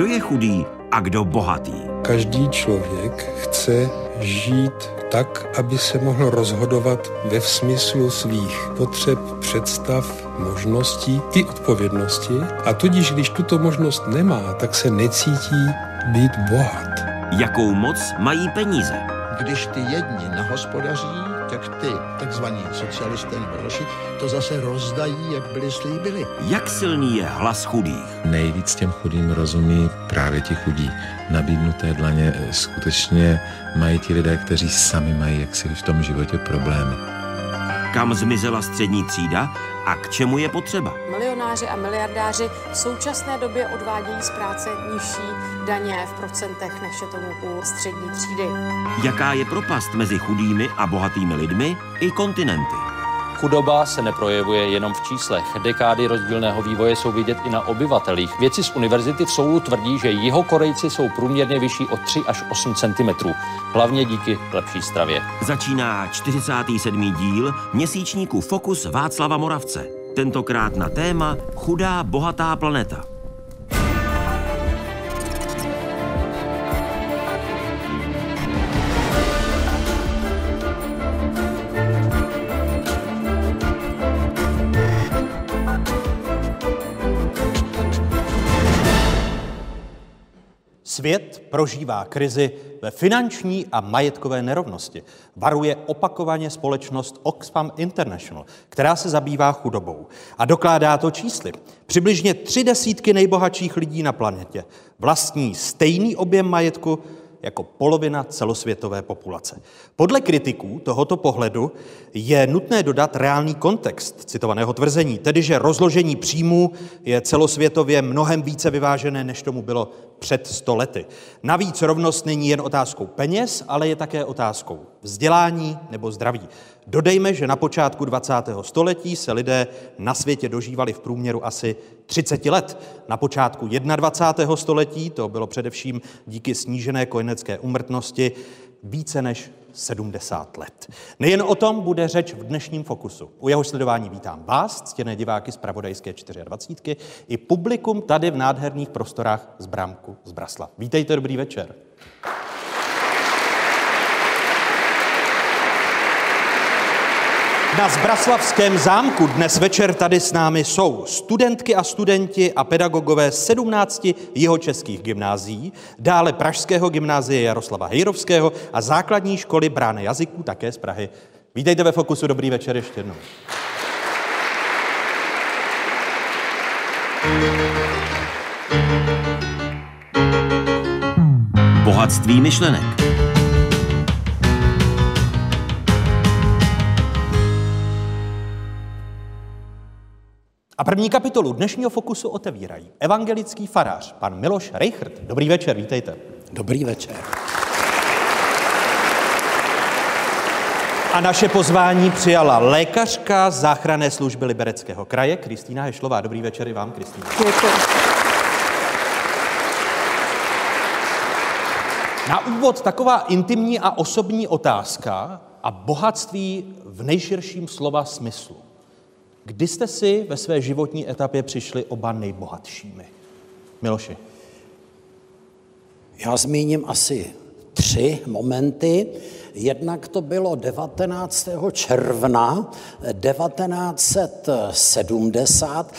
Kdo je chudý a kdo bohatý? Každý člověk chce žít tak, aby se mohl rozhodovat ve smyslu svých potřeb, představ, možností i odpovědnosti. A tudíž, když tuto možnost nemá, tak se necítí být bohat. Jakou moc mají peníze? Když ty jedni nahospodaří, tak ty takzvaní socialisté nebo další to zase rozdají, jak byli slíbili. Jak silný je hlas chudých? Nejvíc těm chudým rozumí právě ti chudí. Nabídnuté dlaně eh, skutečně mají ti lidé, kteří sami mají jaksi v tom životě problémy. Kam zmizela střední třída a k čemu je potřeba? Milionáři a miliardáři v současné době odvádějí z práce nižší daně v procentech, než je tomu u střední třídy. Jaká je propast mezi chudými a bohatými lidmi i kontinenty? Chudoba se neprojevuje jenom v číslech. Dekády rozdílného vývoje jsou vidět i na obyvatelích. Věci z univerzity v Soulu tvrdí, že jeho Korejci jsou průměrně vyšší o 3 až 8 cm. Hlavně díky lepší stravě. Začíná 47. díl měsíčníku Fokus Václava Moravce. Tentokrát na téma Chudá bohatá planeta. Svět prožívá krizi ve finanční a majetkové nerovnosti. Varuje opakovaně společnost Oxfam International, která se zabývá chudobou. A dokládá to čísly. Přibližně tři desítky nejbohatších lidí na planetě vlastní stejný objem majetku jako polovina celosvětové populace. Podle kritiků tohoto pohledu je nutné dodat reálný kontext citovaného tvrzení, tedy že rozložení příjmů je celosvětově mnohem více vyvážené, než tomu bylo před sto lety. Navíc rovnost není jen otázkou peněz, ale je také otázkou vzdělání nebo zdraví. Dodejme, že na počátku 20. století se lidé na světě dožívali v průměru asi 30 let. Na počátku 21. století, to bylo především díky snížené kojenecké umrtnosti, více než 70 let. Nejen o tom bude řeč v dnešním fokusu. U jeho sledování vítám vás, ctěné diváky z Pravodajské 24, i publikum tady v nádherných prostorách z Brámku z Brasla. Vítejte, dobrý večer. Na Zbraslavském zámku dnes večer tady s námi jsou studentky a studenti a pedagogové 17 jeho českých gymnázií, dále Pražského gymnázie Jaroslava Hejrovského a základní školy Brány jazyků také z Prahy. Vítejte ve Fokusu, dobrý večer ještě jednou. Bohatství myšlenek. A první kapitolu dnešního fokusu otevírají evangelický farář, pan Miloš Reichert. Dobrý večer, vítejte. Dobrý večer. A naše pozvání přijala lékařka záchranné služby Libereckého kraje Kristýna Hešlová. Dobrý večer i vám, Kristýna. Děkuji. Na úvod taková intimní a osobní otázka a bohatství v nejširším slova smyslu. Kdy jste si ve své životní etapě přišli oba nejbohatšími? Miloši. Já zmíním asi tři momenty. Jednak to bylo 19. června 1970.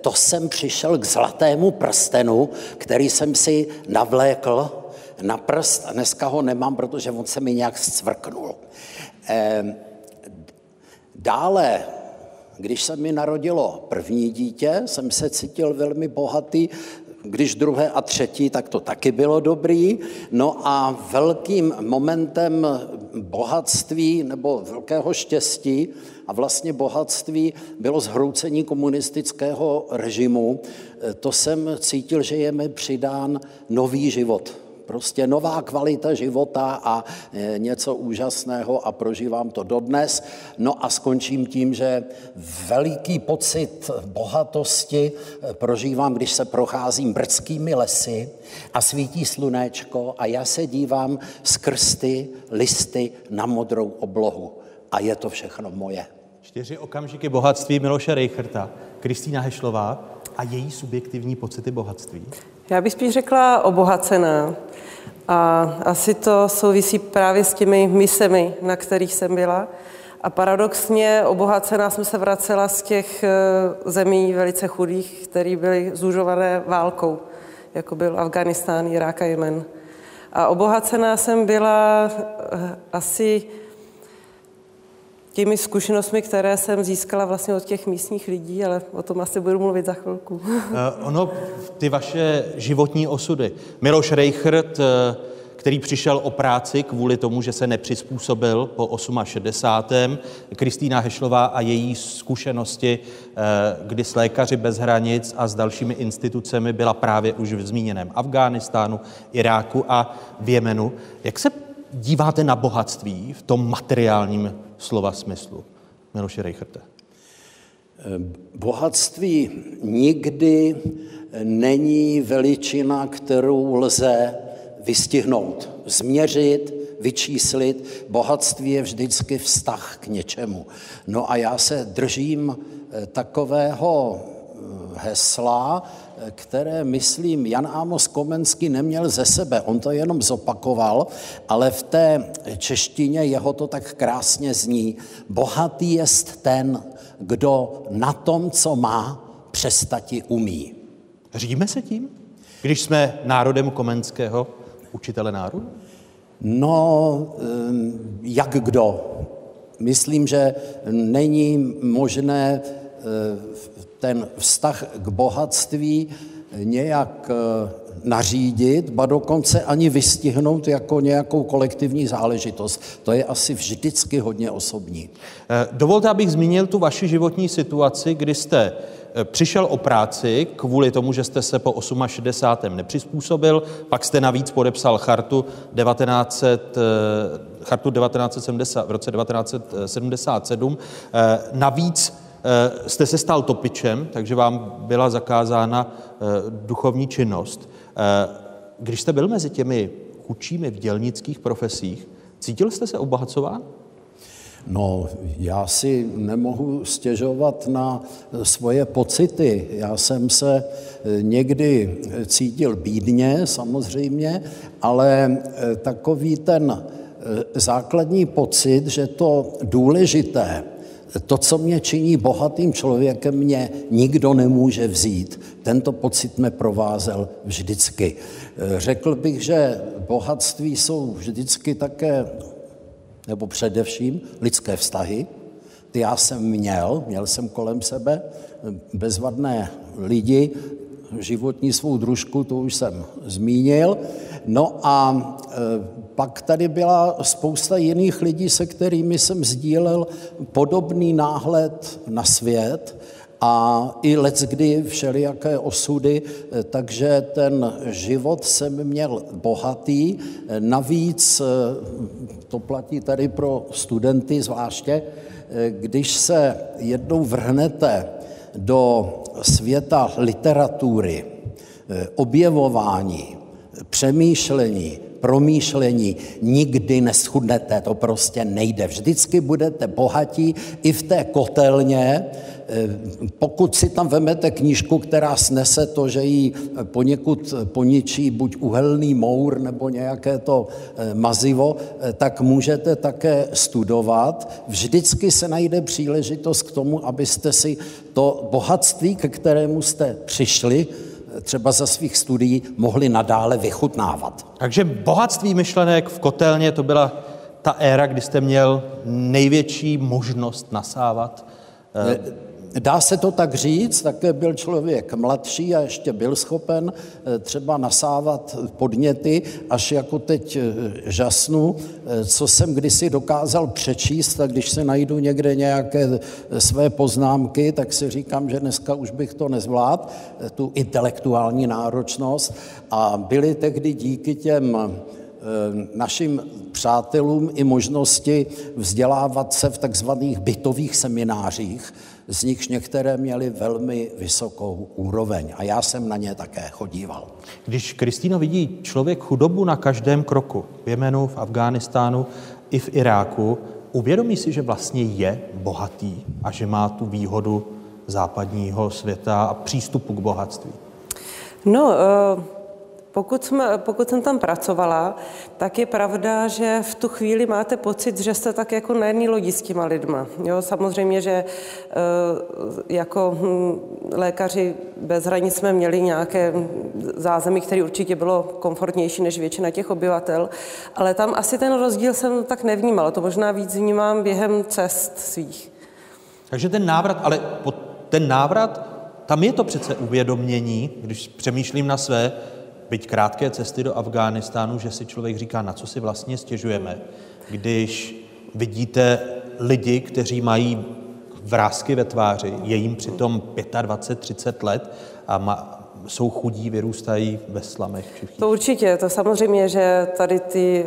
To jsem přišel k zlatému prstenu, který jsem si navlékl na prst dneska ho nemám, protože on se mi nějak zcvrknul. Ehm, dále když se mi narodilo první dítě, jsem se cítil velmi bohatý, když druhé a třetí, tak to taky bylo dobrý. No a velkým momentem bohatství nebo velkého štěstí a vlastně bohatství bylo zhroucení komunistického režimu. To jsem cítil, že je mi přidán nový život, Prostě nová kvalita života a e, něco úžasného a prožívám to dodnes. No a skončím tím, že veliký pocit bohatosti e, prožívám, když se procházím brdskými lesy a svítí slunéčko a já se dívám skrz ty listy na modrou oblohu. A je to všechno moje. Čtyři okamžiky bohatství Miloše Reicherta. Kristýna Hešlová. a její subjektivní pocity bohatství? Já bych spíš řekla obohacená. A asi to souvisí právě s těmi misemi, na kterých jsem byla. A paradoxně obohacená jsem se vracela z těch eh, zemí velice chudých, které byly zužované válkou, jako byl Afganistán, Irák a Jemen. A obohacená jsem byla eh, asi těmi zkušenostmi, které jsem získala vlastně od těch místních lidí, ale o tom asi budu mluvit za chvilku. Uh, ono, ty vaše životní osudy. Miloš Reichert, uh, který přišel o práci kvůli tomu, že se nepřizpůsobil po 68. Kristýna Hešlová a její zkušenosti, uh, kdy s Lékaři bez hranic a s dalšími institucemi byla právě už v zmíněném Afghánistánu, Iráku a v Jemenu. Jak se díváte na bohatství v tom materiálním slova smyslu? Miloši Reicherte. Bohatství nikdy není veličina, kterou lze vystihnout, změřit, vyčíslit. Bohatství je vždycky vztah k něčemu. No a já se držím eh, takového eh, hesla, které, myslím, Jan Amos Komenský neměl ze sebe. On to jenom zopakoval, ale v té češtině jeho to tak krásně zní. Bohatý jest ten, kdo na tom, co má, přestati umí. Říme se tím, když jsme národem Komenského, učitele národu? No, jak kdo. Myslím, že není možné ten vztah k bohatství nějak eh, nařídit, ba dokonce ani vystihnout jako nějakou kolektivní záležitost. To je asi vždycky hodně osobní. Eh, dovolte, abych zmínil tu vaši životní situaci, kdy jste eh, přišel o práci kvůli tomu, že jste se po 68. nepřizpůsobil, pak jste navíc podepsal chartu 1900, chartu 1970, v roce 1977. Navíc jste se stal topičem, takže vám byla zakázána eh, duchovní činnost. Eh, když jste byl mezi těmi chudšími v dělnických profesích, cítil jste se obohacován? No, já si nemohu stěžovat na svoje pocity. Já jsem se někdy cítil bídně, samozřejmě, ale takový ten základní pocit, že to důležité, to, co mě činí bohatým člověkem, mě nikdo nemůže vzít. Tento pocit mě provázel vždycky. Řekl bych, že bohatství jsou vždycky také, nebo především, lidské vztahy. Ty já jsem měl, měl jsem kolem sebe bezvadné lidi, životní svou družku, to už jsem zmínil. No a e, pak tady byla spousta jiných lidí, se kterými jsem sdílel podobný náhled na svět a i let kdy všelijaké osudy, e, takže ten život jsem měl bohatý. Navíc, e, to platí tady pro studenty zvláště, když se jednou vrhnete do světa literatury, objevování, přemýšlení, promýšlení, nikdy neschudnete, to prostě nejde. Vždycky budete bohatí i v té kotelně, eh, pokud si tam vemete knížku, která snese to, že ji poněkud poničí buď uhelný mour nebo nějaké to eh, mazivo, eh, tak můžete také studovat. Vždycky se najde příležitost k tomu, abyste si to bohatství, ke kterému jste přišli, třeba za svých studií mohli nadále vychutnávat. Takže bohatství myšlenek v kotelně, to byla ta éra, kdy jste měl největší možnost nasávat Dá se to tak říct, také byl člověk mladší a ještě byl schopen eh, třeba nasávat podněty, až jako teď eh, žasnu, eh, co jsem kdysi dokázal přečíst, tak když se najdu někde nějaké své poznámky, tak si říkám, že dneska už bych to nezvládl, tu intelektuální náročnost. A byly tehdy díky těm našim přátelům i možnosti vzdělávat se v takzvaných bytových seminářích, z nichž některé měly velmi vysokou úroveň a já jsem na ně také chodíval. Když Kristýno vidí člověk chudobu na každém kroku, v Jemenu, v Afghánistánu i v Iráku, uvědomí si, že vlastně je bohatý a že má tu výhodu západního světa a přístupu k bohatství? No, uh... Pokud, jsme, pokud jsem tam pracovala, tak je pravda, že v tu chvíli máte pocit, že jste tak jako na jedné lodi s těma lidma. Jo, samozřejmě, že e, jako hm, lékaři bez hranic jsme měli nějaké zázemí, které určitě bylo komfortnější než většina těch obyvatel, ale tam asi ten rozdíl jsem tak nevnímala. To možná víc vnímám během cest svých. Takže ten návrat, ale ten návrat, tam je to přece uvědomění, když přemýšlím na své byť krátké cesty do Afghánistánu, že si člověk říká, na co si vlastně stěžujeme, když vidíte lidi, kteří mají vrázky ve tváři, je jim přitom 25-30 let a ma, jsou chudí, vyrůstají ve slamech. Všichni. To určitě, to samozřejmě, že tady ty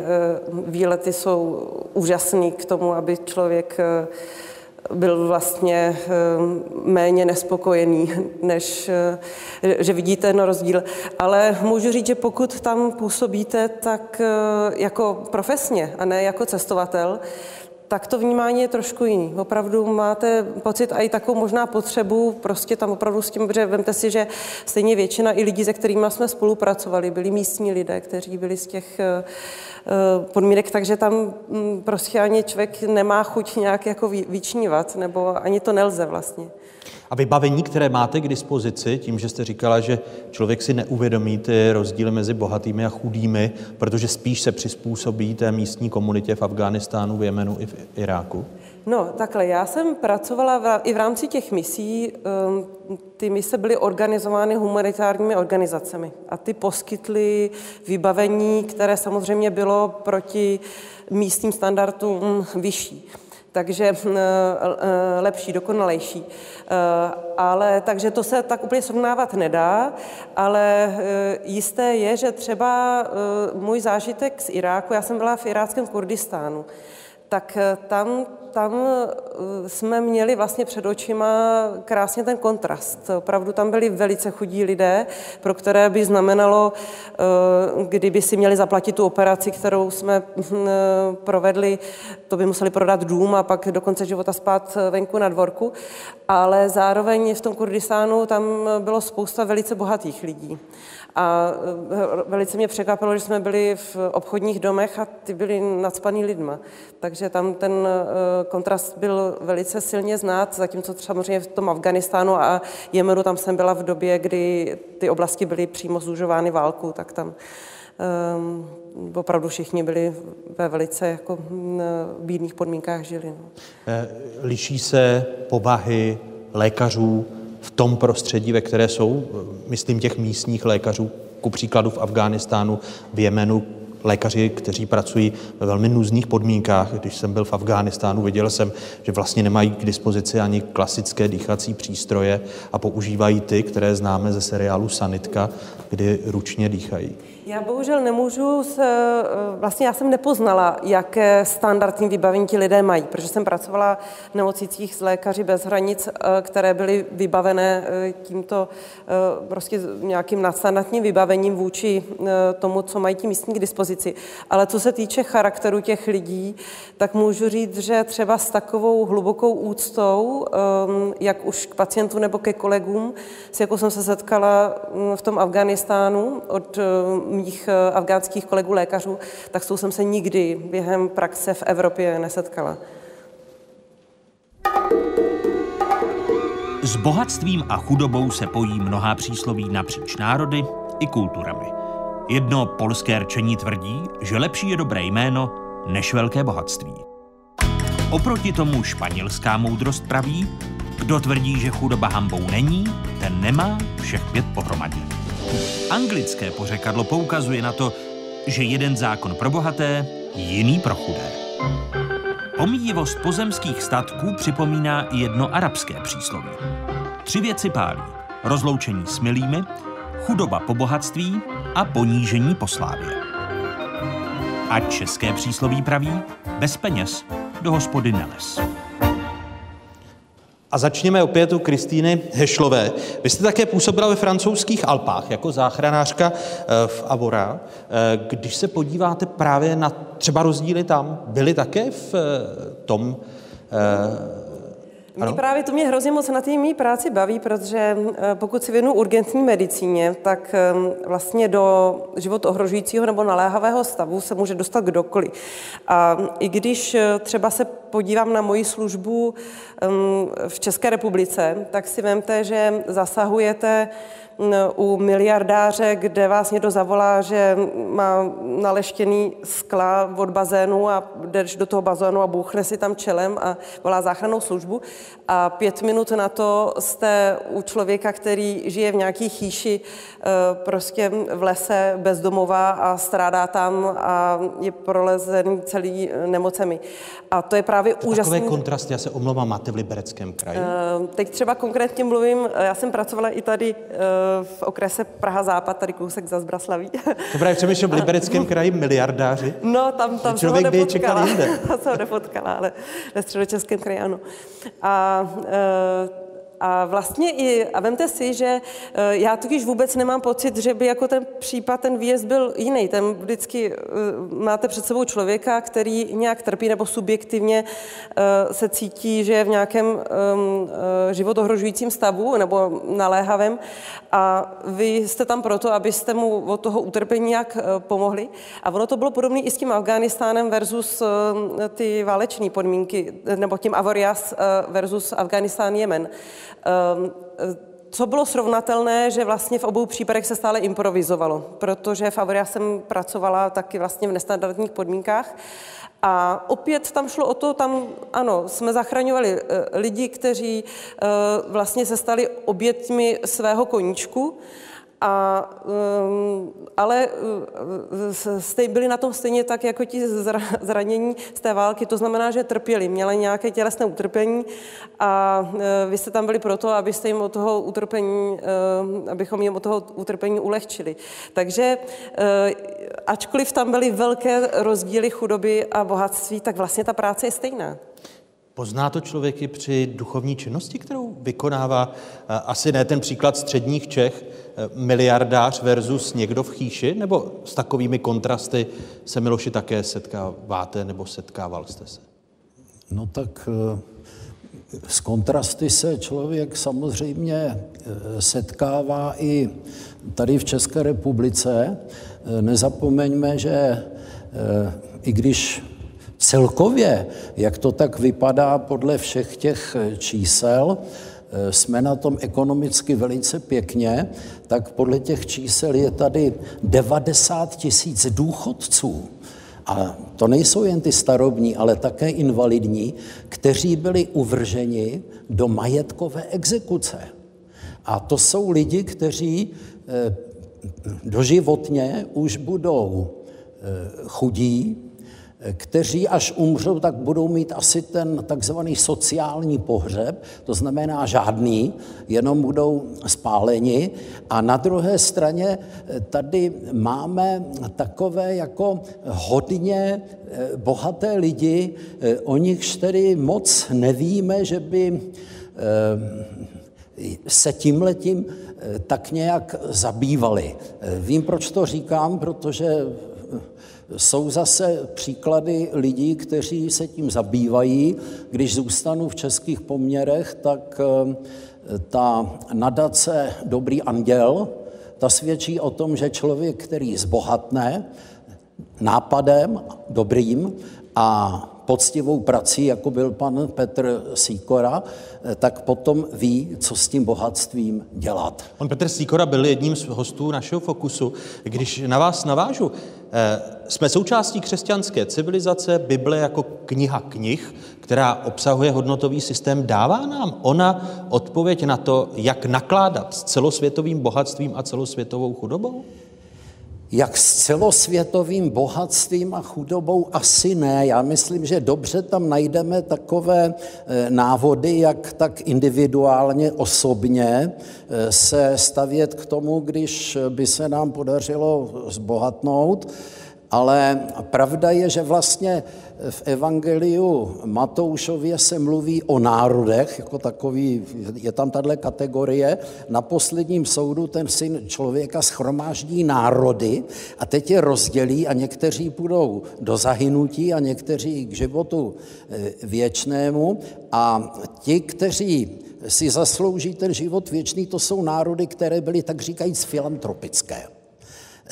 uh, výlety jsou úžasný k tomu, aby člověk uh, byl vlastně eh, méně nespokojený, než eh, že vidíte ten rozdíl. Ale můžu říct, že pokud tam působíte tak eh, jako profesně a ne jako cestovatel, tak to vnímání je trošku jiný. Opravdu máte pocit a i takovou možná potřebu prostě tam opravdu s tím, protože vemte si, že stejně většina i lidí, se kterými jsme spolupracovali, byli místní lidé, kteří byli z těch eh, eh, podmínek, takže tam mm, prostě ani člověk nemá chuť nějak jako vyčnívat, nebo ani to nelze vlastně. A vybavení, které máte k dispozici, tím, že jste říkala, že člověk si neuvědomí ty rozdíly mezi bohatými a chudými, protože spíš se přizpůsobí té místní komunitě v Afghánistánu, v Jemenu i v Iráku? No, takhle, já jsem pracovala v, i v rámci těch misí, um, ty mise byly organizovány humanitárními organizacemi a ty poskytly vybavení, které samozřejmě bylo proti místním standardům vyšší takže eh, eh, lepší, dokonalejší. Eh, ale takže to se tak úplně srovnávat nedá, ale jisté je, že třeba můj zážitek z Iráku, já jsem byla v iráckém Kurdistánu, tak tam tam eh, jsme měli vlastně před očima krásně ten kontrast. Opravdu tam byli velice chudí lidé, pro které by znamenalo, eh, kdyby si měli zaplatit tu operaci, kterou jsme hm, eh, provedli, to by museli prodat dům a pak do konce života spát venku na dvorku. Ale zároveň v tom Kurdistánu tam bylo spousta velice bohatých lidí. A velice mě překvapilo, že jsme byli v obchodních domech a ty byly nadspaný lidma. Takže tam ten kontrast byl velice silně znát, zatímco samozřejmě v tom Afganistánu a Jemenu tam jsem byla v době, kdy ty oblasti byly přímo zužovány válkou, tak tam um, opravdu všichni byli ve velice jako bídných podmínkách žili. No. Eh, liší se povahy lékařů v tom prostředí, ve které jsou, myslím těch místních lékařů, ku příkladu v Afghánistánu, v Jemenu, lékaři, kteří pracují ve velmi nuzných podmínkách. Když jsem byl v Afghánistánu, viděl jsem, že vlastně nemají k dispozici ani klasické dýchací přístroje a používají ty, které známe ze seriálu Sanitka, kdy ručně dýchají. Já bohužel nemůžu, se, eh, vlastně já jsem nepoznala, jaké standardní vybavení ti lidé mají, protože jsem pracovala v nemocnicích s lékaři bez hranic, eh, které byly vybavené eh, tímto prostě nějakým nadstandardním vybavením vůči tomu, co mají ti místní k dispozici. Ale co se týče charakteru těch lidí, tak můžu říct, že třeba s takovou hlubokou úctou, jak už k pacientům nebo ke kolegům, s jakou jsem se setkala mm, v tom Afganistánu od mých eh, afgánských kolegů lékařů, tak s tou jsem se nikdy během praxe v Evropě nesetkala. S bohatstvím a chudobou se pojí mnohá přísloví napříč národy i kulturami. Jedno polské rčení tvrdí, že lepší je dobré jméno než velké bohatství. Oproti tomu španělská moudrost praví, kdo tvrdí, že chudoba hambou není, ten nemá všech pět pohromadě. Anglické pořekadlo poukazuje na to, že jeden zákon pro bohaté, jiný pro chudé. Pomíjivost pozemských statků připomíná jedno arabské přísloví. Tři věci pálí. Rozloučení s milými, chudoba po bohatství a ponížení po slávě. A české přísloví praví, bez peněz do hospody neles. A začněme opět u Kristýny Hešlové. Vy jste také působila ve francouzských Alpách jako záchranářka eh, v Avora. Eh, když se podíváte právě na třeba rozdíly tam, byly také v eh, Mě právě to mě hrozně moc na té mý práci baví, protože pokud si věnu urgentní medicíně, tak vlastně do život ohrožujícího nebo naléhavého stavu se může dostat kdokoliv. A i když třeba se podívám na moji službu v České republice, tak si vemte, že zasahujete u miliardáře, kde vás někdo zavolá, že má naleštěný skla od bazénu a jdeš do toho bazénu a bouchne si tam čelem a volá záchrannou službu. A pět minut na to jste u člověka, který žije v nějaký chýši eh, prostě v lese bezdomová a strádá tam a je prolezený celý nemocemi. A to je právě to úžasný. Takové kontrasty, já se omlouvám, máte v Libereckém kraji? Eh, teď třeba konkrétně mluvím, já jsem pracovala i tady eh, v okrese Praha-Západ, tady kousek za Zbraslaví. To právě přemýšlím v Libereckém kraji miliardáři. No, tam, tam Člověk jsem by ho nepotkala. jinde. Tam jsem ho nepotkala, ale ve středočeském kraji ano. A e, a vlastně i, a vemte si, že eh, já totiž vůbec nemám pocit, že by jako ten případ, ten výjezd byl jiný. Ten vždycky eh, máte před sebou člověka, který nějak trpí nebo subjektivně eh, se cítí, že je v nějakém ehm, životohrožujícím stavu nebo naléhavém a vy jste tam proto, abyste mu od toho utrpení nějak pomohli. A ono to bylo podobné i s tím Afganistánem versus ty váleční podmínky, nebo tím Avorias versus Afganistán Jemen. Ehm, co bylo srovnatelné, že vlastně v obou případech se stále improvizovalo, protože v Avoria jsem pracovala taky vlastně v nestandardních podmínkách. A opět tam šlo o to, tam ano, jsme zachraňovali eh, lidi, kteří eh, vlastně se stali oběťmi svého koníčku, a, um, ale uh, byli na tom stejně tak, jako ti zranění z té války. To znamená, že trpěli, měli nějaké tělesné utrpení a uh, vy jste tam byli proto, abyste jim od toho utrpení, uh, abychom jim od toho utrpení ulehčili. Takže ačkoliv tam byly velké rozdíly chudoby a bohatství, tak vlastně ta práce je stejná. Pozná to člověk i při duchovní činnosti, kterou vykonává asi ne ten příklad středních Čech, miliardář versus někdo v chýši, nebo s takovými kontrasty se Miloši také setkáváte nebo setkával jste se? No tak eh, s kontrasty se člověk samozřejmě eh, setkává i tady v České republice. Eh, nezapomeňme, že i když celkově, jak to tak vypadá podle všech těch čísel, jsme na tom ekonomicky velice pěkně, tak podle těch čísel je tady 90 tisíc důchodců. A to nejsou jen ty starobní, ale také invalidní, kteří byli uvrženi do majetkové exekuce. A to jsou lidi, kteří eh, doživotně už budou eh, chudí, kteří až umřou, tak budou mít asi ten takzvaný sociální pohřeb, to znamená žádný, jenom budou spáleni. A na druhé straně eh, tady máme takové jako hodně eh, bohaté lidi, eh, o nichž tedy moc nevíme, že by se tímhletím tak nějak zabývali. Vím, proč to říkám, protože jsou zase příklady lidí, kteří se tím zabývají. Když zůstanu v českých poměrech, tak eh, ta nadace Dobrý anděl, ta svědčí o tom, že člověk, který zbohatne nápadem dobrým a poctivou prací, jako byl pan Petr Sýkora, eh, tak potom ví, co s tím bohatstvím dělat. Pan Petr Sýkora byl jedním z hostů našeho Fokusu. Když na vás navážu, eh, jsme součástí křesťanské civilizace, Bible jako kniha knih, která obsahuje hodnotový systém, dává nám ona odpověď na to, jak nakládat s celosvětovým bohatstvím a celosvětovou chudobou? Jak s celosvětovým bohatstvím a chudobou asi ne. Já myslím, že dobře tam najdeme takové eh, návody, jak tak individuálně, osobně eh, se stavět k tomu, když by se nám podařilo zbohatnout. Ale pravda je, že vlastně v Evangeliu Matoušově se mluví o národech, jako takový, je tam tahle kategorie. Na posledním soudu ten syn člověka schromáždí národy a teď je rozdělí a někteří půjdou do zahynutí a někteří k životu eh, věčnému a ti, kteří si zaslouží ten život věčný, to jsou národy, které byly tak říkajíc filantropické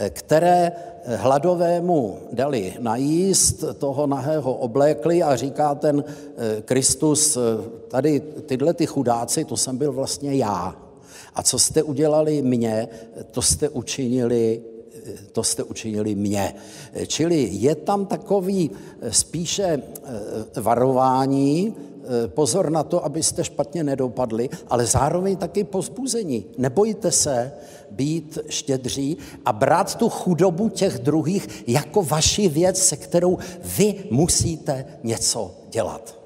které hladovému dali najíst, toho nahého oblékli a říká ten eh, Kristus, eh, tady tyhle ty chudáci, to jsem byl vlastně já. A co jste udělali mně, to jste učinili eh, to jste učinili mě. Čili je tam takový spíše varování, pozor na to, abyste špatně nedopadli, ale zároveň taky pozbuzení. Nebojte se být štědří a brát tu chudobu těch druhých jako vaši věc, se kterou vy musíte něco dělat.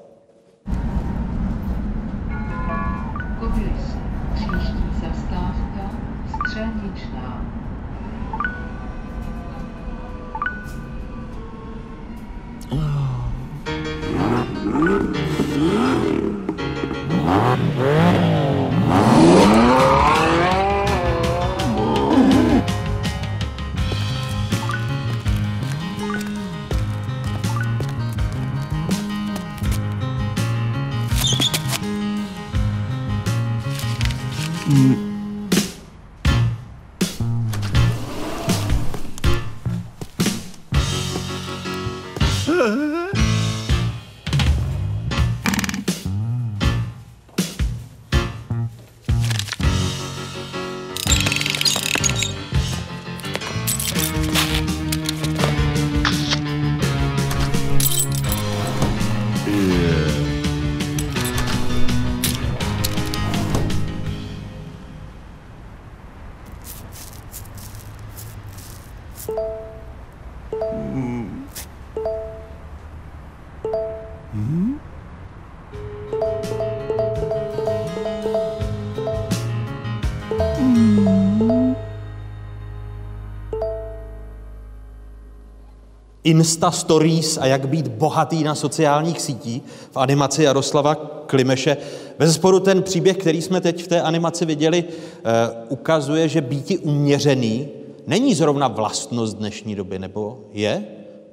Insta Stories a jak být bohatý na sociálních sítích v animaci Jaroslava Klimeše. Ve sporu ten příběh, který jsme teď v té animaci viděli, eh, ukazuje, že býti uměřený není zrovna vlastnost dnešní doby, nebo je,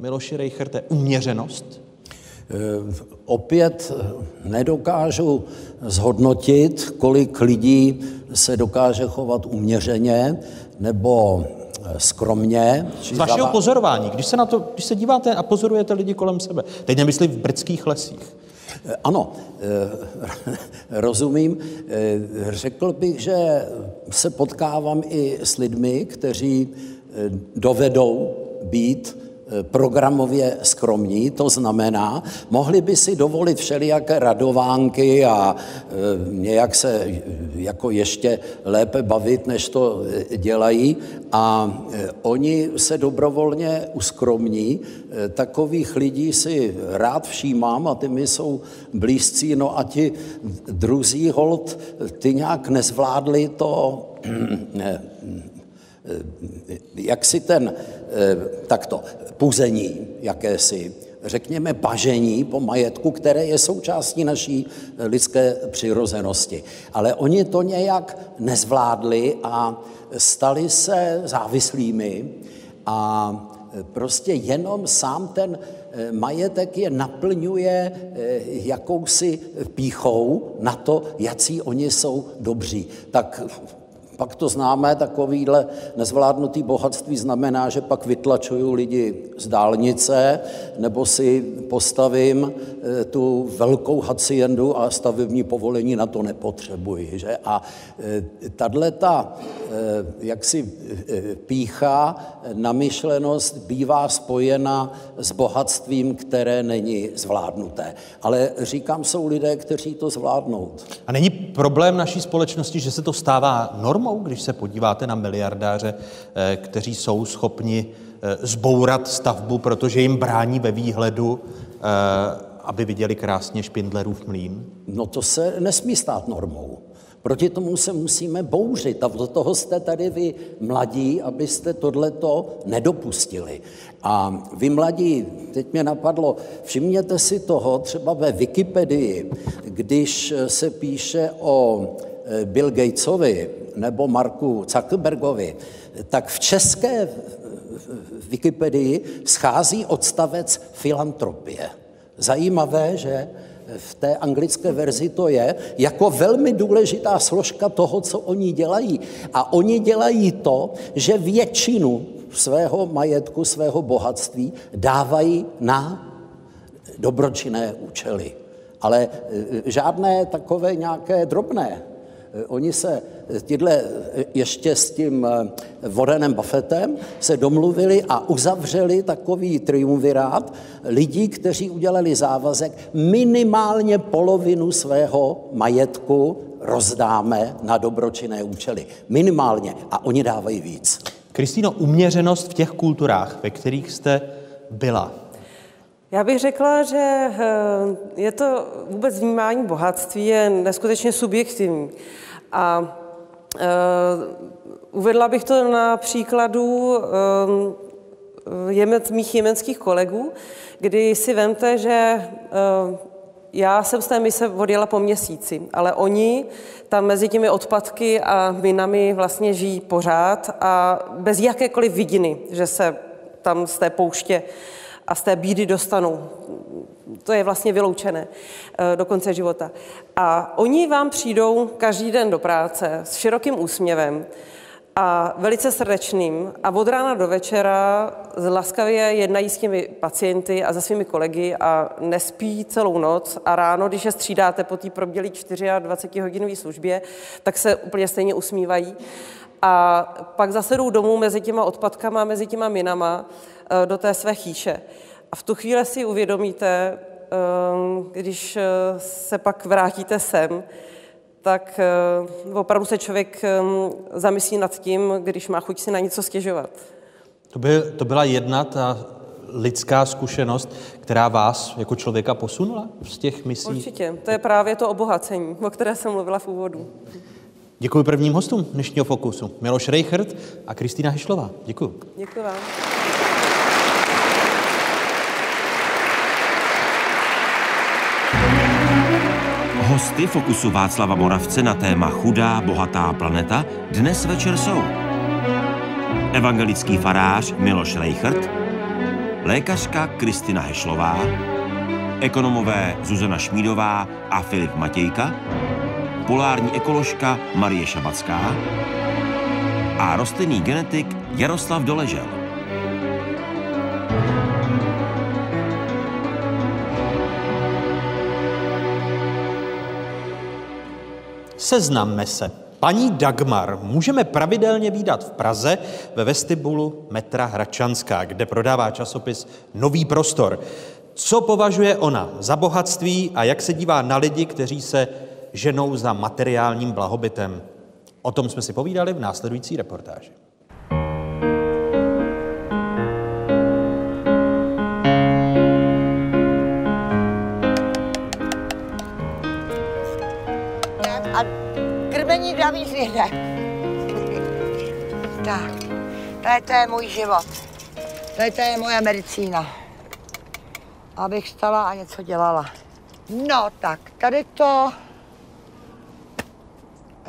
Miloši Reicherte, uměřenost? Eh, opět nedokážu zhodnotit, kolik lidí se dokáže chovat uměřeně nebo skromně. Z vašeho pozorování, když se, na to, když se díváte a pozorujete lidi kolem sebe, teď nemyslím v britských lesích, ano, eh, rozumím. Eh, řekl bych, že se potkávám i s lidmi, kteří eh, dovedou být Eh, programově skromní, to znamená, mohli by si dovolit všelijaké radovánky a e, nějak se eh, jako ještě lépe bavit, než to dělají a oni se dobrovolně uskromní. Takových lidí si rád všímám a ty mi jsou blízcí, no a ti druzí hold, ty nějak nezvládli to jak si ten takto puzení jakési, řekněme bažení po majetku, které je součástí naší lidské přirozenosti. Ale oni to nějak nezvládli a stali se závislými a prostě jenom sám ten majetek je naplňuje jakousi píchou na to, jaký oni jsou dobří. Tak pak to známe, takovýhle nezvládnutý bohatství znamená, že pak vytlačuju lidi z dálnice, nebo si postavím eh, tu velkou haciendu a stavební povolení na to nepotřebuji. Že? A eh, tahle ta eh, jaksi pícha, namyšlenost bývá spojena s bohatstvím, které není zvládnuté. Ale říkám, jsou lidé, kteří to zvládnou. A není problém naší společnosti, že se to stává normou? Normou, když se podíváte na miliardáře, eh, kteří jsou schopni eh, zbourat stavbu, protože jim brání ve výhledu, eh, aby viděli krásně Špindlerův mlín? No to se nesmí stát normou Proti tomu se musíme bouřit a do toho jste tady vy mladí, abyste tohleto nedopustili. A vy mladí, teď mě napadlo, všimněte si toho třeba ve Wikipedii, když se píše o Bill Gatesovi nebo Marku Zuckerbergovi, tak v české Wikipedii schází odstavec filantropie. Zajímavé, že v té anglické verzi to je jako velmi důležitá složka toho, co oni dělají. A oni dělají to, že většinu svého majetku, svého bohatství dávají na dobročinné účely. Ale e, žádné takové nějaké drobné. E, oni se tyhle ještě s tím Warrenem Buffettem se domluvili a uzavřeli takový triumvirát lidí, kteří udělali závazek minimálně polovinu svého majetku rozdáme na dobročinné účely. Minimálně. A oni dávají víc. Kristýno, uměřenost v těch kulturách, ve kterých jste byla, já bych řekla, že eh, je to vůbec vnímání bohatství je neskutečně subjektivní. A Eh, uvedla bych to na příkladu eh, mých jemenských kolegů, kdy si vemte, že eh, já jsem z té mise odjela po měsíci, ale oni tam mezi těmi odpadky a minami vlastně žijí pořád a bez jakékoliv vidiny, že se tam z té pouště a z té bídy dostanou to je vlastně vyloučené eh, do konce života. A oni vám přijdou každý den do práce s širokým úsměvem a velice srdečným a od rána do večera laskavě jednají s těmi pacienty a se svými kolegy a nespí celou noc a ráno, když je střídáte po té probělé 24-hodinové službě, tak se úplně stejně usmívají. A pak zase jdou domů mezi těma odpadkama, mezi těma minama eh, do té své chýše. A v tu chvíli si uvědomíte, ehm, když eh, se pak vrátíte sem, tak eh, opravdu se člověk ehm, zamyslí nad tím, když má chuť si na něco stěžovat. To, by, to byla jedna ta lidská zkušenost, která vás jako člověka posunula z těch misí? Určitě. To je právě to obohacení, o které jsem mluvila v úvodu. Děkuji prvním hostům dnešního Fokusu. Miloš Reichert a Kristýna Hešlová. Děkuji. Děkuji vám. Hosty Fokusu Václava Moravce na téma Chudá, bohatá planeta dnes večer jsou evangelický farář Miloš Reichert, lékařka Kristina Hešlová, ekonomové Zuzana Šmídová a Filip Matějka, polární ekoložka Marie Šabacká a rostlinný genetik Jaroslav Doležel. Seznamme se. Paní Dagmar můžeme pravidelně výdat v Praze ve vestibulu metra Hračanská, kde prodává časopis Nový prostor. Co považuje ona za bohatství a jak se dívá na lidi, kteří se ženou za materiálním blahobytem? O tom jsme si povídali v následující reportáži. Navíc vyhne. tak, tady to je můj život. Tady to je moje medicína. Abych stala a něco dělala. No tak, tady to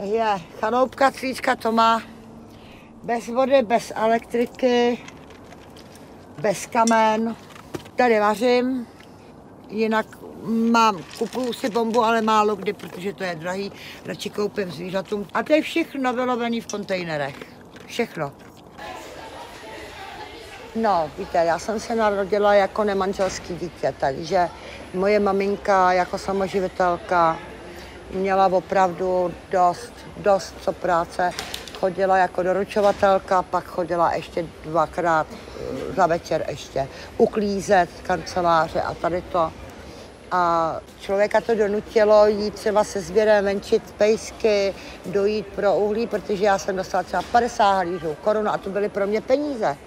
je chanoupka cvíčka, to má bez vody, bez elektriky, bez kamen. Tady vařím, jinak mám, kupuju si bombu, ale málo kdy, protože to je drahý, radši koupím zvířatům. A to je všechno vylovené v kontejnerech. Všechno. No, víte, já jsem se narodila jako nemanželský dítě, takže moje maminka jako samoživitelka měla opravdu dost, dost co práce. Chodila jako doručovatelka, pak chodila ještě dvakrát eh, za večer ještě uklízet kanceláře a tady to a člověka to donutilo jít třeba se sběrem venčit pejsky, dojít pro uhlí, protože já jsem dostala třeba 50 halířů korun a to byly pro mě peníze.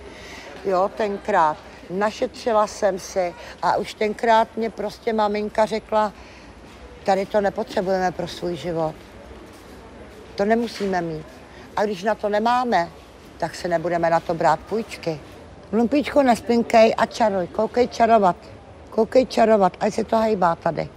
Jo, tenkrát. Našetřila jsem si a už tenkrát mě prostě maminka řekla, tady to nepotřebujeme pro svůj život. To nemusíme mít. A když na to nemáme, tak se nebudeme na to brát půjčky. Lumpíčku nespinkej a čaruj, koukej čarovat. Koukej čarovat, ať se to hejbá tady.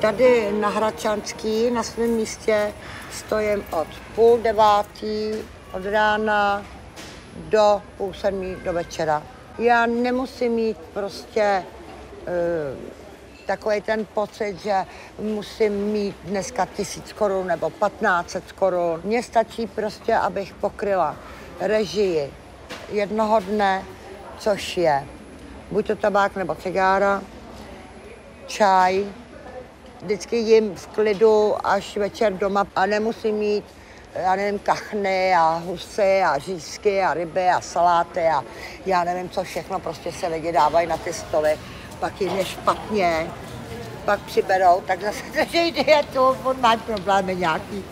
Tady na Hradčanský, na svém místě, stojím od půl devátý od rána do půl sedmí do večera. Já nemusím mít prostě uh, takový ten pocit, že musím mít dneska tisíc korun nebo 1500 korun. Mně stačí prostě, abych pokryla režii jednoho dne, což je buď to tabák nebo cigára, čaj, vždycky jim v klidu až večer doma a nemusím mít já nevím, kachny a husy a řízky a ryby a saláty a já nevím, co všechno prostě se lidi dávají na ty stoly. Pak jim je špatně, pak přiberou, tak zase drží dietu, on má problémy nějaký.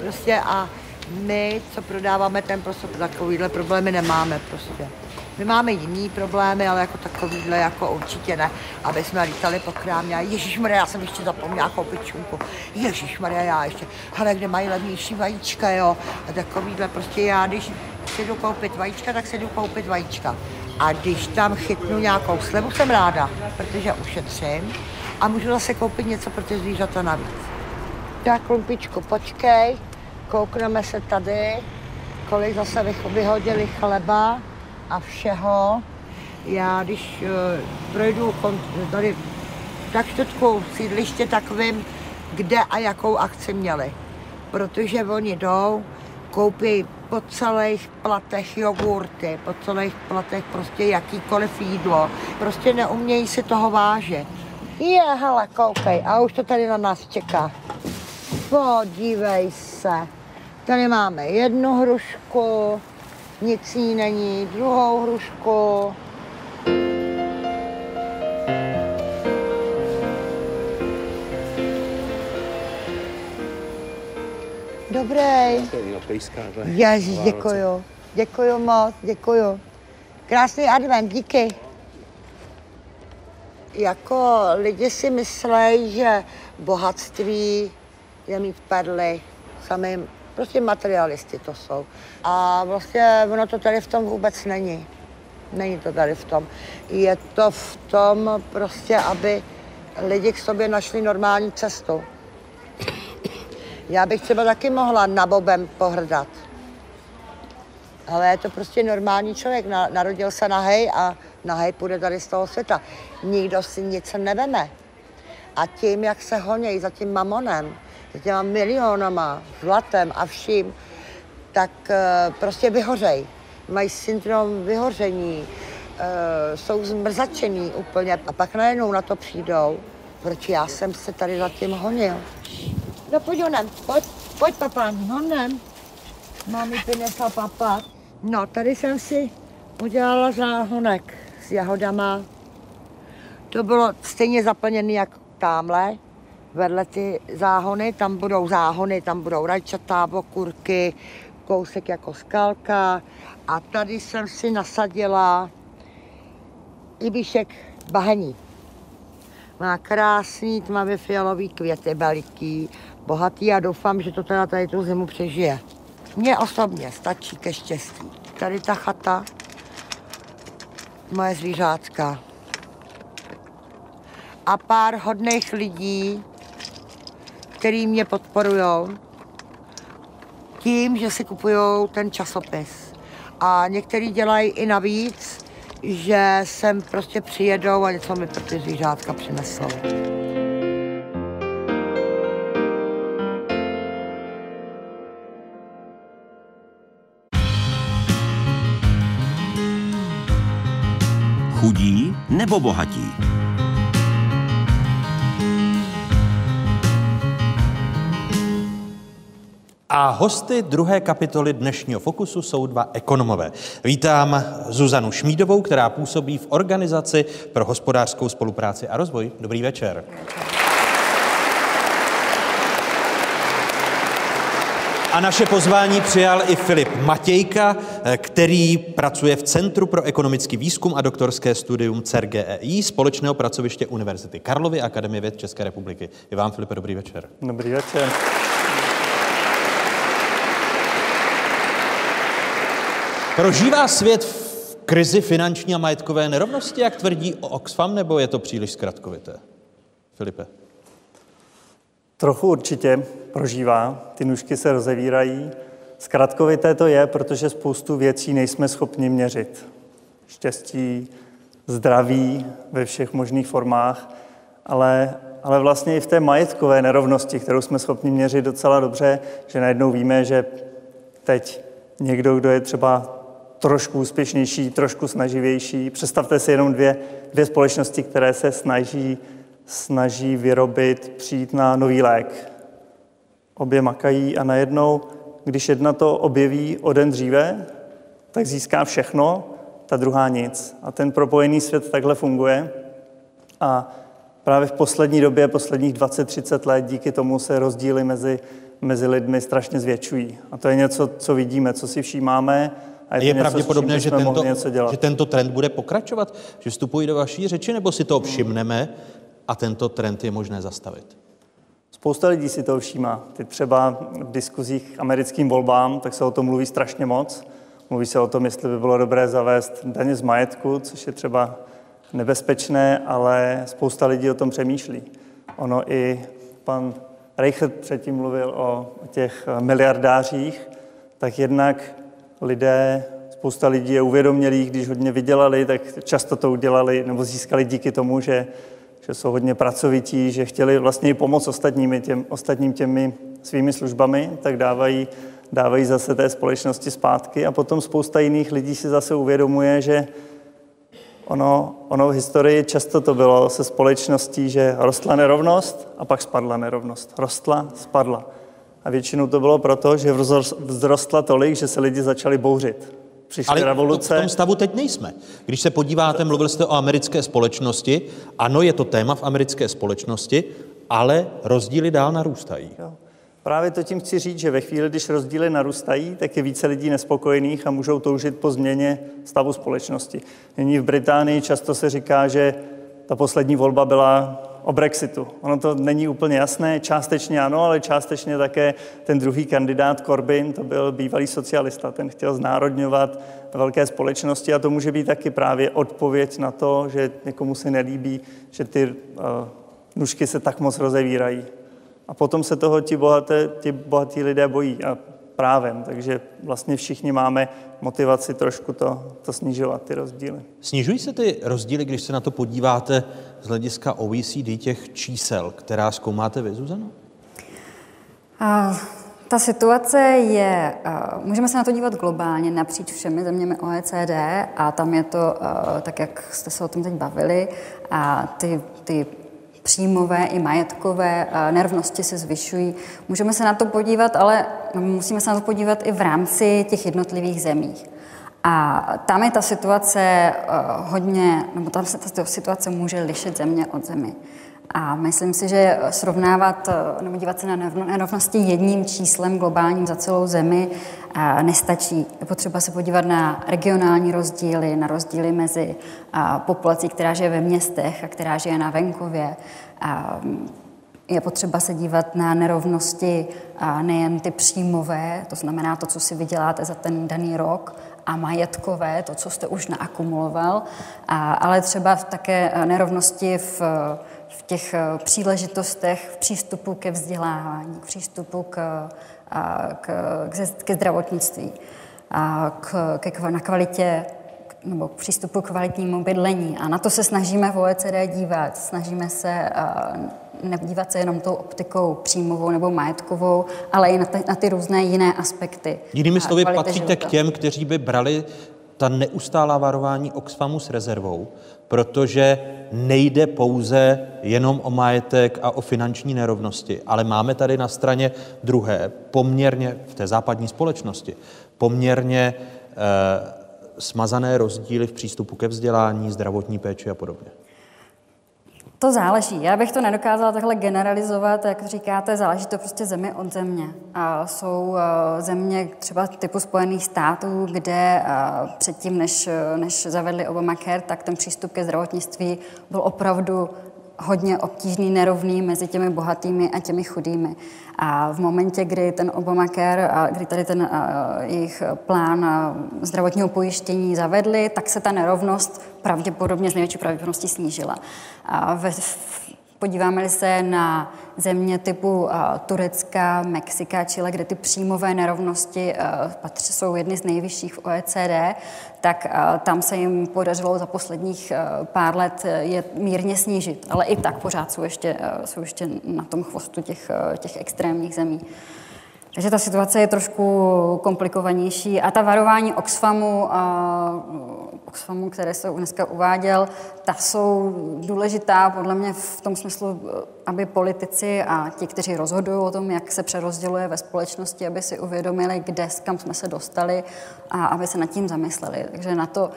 Prostě a my, co prodáváme ten prostě takovýhle problémy nemáme prostě. My máme jiný problémy, ale jako takovýhle jako určitě ne. Aby jsme lítali po krámě a Ježíš já jsem ještě zapomněla koupit čunku. Ježíš já ještě, hele, kde mají levnější vajíčka, jo. A takovýhle prostě já, když si jdu koupit vajíčka, tak si jdu koupit vajíčka. A když tam chytnu nějakou slevu, jsem ráda, protože ušetřím a můžu zase koupit něco pro ty zvířata navíc. Tak, klumpičku, počkej, koukneme se tady, kolik zase vyhodili chleba a všeho. Já když uh, projdu tady tak čtvrtkou sídliště, tak vím, kde a jakou akci měli. Protože oni jdou, koupí po celých platech jogurty, po celých platech prostě jakýkoliv jídlo. Prostě neumějí si toho vážit. Je, hele, koukej, a už to tady na nás čeká. Podívej se. Tady máme jednu hrušku, nic jí není, druhou hrušku. Dobrý. Ježíš, děkuju. Děkuju moc, děkuju. Krásný advent, díky. Jako lidi si myslejí, že bohatství je mít perly, sami prostě materialisty to jsou. A vlastně ono to tady v tom vůbec není. Není to tady v tom. Je to v tom prostě, aby lidi k sobě našli normální cestu. Já bych třeba taky mohla na Bobem pohrdat. Ale je to prostě normální člověk, narodil se nahej a nahej půjde tady z toho světa. Nikdo si nic neveme. A tím, jak se honějí za tím mamonem, za těma milionama, zlatem a vším, tak uh, prostě vyhořej. Mají syndrom vyhoření, uh, jsou zmrzačený úplně a pak najednou na to přijdou, proč já jsem se tady za tím honil. No pojď honem, pojď, pojď papá, honem. Mámi přinesla papa. No, tady jsem si udělala záhonek s jahodama. To bylo stejně zaplněné jak tamhle, vedle ty záhony, tam budou záhony, tam budou rajčata, okurky, kousek jako skalka. A tady jsem si nasadila ibišek bahení. Má krásný tmavě fialový květy veliký, bohatý a doufám, že to teda tady tu zimu přežije. Mně osobně stačí ke štěstí. Tady ta chata, moje zvířátka. A pár hodných lidí, který mě podporují tím, že si kupují ten časopis. A některý dělají i navíc, že sem prostě přijedou a něco mi pro ty zvířátka přinesou. Chudí nebo bohatí? A hosty druhé kapitoly dnešního Fokusu jsou dva ekonomové. Vítám Zuzanu Šmídovou, která působí v Organizaci pro hospodářskou spolupráci a rozvoj. Dobrý večer. A naše pozvání přijal i Filip Matějka, který pracuje v Centru pro ekonomický výzkum a doktorské studium CERGEI, společného pracoviště Univerzity Karlovy a Akademie věd České republiky. I vám, Filipe, dobrý večer. Dobrý večer. Prožívá svět v krizi finanční a majetkové nerovnosti, jak tvrdí Oxfam, nebo je to příliš zkratkovité? Filipe. Trochu určitě prožívá, ty nůžky se rozevírají. Zkratkovité to je, protože spoustu věcí nejsme schopni měřit. Štěstí, zdraví ve všech možných formách, ale, ale vlastně i v té majetkové nerovnosti, kterou jsme schopni měřit docela dobře, že najednou víme, že teď někdo, kdo je třeba trošku úspěšnější, trošku snaživější. Představte si jenom dvě, dvě společnosti, které se snaží, snaží vyrobit, přijít na nový lék. Obě makají a najednou, když jedna to objeví o den dříve, tak získá všechno, ta druhá nic. A ten propojený svět takhle funguje. A právě v poslední době, posledních 20-30 let, díky tomu se rozdíly mezi, mezi lidmi strašně zvětšují. A to je něco, co vidíme, co si všímáme a je, je něco, pravděpodobné, že tento, že tento trend bude pokračovat? Že vstupují do vaší řeči, nebo si to všimneme a tento trend je možné zastavit? Spousta lidí si to všímá. Teď třeba v diskuzích americkým volbám, tak se o tom mluví strašně moc. Mluví se o tom, jestli by bylo dobré zavést daně z majetku, což je třeba nebezpečné, ale spousta lidí o tom přemýšlí. Ono i pan Reichert předtím mluvil o těch miliardářích, tak jednak lidé, spousta lidí je uvědomělých, když hodně vydělali, tak často to udělali nebo získali díky tomu, že, že jsou hodně pracovití, že chtěli vlastně i pomoct ostatními, těm, ostatním těmi svými službami, tak dávají, dávají zase té společnosti zpátky. A potom spousta jiných lidí si zase uvědomuje, že ono, ono v historii často to bylo se společností, že rostla nerovnost a pak spadla nerovnost. Rostla, spadla. A většinou to bylo proto, že vzrostla tolik, že se lidi začali bouřit. Přišly Ale revoluce. v tom stavu teď nejsme. Když se podíváte, mluvil jste o americké společnosti. Ano, je to téma v americké společnosti, ale rozdíly dál narůstají. Jo. Právě to tím chci říct, že ve chvíli, když rozdíly narůstají, tak je více lidí nespokojených a můžou toužit po změně stavu společnosti. Nyní v Británii často se říká, že ta poslední volba byla o Brexitu. Ono to není úplně jasné, částečně ano, ale částečně také ten druhý kandidát Corbyn, to byl bývalý socialista, ten chtěl znárodňovat velké společnosti a to může být taky právě odpověď na to, že někomu se nelíbí, že ty uh, nůžky se tak moc rozevírají. A potom se toho ti, bohaté, ti bohatí lidé bojí a právem, takže vlastně všichni máme motivaci trošku to, to snižovat, ty rozdíly. Snižují se ty rozdíly, když se na to podíváte z hlediska OECD, těch čísel, která zkoumáte vy, Zuzano? Uh, ta situace je, můžeme se na to dívat globálně napříč všemi zeměmi OECD a tam je to tak, jak jste se o tom teď bavili, a ty, ty příjmové i majetkové nerovnosti se zvyšují. Můžeme se na to podívat, ale musíme se na to podívat i v rámci těch jednotlivých zemí. A tam je ta situace hodně, nebo tam se ta situace může lišit země od země. A myslím si, že srovnávat nebo dívat se na nerovnosti jedním číslem globálním za celou zemi nestačí. Je potřeba se podívat na regionální rozdíly, na rozdíly mezi populací, která žije ve městech a která žije na venkově. Je potřeba se dívat na nerovnosti nejen ty příjmové, to znamená to, co si vyděláte za ten daný rok, a majetkové, to, co jste už naakumuloval, ale třeba také nerovnosti v v těch eh, příležitostech, v přístupu ke vzdělávání, k přístupu k, k, ke zdravotnictví, k, k, na kvalitě nebo k přístupu k kvalitnímu bydlení. A na to se snažíme v OECD dívat. Snažíme se nedívat se jenom tou optikou příjmovou nebo majetkovou, ale i na ty, na ty různé jiné aspekty. Jinými slovy, patříte života. k těm, kteří by brali ta neustálá varování Oxfamu s rezervou, protože nejde pouze jenom o majetek a o finanční nerovnosti, ale máme tady na straně druhé poměrně v té západní společnosti poměrně eh, smazané rozdíly v přístupu ke vzdělání, zdravotní péči a podobně. To záleží. Já bych to nedokázala takhle generalizovat, jak říkáte, záleží to prostě zemi od země. A jsou eh, země třeba typu Spojených států, kde eh, předtím, než, než zavedli Obamacare, tak ten přístup ke zdravotnictví byl opravdu hodně obtížný, nerovný mezi těmi bohatými a těmi chudými. A v momentě, kdy ten Obamacare, a kdy tady ten jejich plán zdravotního pojištění zavedli, tak se ta nerovnost pravděpodobně z největší pravděpodobností snížila. A ve, Podíváme-li se na země typu uh, Turecka, Mexika, Chile, kde ty příjmové nerovnosti uh, patří, jsou jedny z nejvyšších v OECD, tak uh, tam se jim podařilo za posledních pár let je mírně snížit. Ale i tak pořád jsou ještě, jsou ještě na tom chvostu těch, těch extrémních zemí. Takže ta situace je trošku komplikovanější a ta varování Oxfamu, Oxfamu, které se dneska uváděl, ta jsou důležitá podle mě v tom smyslu, aby politici a ti, kteří rozhodují o tom, jak se přerozděluje ve společnosti, aby si uvědomili, kde, kam jsme se dostali a aby se nad tím zamysleli. Takže na to,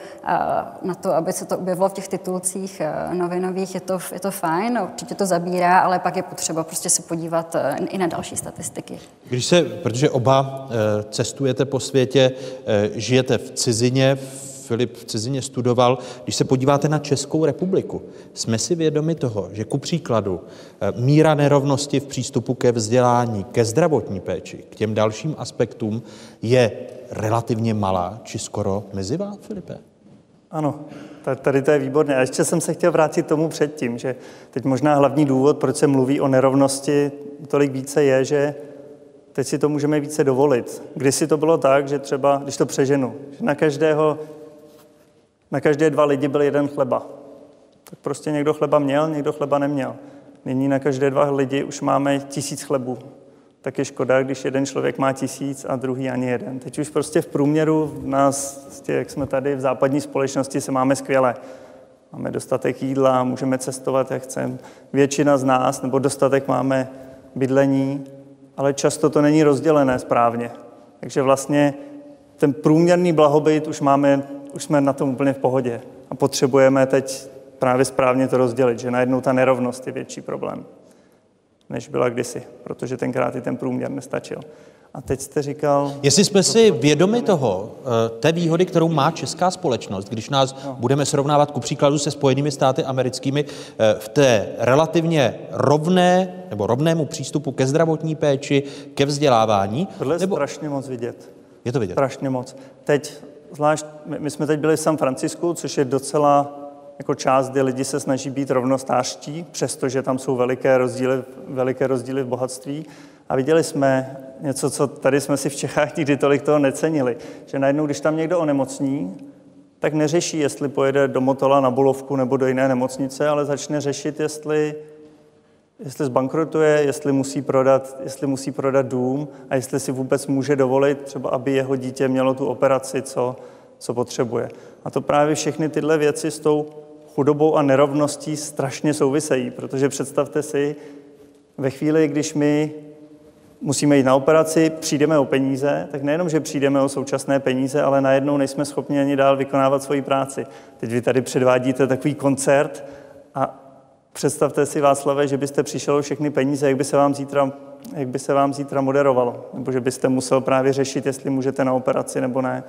na to aby se to objevilo v těch titulcích novinových, je to, je to fajn, určitě to zabírá, ale pak je potřeba prostě se podívat i na další statistiky. Když se, protože oba cestujete po světě, žijete v cizině, v Filip v cizině studoval. Když se podíváte na Českou republiku, jsme si vědomi toho, že ku příkladu eh, míra nerovnosti v přístupu ke vzdělání, ke zdravotní péči, k těm dalším aspektům je relativně malá, či skoro mizivá, Filipe? Ano, tady to je výborné. A ještě jsem se chtěl vrátit tomu předtím, že teď možná hlavní důvod, proč se mluví o nerovnosti tolik více, je, že teď si to můžeme více dovolit. Když si to bylo tak, že třeba, když to přeženu, že na každého na každé dva lidi byl jeden chleba. Tak prostě někdo chleba měl, někdo chleba neměl. Nyní na každé dva lidi už máme tisíc chlebů. Tak je škoda, když jeden člověk má tisíc a druhý ani jeden. Teď už prostě v průměru nás, prostě jak jsme tady v západní společnosti, se máme skvěle. Máme dostatek jídla, můžeme cestovat, jak chceme. Většina z nás, nebo dostatek máme bydlení, ale často to není rozdělené správně. Takže vlastně ten průměrný blahobyt už máme už jsme na tom úplně v pohodě. A potřebujeme teď právě správně to rozdělit, že najednou ta nerovnost je větší problém, než byla kdysi, protože tenkrát i ten průměr nestačil. A teď jste říkal... Jestli jsme si vědomi toho, eh, té výhody, kterou má česká společnost, když nás no. budeme srovnávat ku příkladu se Spojenými státy americkými eh, v té relativně rovné nebo rovnému přístupu ke zdravotní péči, ke vzdělávání. Tohle je nebo... strašně moc vidět. Je to vidět. Strašně moc. Teď zvlášť, my jsme teď byli v San Francisku, což je docela jako část, kde lidi se snaží být rovnostářští, přestože tam jsou veliké rozdíly, veliké rozdíly v bohatství. A viděli jsme něco, co tady jsme si v Čechách nikdy tolik toho necenili, že najednou, když tam někdo onemocní, tak neřeší, jestli pojede do Motola na Bulovku nebo do jiné nemocnice, ale začne řešit, jestli jestli zbankrotuje, jestli musí, prodat, jestli musí prodat dům a jestli si vůbec může dovolit třeba, aby jeho dítě mělo tu operaci, co, co potřebuje. A to právě všechny tyhle věci s tou chudobou a nerovností strašně souvisejí, protože představte si, ve chvíli, když my musíme jít na operaci, přijdeme o peníze, tak nejenom, že přijdeme o současné peníze, ale najednou nejsme schopni ani dál vykonávat svoji práci. Teď vy tady předvádíte takový koncert a Představte si, Václave, že byste přišel o všechny peníze, jak by se vám zítra, jak by se vám zítra moderovalo. Nebo že byste musel právě řešit, jestli můžete na operaci nebo ne.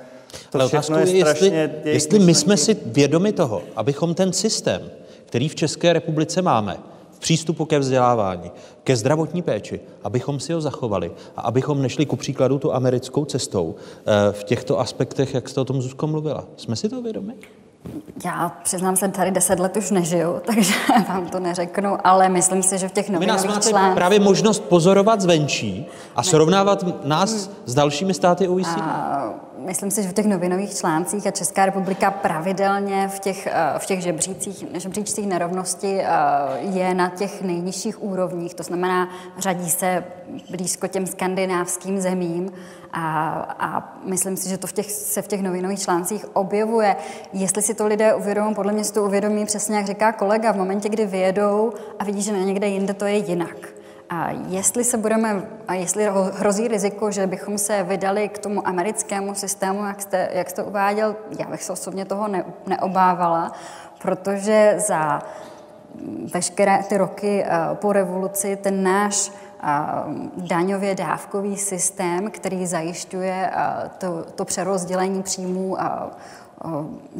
To Ale všechno je, je strašně... Jestli, jestli my jsme si vědomi toho, abychom ten systém, který v České republice máme, v přístupu ke vzdělávání, ke zdravotní péči, abychom si ho zachovali a abychom nešli ku příkladu tu americkou cestou eh, v těchto aspektech, jak jste o tom Zuzko mluvila. Jsme si to vědomi? Já přiznám se, tady deset let už nežiju, takže vám to neřeknu, ale myslím si, že v těch novinových. Vy nás máte právě možnost pozorovat zvenčí a srovnávat nás s dalšími státy OECD. A myslím si, že v těch novinových článcích a Česká republika pravidelně v těch, eh, v těch žebřících, žebříčcích nerovnosti eh, je na těch nejnižších úrovních, to znamená, řadí se blízko těm skandinávským zemím a, a myslím si, že to v těch, se v těch novinových článcích objevuje. Jestli si to lidé uvědomí, podle mě si to uvědomí přesně, jak říká kolega, v momentě, kdy vyjedou a vidí, že na někde jinde to je jinak. A jestli se budeme, a jestli hrozí riziko, že bychom se vydali k tomu americkému systému, jak jste, jak jste uváděl, já bych se osobně toho ne, neobávala, protože za veškeré ty roky po revoluci ten náš daňově dávkový systém, který zajišťuje to, to přerozdělení příjmů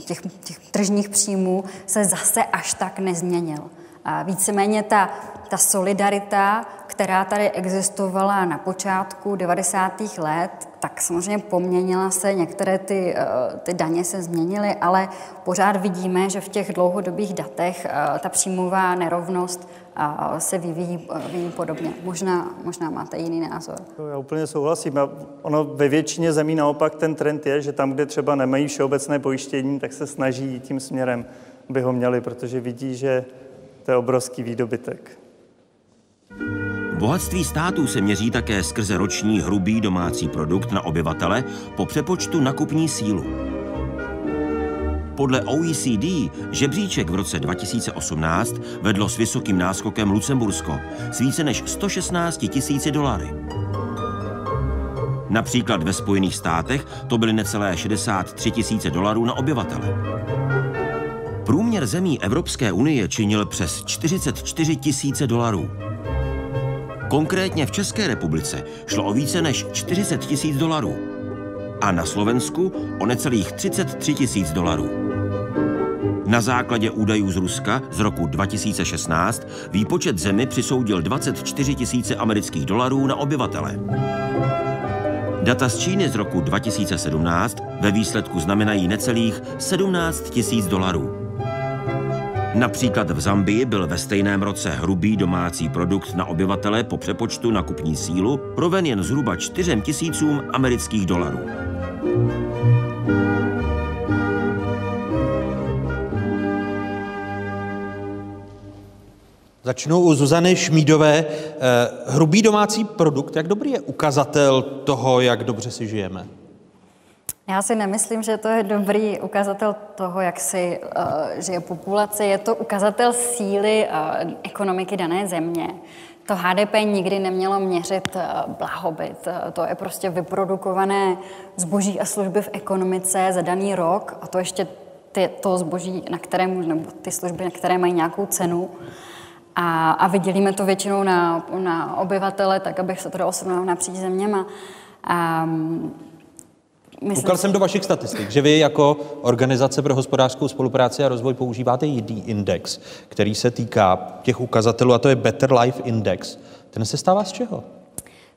těch, těch tržních příjmů, se zase až tak nezměnil. A víceméně ta, ta solidarita, která tady existovala na počátku 90. let, tak samozřejmě poměnila se, některé ty, eh, ty daně se změnily, ale pořád vidíme, že v těch dlouhodobých datech eh, ta příjmová nerovnost eh, se vyvíjí, vyvíjí podobně. Možná, možná máte jiný názor. Já úplně souhlasím. Ono ve většině zemí naopak ten trend je, že tam, kde třeba nemají všeobecné pojištění, tak se snaží tím směrem, aby ho měli, protože vidí, že to je obrovský výdobytek. Bohatství států se měří také skrze roční hrubý domácí produkt na obyvatele po přepočtu na kupní sílu. Podle OECD žebříček v roce 2018 vedlo s vysokým náskokem Lucembursko s více než 116 tisíci dolary. Například ve Spojených státech to byly necelé 63 tisíce dolarů na obyvatele. Průměr zemí Evropské unie činil přes 44 tisíce dolarů. Konkrétně v České republice šlo o více než 40 tisíc dolarů a na Slovensku o necelých 33 tisíc dolarů. Na základě údajů z Ruska z roku 2016 výpočet zemi přisoudil 24 tisíce amerických dolarů na obyvatele. Data z Číny z roku 2017 ve výsledku znamenají necelých 17 tisíc dolarů. Například v Zambii byl ve stejném roce hrubý domácí produkt na obyvatele po přepočtu na kupní sílu roven jen zhruba 4 tisícům amerických dolarů. Začnu u Zuzany Šmídové. Eh, hrubý domácí produkt, jak dobrý je ukazatel toho, jak dobře si žijeme? Já si nemyslím, že to je dobrý ukazatel toho, jak si uh, žije populace. Je to ukazatel síly uh, ekonomiky dané země. To HDP nikdy nemělo měřit uh, blahobyt. To je prostě vyprodukované zboží a služby v ekonomice za daný rok a to ještě ty, to zboží, na které, nebo ty služby, na které mají nějakou cenu. A, a vydělíme to většinou na, na obyvatele, tak abych se to dalo srovnat napříč zeměma. Um, Myslím Koukal jsem do vašich statistik, že vy jako Organizace pro hospodářskou spolupráci a rozvoj používáte jiný index, který se týká těch ukazatelů, a to je Better Life Index. Ten se stává z čeho?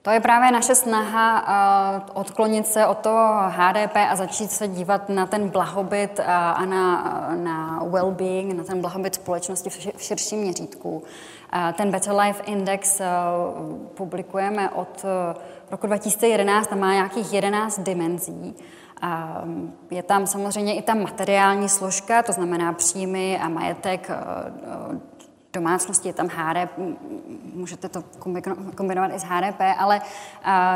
To je právě naše snaha uh, odklonit se od toho HDP a začít se dívat na ten blahobyt uh, a na, na well-being, na ten blahobyt společnosti v, v širším měřítku. Uh, ten Better Life Index publikujeme od roku 2011 tam má nějakých 11 dimenzí. A mm, je tam samozřejmě i ta materiální složka, to znamená příjmy a majetek eh, eh, domácnosti, je tam HDP, můžete to kombinovat i s HDP, ale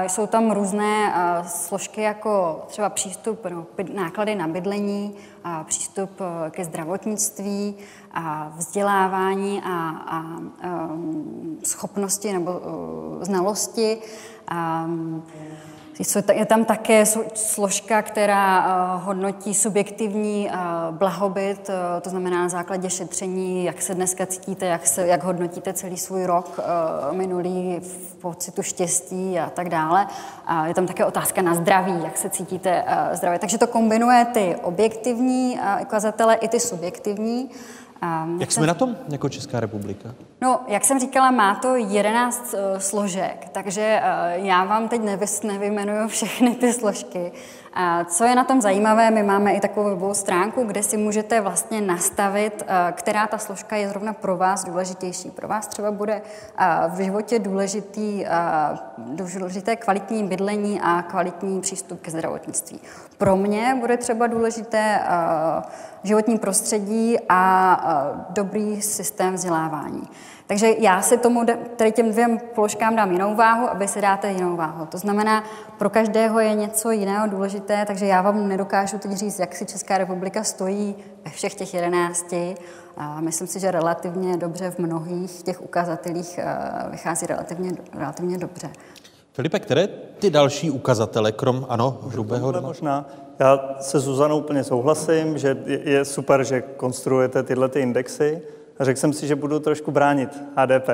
jsou tam různé složky jako třeba přístup, no, náklady na bydlení, přístup ke zdravotnictví, a vzdělávání a, a schopnosti nebo znalosti. A, je tam také složka, která eh, hodnotí subjektivní eh, blahobyt, eh, to znamená na základě šetření, jak se dneska cítíte, jak, se, jak hodnotíte celý svůj rok minulý v pocitu štěstí a tak dále. A je tam také otázka na zdraví, jak se cítíte zdravě. Takže to kombinuje ty objektivní ukazatele i ty subjektivní. Um, jak jsme na tom jako Česká republika? No, jak jsem říkala, má to 11 uh, eh, složek, takže uh, já vám teď nevys, nevymenuju všechny ty složky. Uh, co je na tom zajímavé, my máme i takovou webovou stránku, kde si můžete vlastně nastavit, uh, která ta složka je zrovna pro vás důležitější. Pro vás třeba bude uh, v životě důležitý, uh, důležité kvalitní bydlení a kvalitní přístup ke zdravotnictví. Pro mě bude třeba důležité životní prostředí a dobrý systém vzdělávání. Takže já si tomu, tady těm dvěm položkám dám jinou váhu a vy si dáte jinou váhu. To znamená, pro každého je něco jiného důležité, takže já vám nedokážu teď říct, jak si Česká republika stojí ve všech těch jedenácti. A myslím si, že relativně dobře v mnohých těch ukazatelích vychází relativně, relativně dobře. Filipe, které ty další ukazatele, krom, ano, hrubého doma? Možná. Já se Zuzanou úplně souhlasím, že je super, že konstruujete tyhle ty indexy. Řekl jsem si, že budu trošku bránit HDP.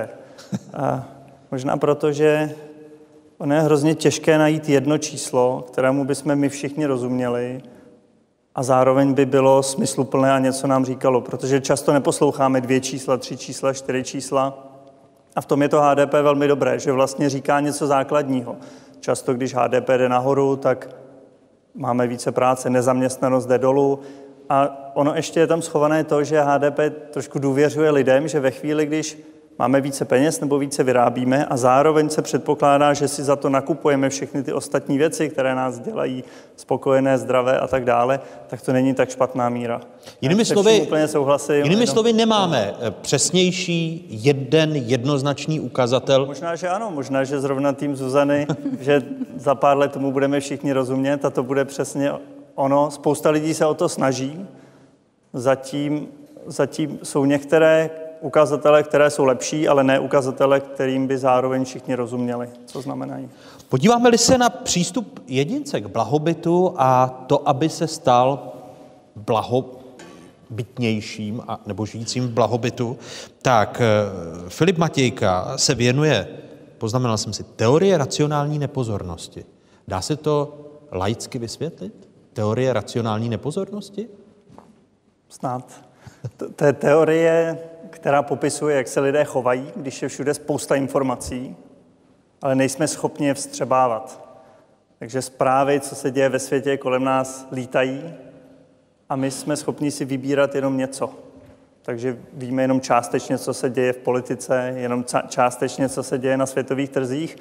A možná proto, že ono je hrozně těžké najít jedno číslo, kterému bychom my všichni rozuměli a zároveň by bylo smysluplné a něco nám říkalo, protože často neposloucháme dvě čísla, tři čísla, čtyři čísla. A v tom je to HDP velmi dobré, že vlastně říká něco základního. Často, když HDP jde nahoru, tak máme více práce, nezaměstnanost jde dolů. A ono ještě je tam schované to, že HDP trošku důvěřuje lidem, že ve chvíli, když máme více peněz nebo více vyrábíme a zároveň se předpokládá, že si za to nakupujeme všechny ty ostatní věci, které nás dělají spokojené, zdravé a tak dále, tak to není tak špatná míra. Jinými slovy, úplně souhlasím. Jinými jenom... slovy nemáme eh, přesnější jeden jednoznačný ukazatel. Možná, že ano, možná, že zrovna tým Zuzany, že za pár let tomu budeme všichni rozumět a to bude přesně ono. Spousta lidí se o to snaží, zatím, zatím jsou některé ukazatele, které jsou lepší, ale ne ukazatele, kterým by zároveň všichni rozuměli, co znamenají. Podíváme-li se na přístup jedince k blahobytu a to, aby se stal blahobytnějším a, nebo žijícím v blahobytu, tak eh, Filip Matějka se věnuje, poznamenal jsem si, teorie racionální nepozornosti. Dá se to laicky vysvětlit? Teorie racionální nepozornosti? Snad. To je teorie která popisuje, jak se lidé chovají, když je všude spousta informací, ale nejsme schopni je vstřebávat. Takže zprávy, co se děje ve světě kolem nás, lítají a my jsme schopni si vybírat jenom něco. Takže víme jenom částečně, co se děje v politice, jenom částečně, co se děje na světových trzích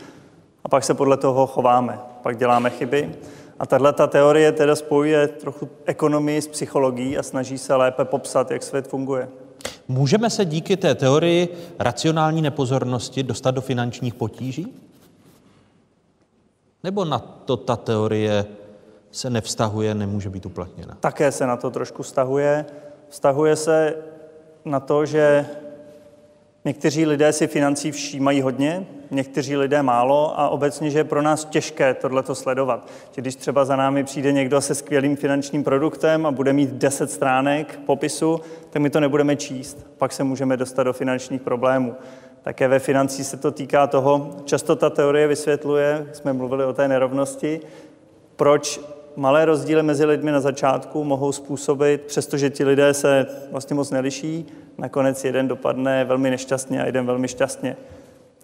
a pak se podle toho chováme. Pak děláme chyby. A tahle ta teorie teda spojuje trochu ekonomii s psychologií a snaží se lépe popsat, jak svět funguje. Můžeme se díky té teorii racionální nepozornosti dostat do finančních potíží? Nebo na to ta teorie se nevztahuje, nemůže být uplatněna? Také se na to trošku vztahuje. Vztahuje se na to, že Někteří lidé si financí všímají hodně, někteří lidé málo a obecně, že je pro nás těžké tohleto sledovat. Že když třeba za námi přijde někdo se skvělým finančním produktem a bude mít 10 stránek popisu, tak my to nebudeme číst. Pak se můžeme dostat do finančních problémů. Také ve financí se to týká toho, často ta teorie vysvětluje, jsme mluvili o té nerovnosti, proč malé rozdíly mezi lidmi na začátku mohou způsobit, přestože ti lidé se vlastně moc neliší, nakonec jeden dopadne velmi nešťastně a jeden velmi šťastně.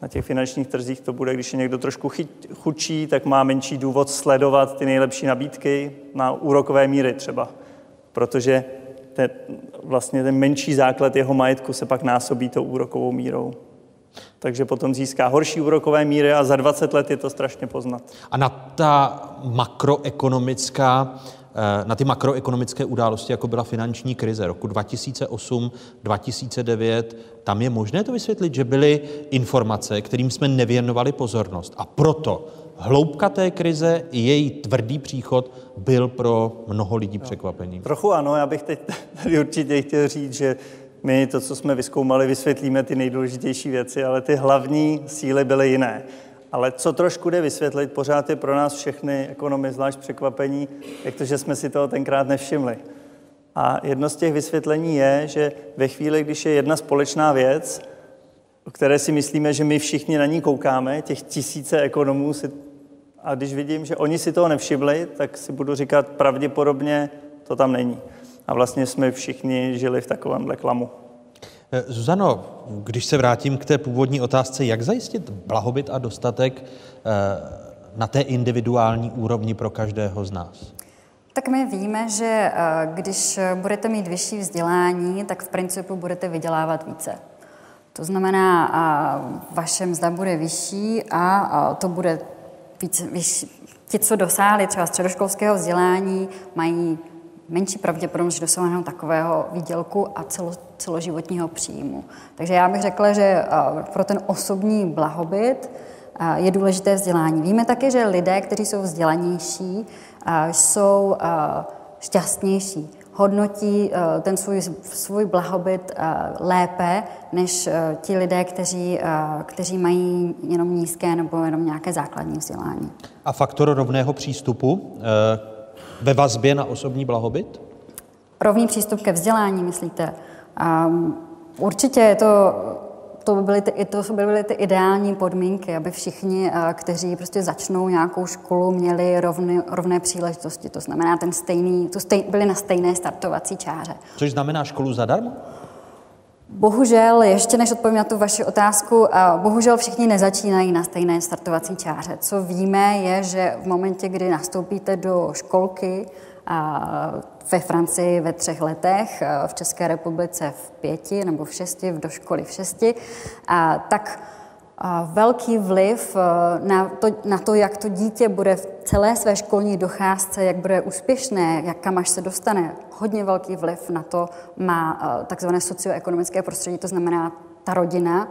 Na těch finančních trzích to bude, když je někdo trošku chudší, tak má menší důvod sledovat ty nejlepší nabídky na úrokové míry třeba, protože te, vlastně ten menší základ jeho majetku se pak násobí tou úrokovou mírou. Takže potom získá horší úrokové míry a za 20 let je to strašně poznat. A na ta makroekonomická Eh, na ty makroekonomické události, jako byla finanční krize roku 2008, 2009, tam je možné to vysvětlit, že byly informace, kterým jsme nevěnovali pozornost. A proto hloubka té krize i její tvrdý příchod byl pro mnoho lidí překvapením. Trochu ano, já bych teď tady určitě chtěl říct, že my to, co jsme vyskoumali, vysvětlíme ty nejdůležitější věci, ale ty hlavní síly byly jiné. Ale co trošku jde vysvětlit, pořád je pro nás všechny ekonomy zvlášť překvapení, jak to, že jsme si toho tenkrát nevšimli. A jedno z těch vysvětlení je, že ve chvíli, když je jedna společná věc, o které si myslíme, že my všichni na ní koukáme, těch tisíce ekonomů, si, a když vidím, že oni si toho nevšimli, tak si budu říkat, pravděpodobně to tam není. A vlastně jsme všichni žili v takovémhle klamu. Zuzano, když se vrátím k té původní otázce, jak zajistit blahobyt a dostatek eh, na té individuální úrovni pro každého z nás? Tak my víme, že eh, když budete mít vyšší vzdělání, tak v principu budete vydělávat více. To znamená, vaše mzda bude vyšší a to bude víc, vyšší. Ti, co dosáhli třeba středoškolského vzdělání, mají menší pravděpodobnost, že dosáhnou takového výdělku a celo, celoživotního příjmu. Takže já bych řekla, že eh, pro ten osobní blahobyt eh, je důležité vzdělání. Víme také, že lidé, kteří jsou vzdělanější, eh, jsou šťastnější, hodnotí ten svůj, svůj blahobyt lépe než ti lidé, kteří, kteří mají jenom nízké nebo jenom nějaké základní vzdělání. A faktor rovného přístupu ve vazbě na osobní blahobyt? Rovný přístup ke vzdělání, myslíte? Um, Určitě je to to by, byly ty, to by byly ty ideální podmínky, aby všichni, eh, kteří prostě začnou nějakou školu, měli rovny, rovné příležitosti. To znamená, ten stejný, to stej, byli na stejné startovací čáře. Což znamená školu zadarmo? Bohužel, ještě než odpovím na tu vaši otázku, bohužel všichni nezačínají na stejné startovací čáře. Co víme, je, že v momentě, kdy nastoupíte do školky, ve Francii ve třech letech, v České republice v pěti nebo v šesti, do školy v šesti, tak velký vliv na to, na to, jak to dítě bude v celé své školní docházce, jak bude úspěšné, jak kam až se dostane, hodně velký vliv na to má takzvané socioekonomické prostředí, to znamená ta rodina,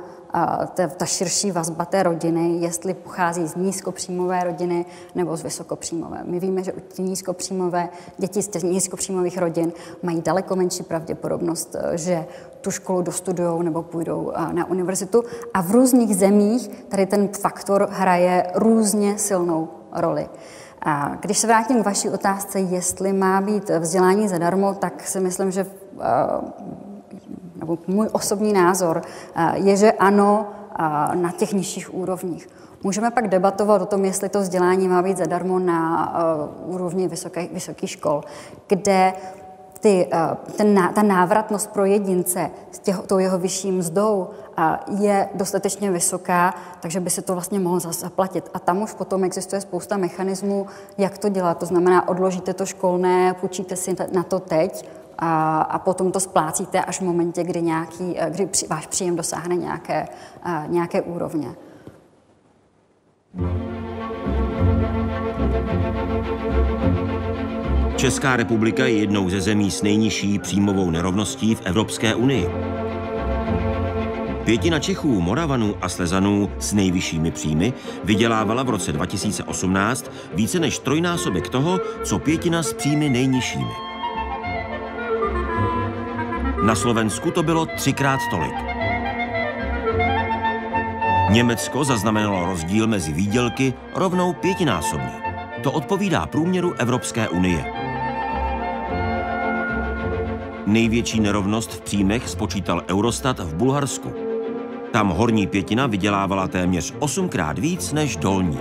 ta, ta širší vazba té rodiny, jestli pochází z nízkopříjmové rodiny nebo z vysokopříjmové. My víme, že ti nízkopříjmové, děti z těch nízkopříjmových rodin mají daleko menší pravděpodobnost, že tu školu dostudují nebo půjdou e, na univerzitu. A v různých zemích tady ten faktor hraje různě silnou roli. A když se vrátím k vaší otázce, jestli má být vzdělání zadarmo, tak si myslím, že e, nebo můj osobní názor eh, je, že ano, eh, na těch nižších úrovních. Můžeme pak debatovat o tom, jestli to vzdělání má být zadarmo na úrovni vysoké, vysokých škol, kde ty, uh, ten, ta návratnost pro jedince s těch, tou jeho vyšší mzdou uh, je dostatečně vysoká, takže by se to vlastně mohlo zaplatit. A tam už potom existuje spousta mechanismů, jak to dělat. To znamená, odložíte to školné, půjčíte si na to teď, a, a potom to splácíte až v momentě, kdy, nějaký, eh, kdy při, váš příjem dosáhne nějaké, eh, nějaké úrovně. Česká republika je jednou ze zemí s nejnižší příjmovou nerovností v Evropské unii. Pětina Čechů, Moravanů a Slezanů s nejvyššími příjmy vydělávala v roce 2018 více než trojnásobek toho, co pětina s příjmy nejnižšími. Na Slovensku to bylo třikrát tolik. Německo zaznamenalo rozdíl mezi výdělky rovnou pětinásobný. To odpovídá průměru Evropské unie. Největší nerovnost v příjmech spočítal Eurostat v Bulharsku. Tam horní pětina vydělávala téměř osmkrát víc než dolní.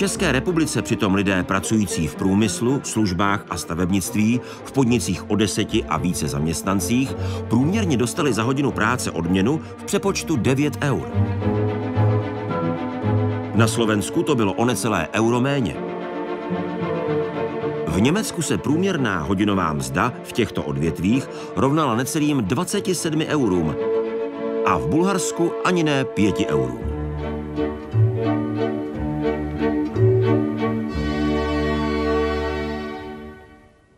České republice přitom lidé pracující v průmyslu, službách a stavebnictví v podnicích o deseti a více zaměstnancích průměrně dostali za hodinu práce odměnu v přepočtu 9 eur. Na Slovensku to bylo o necelé euro méně. V Německu se průměrná hodinová mzda v těchto odvětvích rovnala necelým 27 eurům a v Bulharsku ani ne 5 eurům.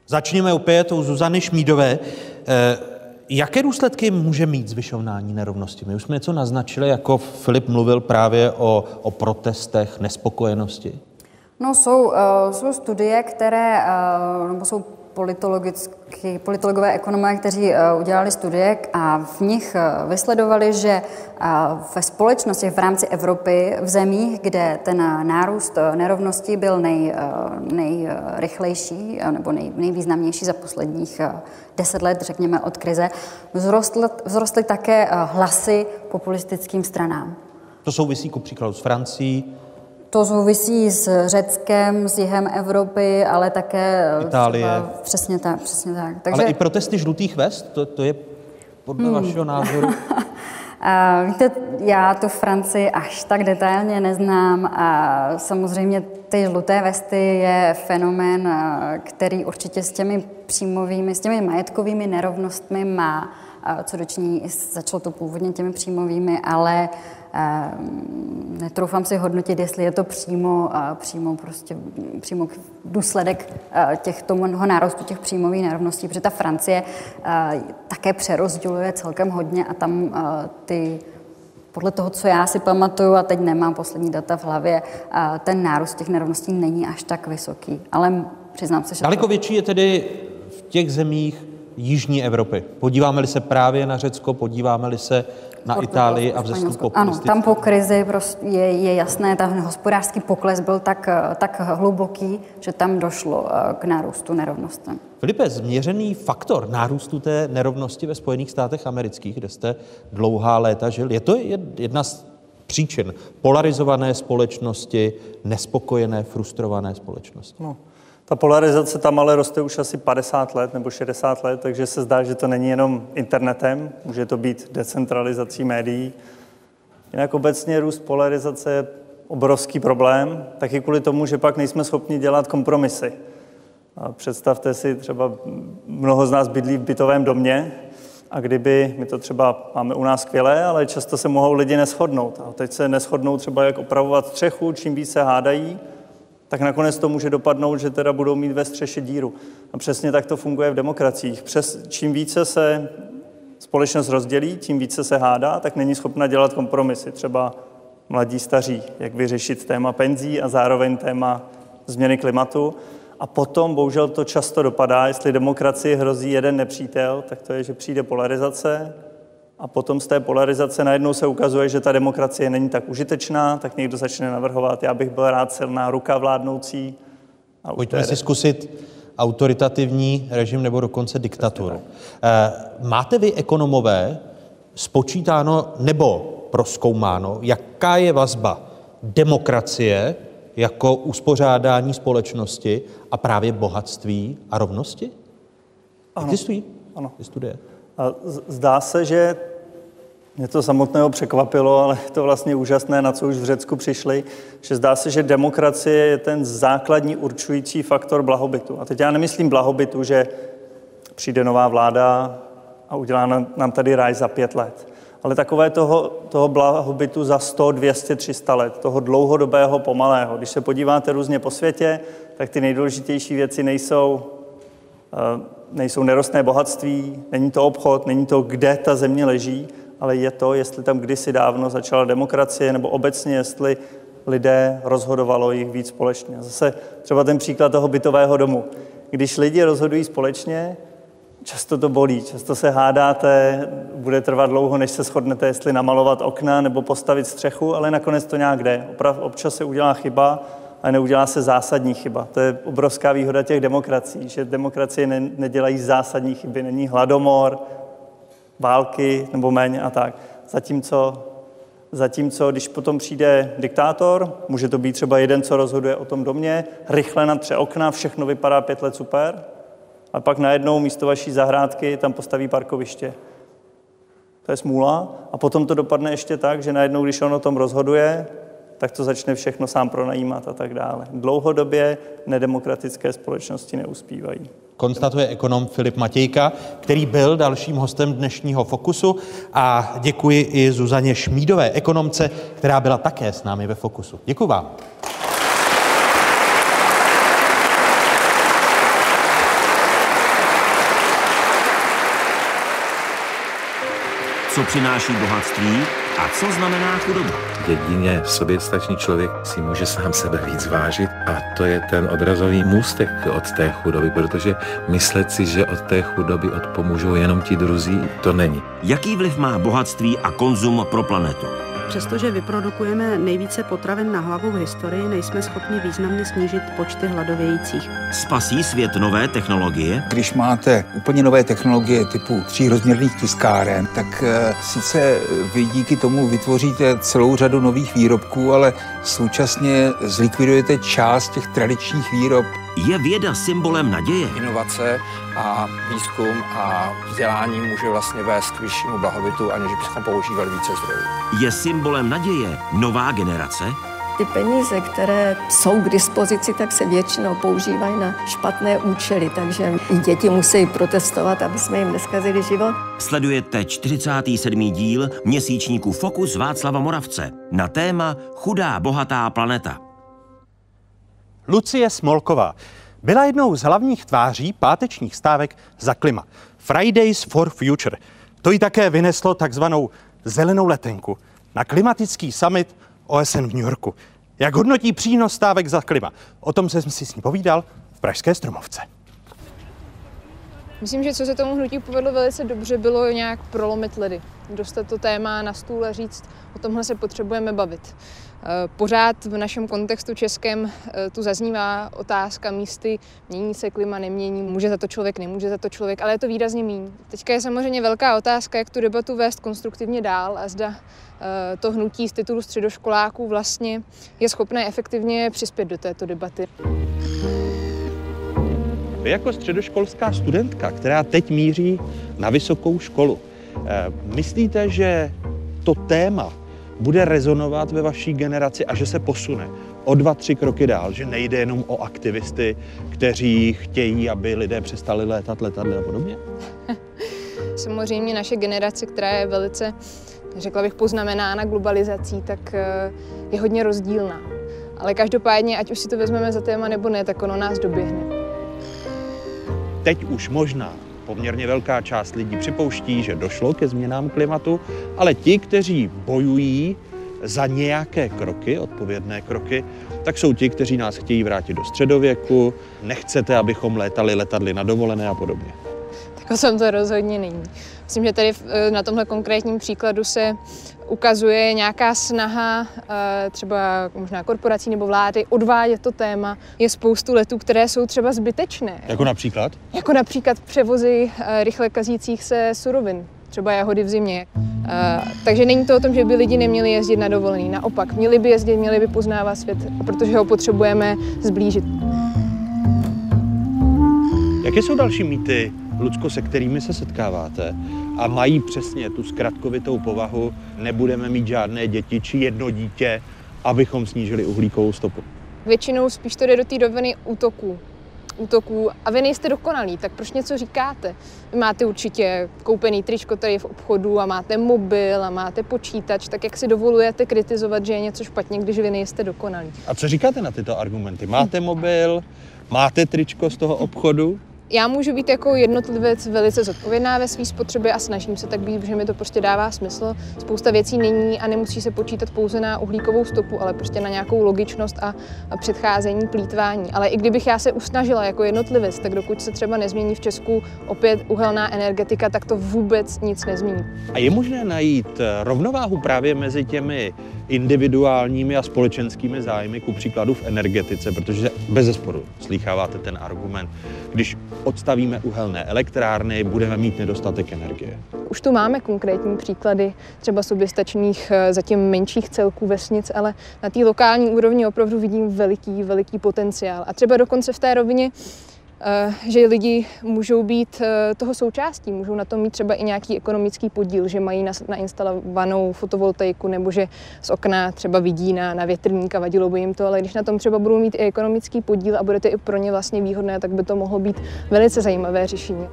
Začněme opět u Zuzany Šmídové. Eh, jaké důsledky může mít zvyšování nerovnosti? My už jsme něco naznačili, jako Filip mluvil právě o, o protestech, nespokojenosti. No, jsou, uh, jsou studie, které, uh, nebo jsou politologové ekonomové, kteří eh, udělali studie a v nich eh, vysledovali, že eh, ve společnosti v rámci Evropy, v zemích, kde ten nárůst nerovnosti byl nej, nejrychlejší nebo nej, nejvýznamnější za posledních deset let, řekněme, od krize, vzrostly, vzrostly také hlasy populistickým stranám. To souvisí ku příkladu s Francií, to souvisí s Řeckem, s jihem Evropy, ale také Itálie. Třeba, přesně tak, přesně tak. Takže... Ale i protesty žlutých vest, to, to je podle hmm. vašeho názoru? A víte, já tu Francii až tak detailně neznám a samozřejmě ty žluté vesty je fenomén, který určitě s těmi příjmovými, s těmi majetkovými nerovnostmi má co dočiní, začalo to původně těmi příjmovými, ale netroufám si hodnotit, jestli je to přímo, přímo, prostě, přímo důsledek těch toho nárostu těch příjmových nerovností, protože ta Francie také přerozděluje celkem hodně a tam ty podle toho, co já si pamatuju, a teď nemám poslední data v hlavě, ten nárůst těch nerovností není až tak vysoký. Ale přiznám se, že... Daleko větší je tedy v těch zemích jižní Evropy. Podíváme-li se právě na Řecko, podíváme-li se na Itálii a vzestup. Ano, tam po krizi prostě je, je jasné, ten hospodářský pokles byl tak, tak hluboký, že tam došlo eh, k nárůstu nerovnostem. Filipe, změřený faktor nárůstu té nerovnosti ve Spojených státech amerických, kde jste dlouhá léta žil, je to jedna z příčin polarizované společnosti, nespokojené, frustrované společnosti? No. Ta polarizace tam ale roste už asi 50 let nebo 60 let, takže se zdá, že to není jenom internetem, může to být decentralizací médií. Jinak obecně růst polarizace je obrovský problém, taky kvůli tomu, že pak nejsme schopni dělat kompromisy. A představte si, třeba mnoho z nás bydlí v bytovém domě a kdyby, my to třeba máme u nás skvělé, ale často se mohou lidi neschodnout. A teď se neschodnou třeba, jak opravovat střechu, čím víc se hádají, tak nakonec to může dopadnout, že teda budou mít ve střeše díru. A přesně tak to funguje v demokraciích. Přes, čím více se společnost rozdělí, tím více se hádá, tak není schopna dělat kompromisy. Třeba mladí, staří, jak vyřešit téma penzí a zároveň téma změny klimatu. A potom, bohužel to často dopadá, jestli demokracii hrozí jeden nepřítel, tak to je, že přijde polarizace, a potom z té polarizace najednou se ukazuje, že ta demokracie není tak užitečná, tak někdo začne navrhovat, já bych byl rád silná ruka vládnoucí. A Pojďme si zkusit autoritativní režim nebo dokonce diktaturu. Eh, máte vy ekonomové spočítáno nebo proskoumáno, jaká je vazba demokracie jako uspořádání společnosti a právě bohatství a rovnosti? Ano. Existují? Ano. studie. A zdá se, že mě to samotného překvapilo, ale je to vlastně úžasné, na co už v Řecku přišli, že zdá se, že demokracie je ten základní určující faktor blahobytu. A teď já nemyslím blahobytu, že přijde nová vláda a udělá nám tady ráj za pět let. Ale takové toho, toho blahobytu za 100, 200, 300 let, toho dlouhodobého, pomalého. Když se podíváte různě po světě, tak ty nejdůležitější věci nejsou, eh, nejsou nerostné bohatství, není to obchod, není to, kde ta země leží, ale je to, jestli tam kdysi dávno začala demokracie, nebo obecně, jestli lidé rozhodovalo jich víc společně. Zase třeba ten příklad toho bytového domu. Když lidi rozhodují společně, často to bolí, často se hádáte, bude trvat dlouho, než se shodnete, jestli namalovat okna nebo postavit střechu, ale nakonec to nějak jde. Oprav, občas se udělá chyba, a neudělá se zásadní chyba. To je obrovská výhoda těch demokracií, že demokracie ne, nedělají zásadní chyby. Není hladomor, války nebo méně a tak. Zatímco, zatímco když potom přijde diktátor, může to být třeba jeden, co rozhoduje o tom domě, rychle na tři okna, všechno vypadá pět let super, a pak najednou místo vaší zahrádky tam postaví parkoviště. To je smůla. A potom to dopadne ještě tak, že najednou, když on o tom rozhoduje, tak to začne všechno sám pronajímat a tak dále. Dlouhodobě nedemokratické společnosti neuspívají. Konstatuje ekonom Filip Matějka, který byl dalším hostem dnešního Fokusu a děkuji i Zuzaně Šmídové, ekonomce, která byla také s námi ve Fokusu. Děkuji vám. Co přináší bohatství a co znamená chudoba? Jedině soběstačný člověk si může sám sebe víc vážit a to je ten odrazový můstek od té chudoby, protože myslet si, že od té chudoby odpomůžou jenom ti druzí, to není. Jaký vliv má bohatství a konzum pro planetu? Přestože vyprodukujeme nejvíce potravin na hlavu v historii, nejsme schopni významně snížit počty hladovějících. Spasí svět nové technologie? Když máte úplně nové technologie typu třírozměrných tiskáren, tak uh, sice vy díky tomu vytvoříte celou řadu nových výrobků, ale současně zlikvidujete část těch tradičních výrob. Je věda symbolem naděje? Inovace a výzkum a vzdělání může vlastně vést k vyššímu blahobytu, aniž bychom používali více zdrojů. Je symbolem naděje nová generace? Ty peníze, které jsou k dispozici, tak se většinou používají na špatné účely, takže i děti musí protestovat, aby jsme jim neskazili život. Sledujete 47. díl měsíčníku Fokus Václava Moravce na téma Chudá bohatá planeta. Lucie Smolková byla jednou z hlavních tváří pátečních stávek za klima. Fridays for Future. To ji také vyneslo takzvanou zelenou letenku na klimatický summit OSN v New Yorku. Jak hodnotí přínos stávek za klima? O tom jsem si s ní povídal v Pražské stromovce. Myslím, že co se tomu hnutí povedlo velice dobře, bylo nějak prolomit ledy. Dostat to téma na stůl a říct, o tomhle se potřebujeme bavit. Eh, pořád v našem kontextu českém eh, tu zaznívá otázka místy, mění se klima, nemění, může za to člověk, nemůže za to člověk, ale je to výrazně méně. Teďka je samozřejmě velká otázka, jak tu debatu vést konstruktivně dál a zda eh, to hnutí z titulu středoškoláků vlastně je schopné efektivně přispět do této debaty. Vy jako středoškolská studentka, která teď míří na vysokou školu, myslíte, že to téma bude rezonovat ve vaší generaci a že se posune o dva, tři kroky dál, že nejde jenom o aktivisty, kteří chtějí, aby lidé přestali létat letadly a podobně? Samozřejmě naše generace, která je velice, řekla bych, poznamenána globalizací, tak eh, je hodně rozdílná. Ale každopádně, ať už si to vezmeme za téma nebo ne, tak ono nás doběhne. Teď už možná poměrně velká část lidí připouští, že došlo ke změnám klimatu, ale ti, kteří bojují za nějaké kroky, odpovědné kroky, tak jsou ti, kteří nás chtějí vrátit do středověku, nechcete, abychom létali letadly na dovolené a podobně. Tak o tom to rozhodně není. Myslím, že tady na tomhle konkrétním příkladu se ukazuje nějaká snaha eh, třeba možná korporací nebo vlády odvádět to téma. Je spoustu letů, které jsou třeba zbytečné. Jako například? Jako například převozy eh, rychle kazících se surovin třeba jahody v zimě. takže není to o tom, že by lidi neměli jezdit na dovolený. Naopak, měli by jezdit, měli by poznávat svět, protože ho potřebujeme zblížit. Jaké jsou další mýty Lucko, se kterými se setkáváte a mají přesně tu zkratkovitou povahu, nebudeme mít žádné děti či jedno dítě, abychom snížili uhlíkovou stopu. Většinou spíš to jde do té roviny útoků. útoků a vy nejste dokonalí, tak proč něco říkáte? Vy máte určitě koupený tričko tady v obchodu a máte mobil a máte počítač, tak jak si dovolujete kritizovat, že je něco špatně, když vy nejste dokonalí? A co říkáte na tyto argumenty? Máte mobil, máte tričko z toho obchodu? Já můžu být jako jednotlivec velice zodpovědná ve své spotřebě a snažím se tak být, že mi to prostě dává smysl. Spousta věcí není a nemusí se počítat pouze na uhlíkovou stopu, ale prostě na nějakou logičnost a předcházení plítvání. Ale i kdybych já se usnažila jako jednotlivec, tak dokud se třeba nezmění v Česku opět uhelná energetika, tak to vůbec nic nezmění. A je možné najít rovnováhu právě mezi těmi individuálními a společenskými zájmy, ku příkladu v energetice, protože bez zesporu slýcháváte ten argument, když odstavíme uhelné elektrárny, budeme mít nedostatek energie. Už tu máme konkrétní příklady třeba soběstačných eh, zatím menších celků vesnic, ale na té lokální úrovni opravdu vidím veliký, veliký potenciál. A třeba dokonce v té rovině že lidi můžou být eh, toho součástí, můžou na tom mít třeba i nějaký ekonomický podíl, že mají nainstalovanou fotovoltaiku nebo že z okna třeba vidí na, na větrník a vadilo by jim to, ale když na tom třeba budou mít i ekonomický podíl a bude to i pro ně vlastně výhodné, tak by to mohlo být velice zajímavé řešení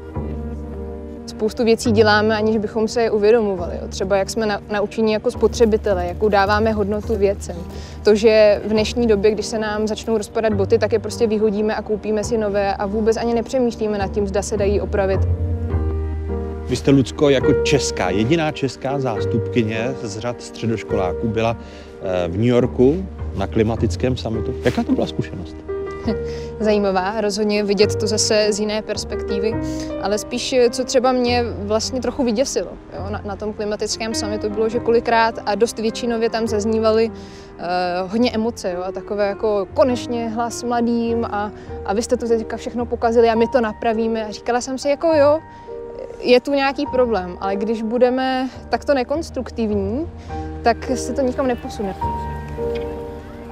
spoustu věcí děláme, aniž bychom se je uvědomovali. Jo. Třeba jak jsme na, naučení jako spotřebitele, jakou dáváme hodnotu věcem. To, že v dnešní době, když se nám začnou rozpadat boty, tak je prostě vyhodíme a koupíme si nové a vůbec ani nepřemýšlíme nad tím, zda se dají opravit. Vy jste, Lucko, jako česká, jediná česká zástupkyně z řad středoškoláků byla eh, v New Yorku na klimatickém summitu. Jaká to byla zkušenost? zajímavá, rozhodně vidět to zase z jiné perspektivy, ale spíš, co třeba mě vlastně trochu vyděsilo jo, na, na tom klimatickém summitu, bylo, že kolikrát a dost většinově tam zaznívaly uh, hodně emoce jo, a takové jako konečně hlas mladým a, a vy jste to teďka všechno pokazili a my to napravíme a říkala jsem si jako jo, je tu nějaký problém, ale když budeme takto nekonstruktivní, tak se to nikam neposune.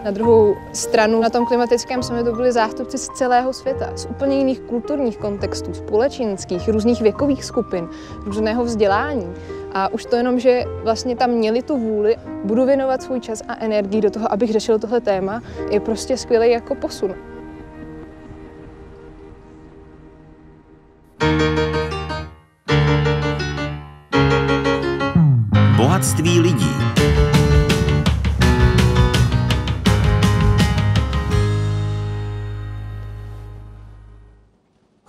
Na druhou stranu na tom klimatickém summitu byli zástupci z celého světa, z úplně jiných kulturních kontextů, společenských, různých věkových skupin, různého vzdělání. A už to jenom, že vlastně tam měli tu vůli, budu věnovat svůj čas a energii do toho, abych řešil tohle téma, je prostě skvělý jako posun. Bohatství lidí.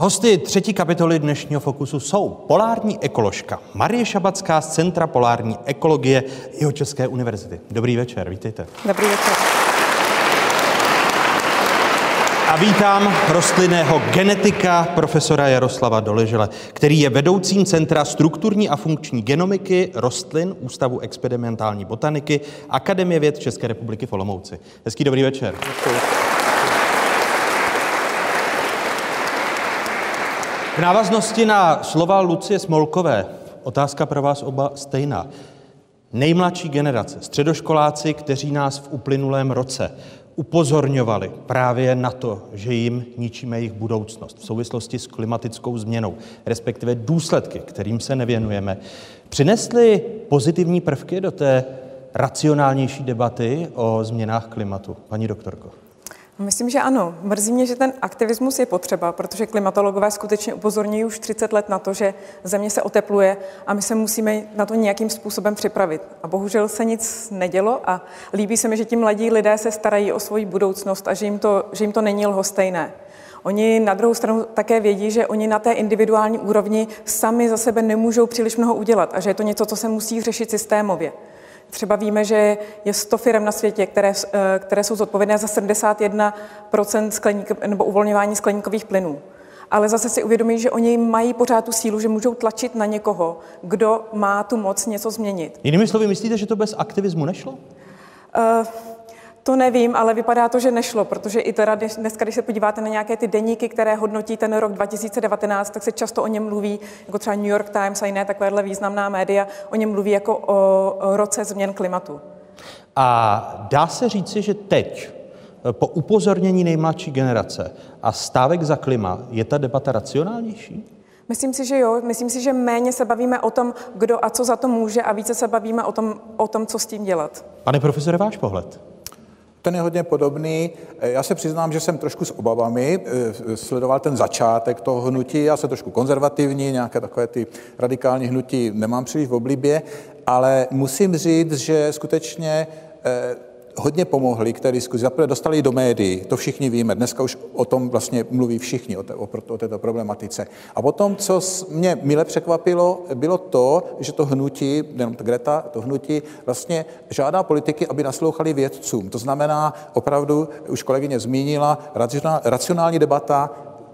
Hosty třetí kapitoly dnešního Fokusu jsou polární ekoložka Marie Šabacká z Centra polární ekologie České univerzity. Dobrý večer, vítejte. Dobrý večer. A vítám rostlinného genetika profesora Jaroslava Doležele, který je vedoucím Centra strukturní a funkční genomiky rostlin Ústavu experimentální botaniky Akademie věd České republiky v Olomouci. Hezký dobrý večer. V návaznosti na slova Lucie Smolkové, otázka pro vás oba stejná. Nejmladší generace, středoškoláci, kteří nás v uplynulém roce upozorňovali právě na to, že jim ničíme jejich budoucnost v souvislosti s klimatickou změnou, respektive důsledky, kterým se nevěnujeme, přinesly pozitivní prvky do té racionálnější debaty o změnách klimatu. Paní doktorko. Myslím, že ano. Mrzí mě, že ten aktivismus je potřeba, protože klimatologové skutečně upozorňují už 30 let na to, že země se otepluje a my se musíme na to nějakým způsobem připravit. A bohužel se nic nedělo a líbí se mi, že ti mladí lidé se starají o svoji budoucnost a že jim to, že jim to není lhostejné. Oni na druhou stranu také vědí, že oni na té individuální úrovni sami za sebe nemůžou příliš mnoho udělat a že je to něco, co se musí řešit systémově. Třeba víme, že je 100 firm na světě, které, eh, které jsou zodpovědné za 71% skleník, nebo uvolňování skleníkových plynů. Ale zase si uvědomí, že oni mají pořád tu sílu, že můžou tlačit na někoho, kdo má tu moc něco změnit. Jinými slovy, myslíte, že to bez aktivismu nešlo? Uh, to nevím, ale vypadá to, že nešlo, protože i teda dneska, když se podíváte na nějaké ty deníky, které hodnotí ten rok 2019, tak se často o něm mluví, jako třeba New York Times a jiné takovéhle významná média, o něm mluví jako o roce změn klimatu. A dá se říci, že teď, po upozornění nejmladší generace a stávek za klima, je ta debata racionálnější? Myslím si, že jo. Myslím si, že méně se bavíme o tom, kdo a co za to může a více se bavíme o tom, o tom co s tím dělat. Pane profesore, váš pohled? Ten je hodně podobný. Já se přiznám, že jsem trošku s obavami eh, sledoval ten začátek toho hnutí. Já jsem trošku konzervativní, nějaké takové ty radikální hnutí nemám příliš v oblibě, ale musím říct, že skutečně eh, hodně pomohli k té diskuzi. Zaprvé dostali do médií, to všichni víme. Dneska už o tom vlastně mluví všichni, o, té, o, o této problematice. A potom, co mě mile překvapilo, bylo to, že to hnutí, nejenom Greta, to hnutí vlastně žádá politiky, aby naslouchali vědcům. To znamená, opravdu, už kolegyně zmínila, racionální debata,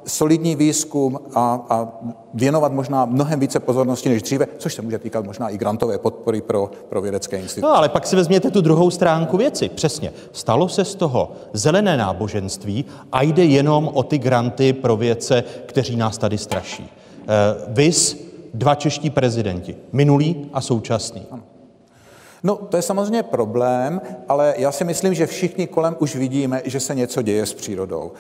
solidní výzkum a, a věnovat možná mnohem více pozornosti než dříve, což se může týkat možná i grantové podpory pro, pro vědecké instituce. No ale pak si vezměte tu druhou stránku věci. Přesně. Stalo se z toho zelené náboženství a jde jenom o ty granty pro vědce, kteří nás tady straší. Uh, vys dva čeští prezidenti, minulý a současný. Ano. No, to je samozřejmě problém, ale já si myslím, že všichni kolem už vidíme, že se něco děje s přírodou.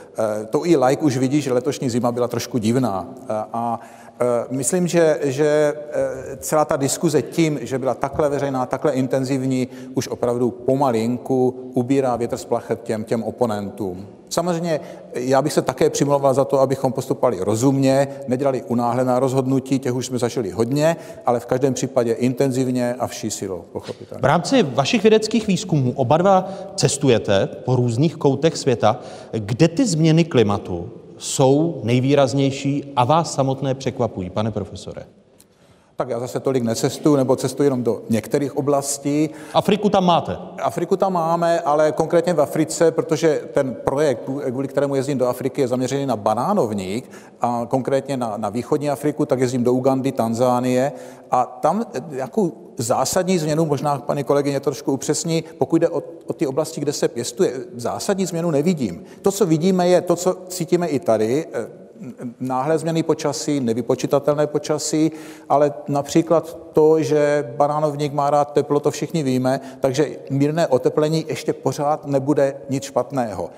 E, to i like už vidí, že letošní zima byla trošku divná. E, a Eh, myslím, že, že eh, celá ta diskuze tím, že byla takhle veřejná, takhle intenzivní, už opravdu pomalinku ubírá větr z plachet těm, těm oponentům. Samozřejmě já bych se také přimlouval za to, abychom postupovali rozumně, nedělali unáhlená rozhodnutí, těch už jsme zažili hodně, ale v každém případě intenzivně a vší silou, pochopitelně. V rámci vašich vědeckých výzkumů oba dva cestujete po různých koutech světa. Kde ty změny klimatu jsou nejvýraznější a vás samotné překvapují, pane profesore? Tak já zase tolik necestuju, nebo cestuji jenom do některých oblastí. Afriku tam máte? Afriku tam máme, ale konkrétně v Africe, protože ten projekt, kvůli kterému jezdím do Afriky, je zaměřený na banánovník a konkrétně na, na východní Afriku, tak jezdím do Ugandy, Tanzánie a tam jakou zásadní změnu, možná paní kolegyně trošku upřesní, pokud jde o, o ty oblasti, kde se pěstuje, zásadní změnu nevidím. To, co vidíme, je to, co cítíme i tady, náhle změny počasí, nevypočitatelné počasí, ale například to, že banánovník má rád teplo, to všichni víme, takže mírné oteplení ještě pořád nebude nic špatného.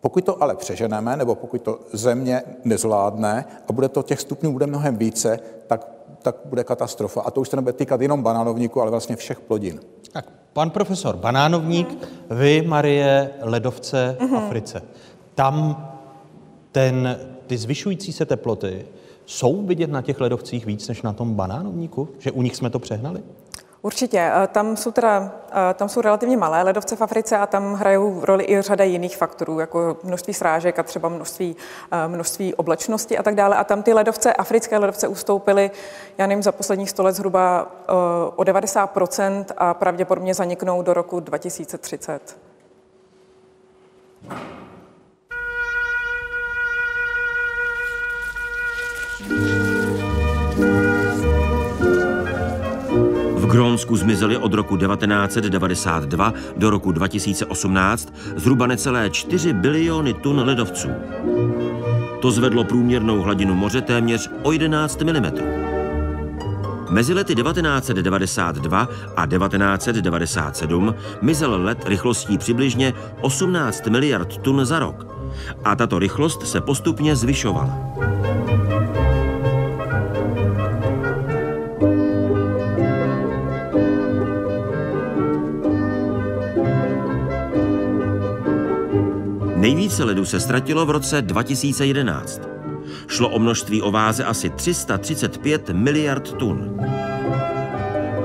Pokud to ale přeženeme, nebo pokud to země nezvládne a bude to těch stupňů bude mnohem více, tak tak bude katastrofa. A to už se nebude týkat jenom banánovníku, ale vlastně všech plodin. Tak, pan profesor, banánovník, vy, Marie, ledovce v mhm. Africe. Tam ten, ty zvyšující se teploty jsou vidět na těch ledovcích víc než na tom banánovníku? Že u nich jsme to přehnali? Určitě. Eh, tam jsou, teda, eh, tam jsou relativně malé ledovce v Africe a tam hrajou roli i řada jiných faktorů, jako množství srážek a třeba množství, eh, množství oblečnosti a tak dále. A tam ty ledovce, africké ledovce ustoupily, já nevím, za posledních 100 let zhruba o 90% a pravděpodobně zaniknou do roku 2030. Grónsku zmizely od roku 1992 do roku 2018 zhruba necelé 4 biliony tun ledovců. To zvedlo průměrnou hladinu moře téměř o 11 mm. Mezi lety 1992 a 1997 mizel led rychlostí přibližně 18 miliard tun za rok. A tato rychlost se postupně zvyšovala. Nejvíce ledu se ztratilo v roce 2011. Šlo o množství o váze asi 335 miliard tun.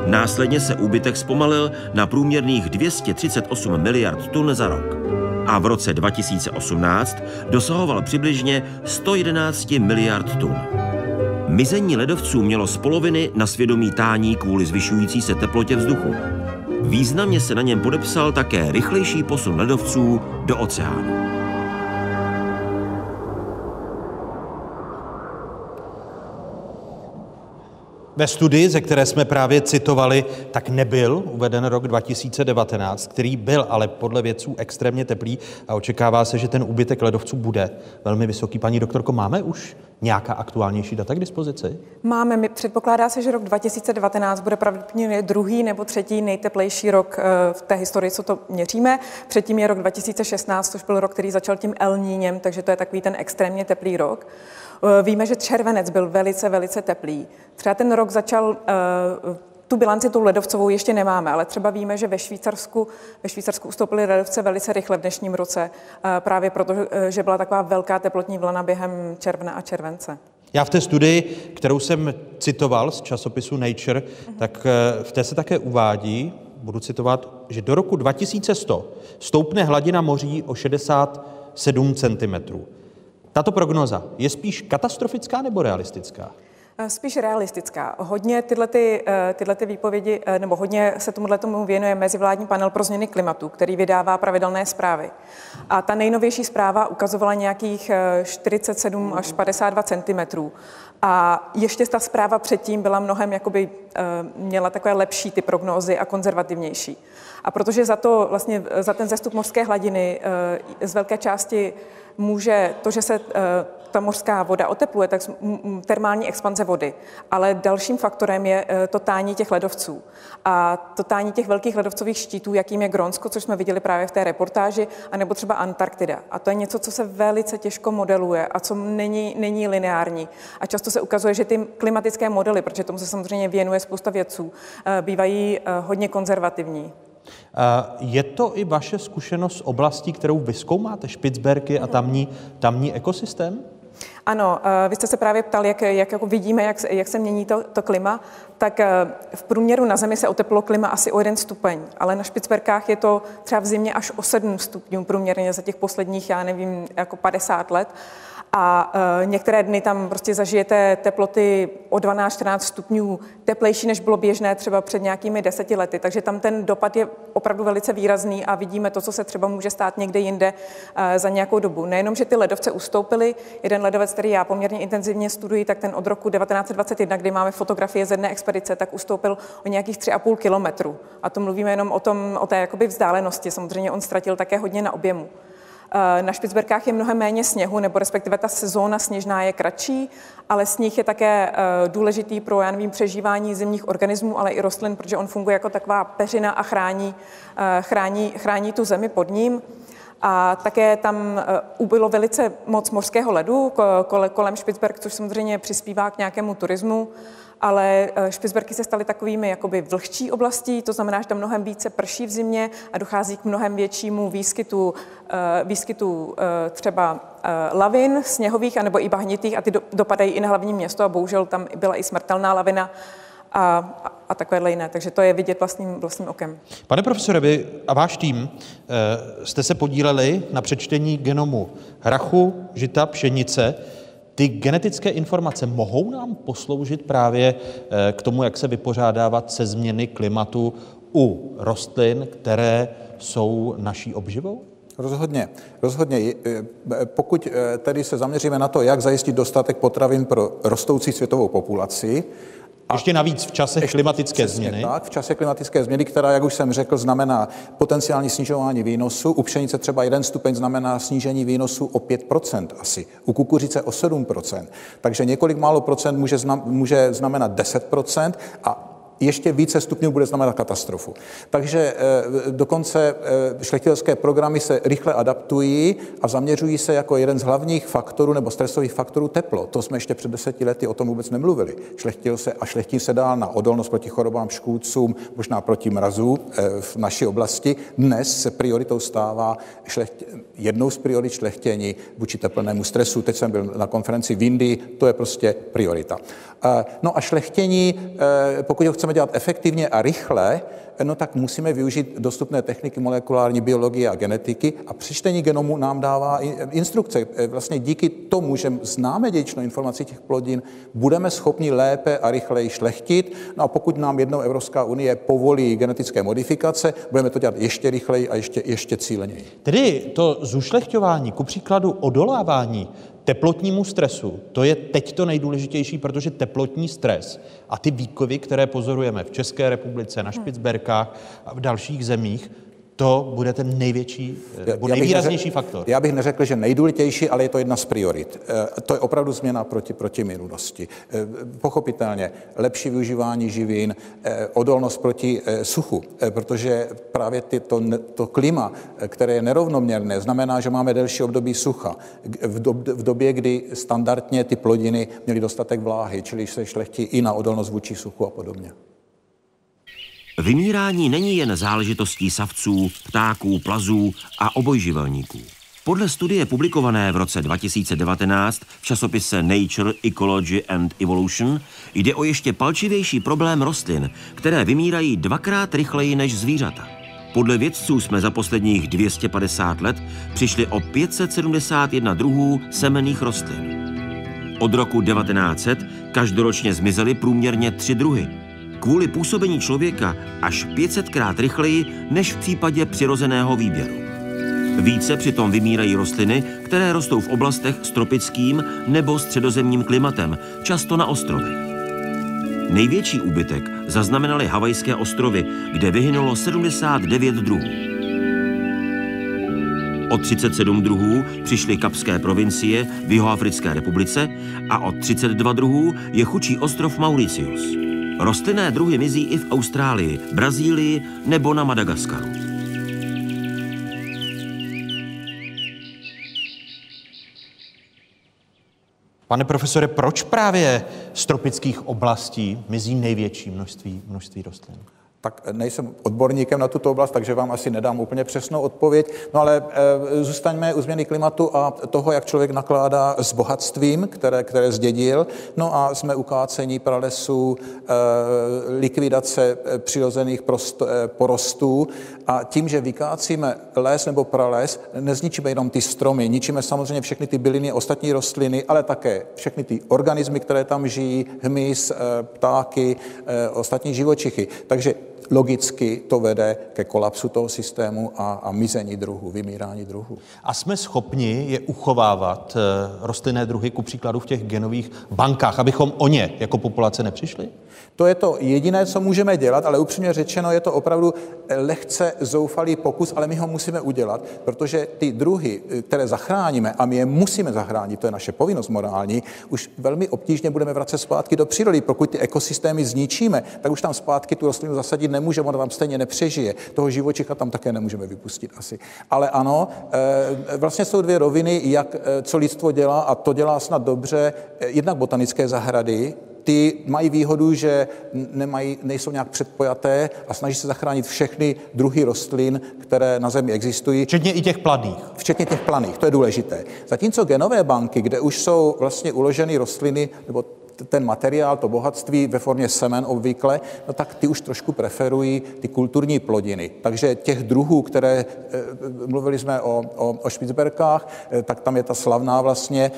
Následně se úbytek zpomalil na průměrných 238 miliard tun za rok. A v roce 2018 dosahoval přibližně 111 miliard tun. Mizení ledovců mělo z poloviny na svědomí tání kvůli zvyšující se teplotě vzduchu. Významně se na něm podepsal také rychlejší posun ledovců do oceánu. Ve studii, ze které jsme právě citovali, tak nebyl uveden rok 2019, který byl ale podle vědců extrémně teplý a očekává se, že ten úbytek ledovců bude velmi vysoký. Paní doktorko, máme už nějaká aktuálnější data k dispozici? Máme. My předpokládá se, že rok 2019 bude pravděpodobně druhý nebo třetí nejteplejší rok eh, v té historii, co to měříme. Předtím je rok 2016, což byl rok, který začal tím El Níněm, takže to je takový ten extrémně teplý rok. Eh, víme, že červenec byl velice, velice teplý. Třeba ten rok začal eh, tu bilanci, tu ledovcovou ještě nemáme, ale třeba víme, že ve Švýcarsku, ve Švýcarsku ustoupily ledovce velice rychle v dnešním roce, eh, právě proto, že byla taková velká teplotní vlna během června a července. Já v té studii, kterou jsem citoval z časopisu Nature, tak v té se také uvádí, budu citovat, že do roku 2100 stoupne hladina moří o 67 cm. Tato prognoza je spíš katastrofická nebo realistická? Eh, spíš realistická. Hodně tyhle, ty, eh, tyhle ty výpovědi, eh, nebo hodně se tomuhle tomu věnuje Mezivládní panel pro změny klimatu, který vydává pravidelné zprávy. A ta nejnovější zpráva ukazovala nějakých 47 až 52 cm. A ještě ta zpráva předtím byla mnohem, jakoby, měla takové lepší ty prognózy a konzervativnější. A protože za to, vlastně za ten zestup mořské hladiny z velké části může to, že se eh, ta mořská voda otepluje, tak termální expanze vody. Ale dalším faktorem je eh, to tání těch ledovců. A to tání těch velkých ledovcových štítů, jakým je Grónsko, což jsme viděli právě v té reportáži, anebo třeba Antarktida. A to je něco, co se velice těžko modeluje a co není, není lineární. A často se ukazuje, že ty klimatické modely, protože tomu se samozřejmě věnuje spousta vědců, eh, bývají hodně konzervativní. Je to i vaše zkušenost z oblastí, kterou vyskoumáte, Špicberky a tamní, tamní ekosystém? Ano, vy jste se právě ptal, jak, jak jako vidíme, jak, jak se mění to, to klima. Tak v průměru na Zemi se oteplilo klima asi o jeden stupeň, ale na Špicberkách je to třeba v zimě až o sedm stupňů průměrně za těch posledních, já nevím, jako 50 let a e, některé dny tam prostě zažijete teploty o 12-14 stupňů teplejší, než bylo běžné třeba před nějakými deseti lety. Takže tam ten dopad je opravdu velice výrazný a vidíme to, co se třeba může stát někde jinde e, za nějakou dobu. Nejenom, že ty ledovce ustoupily, jeden ledovec, který já poměrně intenzivně studuji, tak ten od roku 1921, kdy máme fotografie z jedné expedice, tak ustoupil o nějakých 3,5 kilometru. A to mluvíme jenom o, tom, o té jakoby vzdálenosti. Samozřejmě on ztratil také hodně na objemu. Eh, na Špicberkách je mnohem méně sněhu, nebo respektive ta sezóna sněžná je kratší, ale sníh je také eh, důležitý pro, já nevím, přežívání zimních organismů, ale i rostlin, protože on funguje jako taková peřina a chrání, eh, chrání, chrání tu zemi pod ním. A také tam ubylo velice moc mořského ledu kolem Špicberg, což samozřejmě přispívá k nějakému turismu ale eh, Špicberky se staly takovými jakoby vlhčí oblastí, to znamená, že tam mnohem více prší v zimě a dochází k mnohem většímu výskytu, eh, výskytu eh, třeba lavin sněhových anebo i bahnitých a ty dopadají i na hlavní město a bohužel tam byla i smrtelná lavina a, a takovéhle jiné. Takže to je vidět vlastním, vlastním okem. Pane profesore, vy a váš tým jste se podíleli na přečtení genomu hrachu, žita, pšenice. Ty genetické informace mohou nám posloužit právě eh, k tomu, jak se vypořádávat se změny klimatu u rostlin, které jsou naší obživou? Rozhodně. Rozhodně. Eh, pokud eh, tedy se zaměříme na to, jak zajistit dostatek potravin pro rostoucí světovou populaci, Ještě navíc v čase klimatické Přesně změny. Tak, v čase klimatické změny, která, jak už jsem řekl, znamená potenciální snižování výnosu. U pšenice třeba jeden stupeň znamená snížení výnosu o 5% asi, u kukuřice o 7%. Takže několik málo procent může, znam, může znamenat 10% a ještě více stupňů bude znamenat katastrofu. Takže eh, dokonce eh, šlechtitelské programy se rychle adaptují a zaměřují se jako jeden z hlavních faktorů nebo stresových faktorů teplo. To jsme ještě před deseti lety o tom vůbec nemluvili. Šlechtil se a šlechtí se dál na odolnost proti chorobám, škůdcům, možná proti mrazu eh, v naší oblasti. Dnes se prioritou stává šlechtě, jednou z priorit šlechtění vůči teplnému stresu. Teď jsem byl na konferenci v Indii, to je prostě priorita. No a šlechtění, pokud ho chceme dělat efektivně a rychle, no tak musíme využít dostupné techniky molekulární biologie a genetiky a přečtení genomu nám dává instrukce. Vlastně díky tomu, že známe dědičnou informaci těch plodin, budeme schopni lépe a rychleji šlechtit. No a pokud nám jednou Evropská unie povolí genetické modifikace, budeme to dělat ještě rychleji a ještě, ještě cíleněji. Tedy to zušlechťování, ku příkladu odolávání teplotnímu stresu, to je teď to nejdůležitější, protože teplotní stres a ty výkovy, které pozorujeme v České republice, na Špicberkách a v dalších zemích, to bude ten největší nebo nejvýraznější neřekl, faktor. Já bych neřekl, že nejdůležitější, ale je to jedna z priorit. Eh, to je opravdu změna proti, proti minulosti. Eh, pochopitelně lepší využívání živin, eh, odolnost proti suchu, protože právě ty, to, to klima, které je nerovnoměrné, znamená, že máme delší období sucha. V, dob, v době, kdy standardně ty plodiny měly dostatek vláhy, čili se šlechtí i na odolnost vůči suchu a podobně. Vymírání není jen záležitostí savců, ptáků, plazů a obojživelníků. Podle studie publikované v roce 2019 v časopise Nature, Ecology and Evolution jde o ještě palčivější problém rostlin, které vymírají dvakrát rychleji než zvířata. Podle vědců jsme za posledních 250 let přišli o 571 druhů semenných rostlin. Od roku 1900 každoročně zmizely průměrně tři druhy, kvůli působení člověka až 500krát rychleji než v případě přirozeného výběru. Více přitom vymírají rostliny, které rostou v oblastech s tropickým nebo středozemním klimatem, často na ostrovech. Největší úbytek zaznamenaly Havajské ostrovy, kde vyhynulo 79 druhů. O 37 druhů přišly Kapské provincie v Jihoafrické republice a o 32 druhů je chučí ostrov Mauritius. Rostlinné druhy mizí i v Austrálii, Brazílii nebo na Madagaskaru. Pane profesore, proč právě z tropických oblastí mizí největší množství, množství rostlin? Tak nejsem odborníkem na tuto oblast, takže vám asi nedám úplně přesnou odpověď. No ale e, zůstaňme u změny klimatu a toho, jak člověk nakládá s bohatstvím, které, které zdědil. No a jsme ukácení pralesů, e, likvidace eh, přirozených prost, porostů a tím, že vykácíme les nebo prales, nezničíme jenom ty stromy, ničíme samozřejmě všechny ty byliny, ostatní rostliny, ale také všechny ty organismy, které tam žijí, hmyz, ptáky, ostatní živočichy. Takže logicky to vede ke kolapsu toho systému a, a mizení druhů, vymírání druhů. A jsme schopni je uchovávat rostlinné druhy, ku příkladu v těch genových bankách, abychom o ně jako populace nepřišli? To je to jediné, co můžeme dělat, ale upřímně řečeno je to opravdu lehce zoufalý pokus, ale my ho musíme udělat, protože ty druhy, které zachráníme, a my je musíme zachránit, to je naše povinnost morální, už velmi obtížně budeme vracet zpátky do přírody. Pokud ty ekosystémy zničíme, tak už tam zpátky tu rostlinu zasadit nemůžeme, ona tam stejně nepřežije. Toho živočicha tam také nemůžeme vypustit asi. Ale ano, vlastně jsou dvě roviny, jak co lidstvo dělá, a to dělá snad dobře, jednak botanické zahrady, ty mají výhodu, že nemají, nejsou nějak předpojaté a snaží se zachránit všechny druhy rostlin, které na Zemi existují. Včetně i těch planých. Včetně těch planých, to je důležité. Zatímco genové banky, kde už jsou vlastně uloženy rostliny nebo ten materiál, to bohatství ve formě semen obvykle, no tak ty už trošku preferují ty kulturní plodiny. Takže těch druhů, které, mluvili jsme o, o, o Špicberkách, tak tam je ta slavná vlastně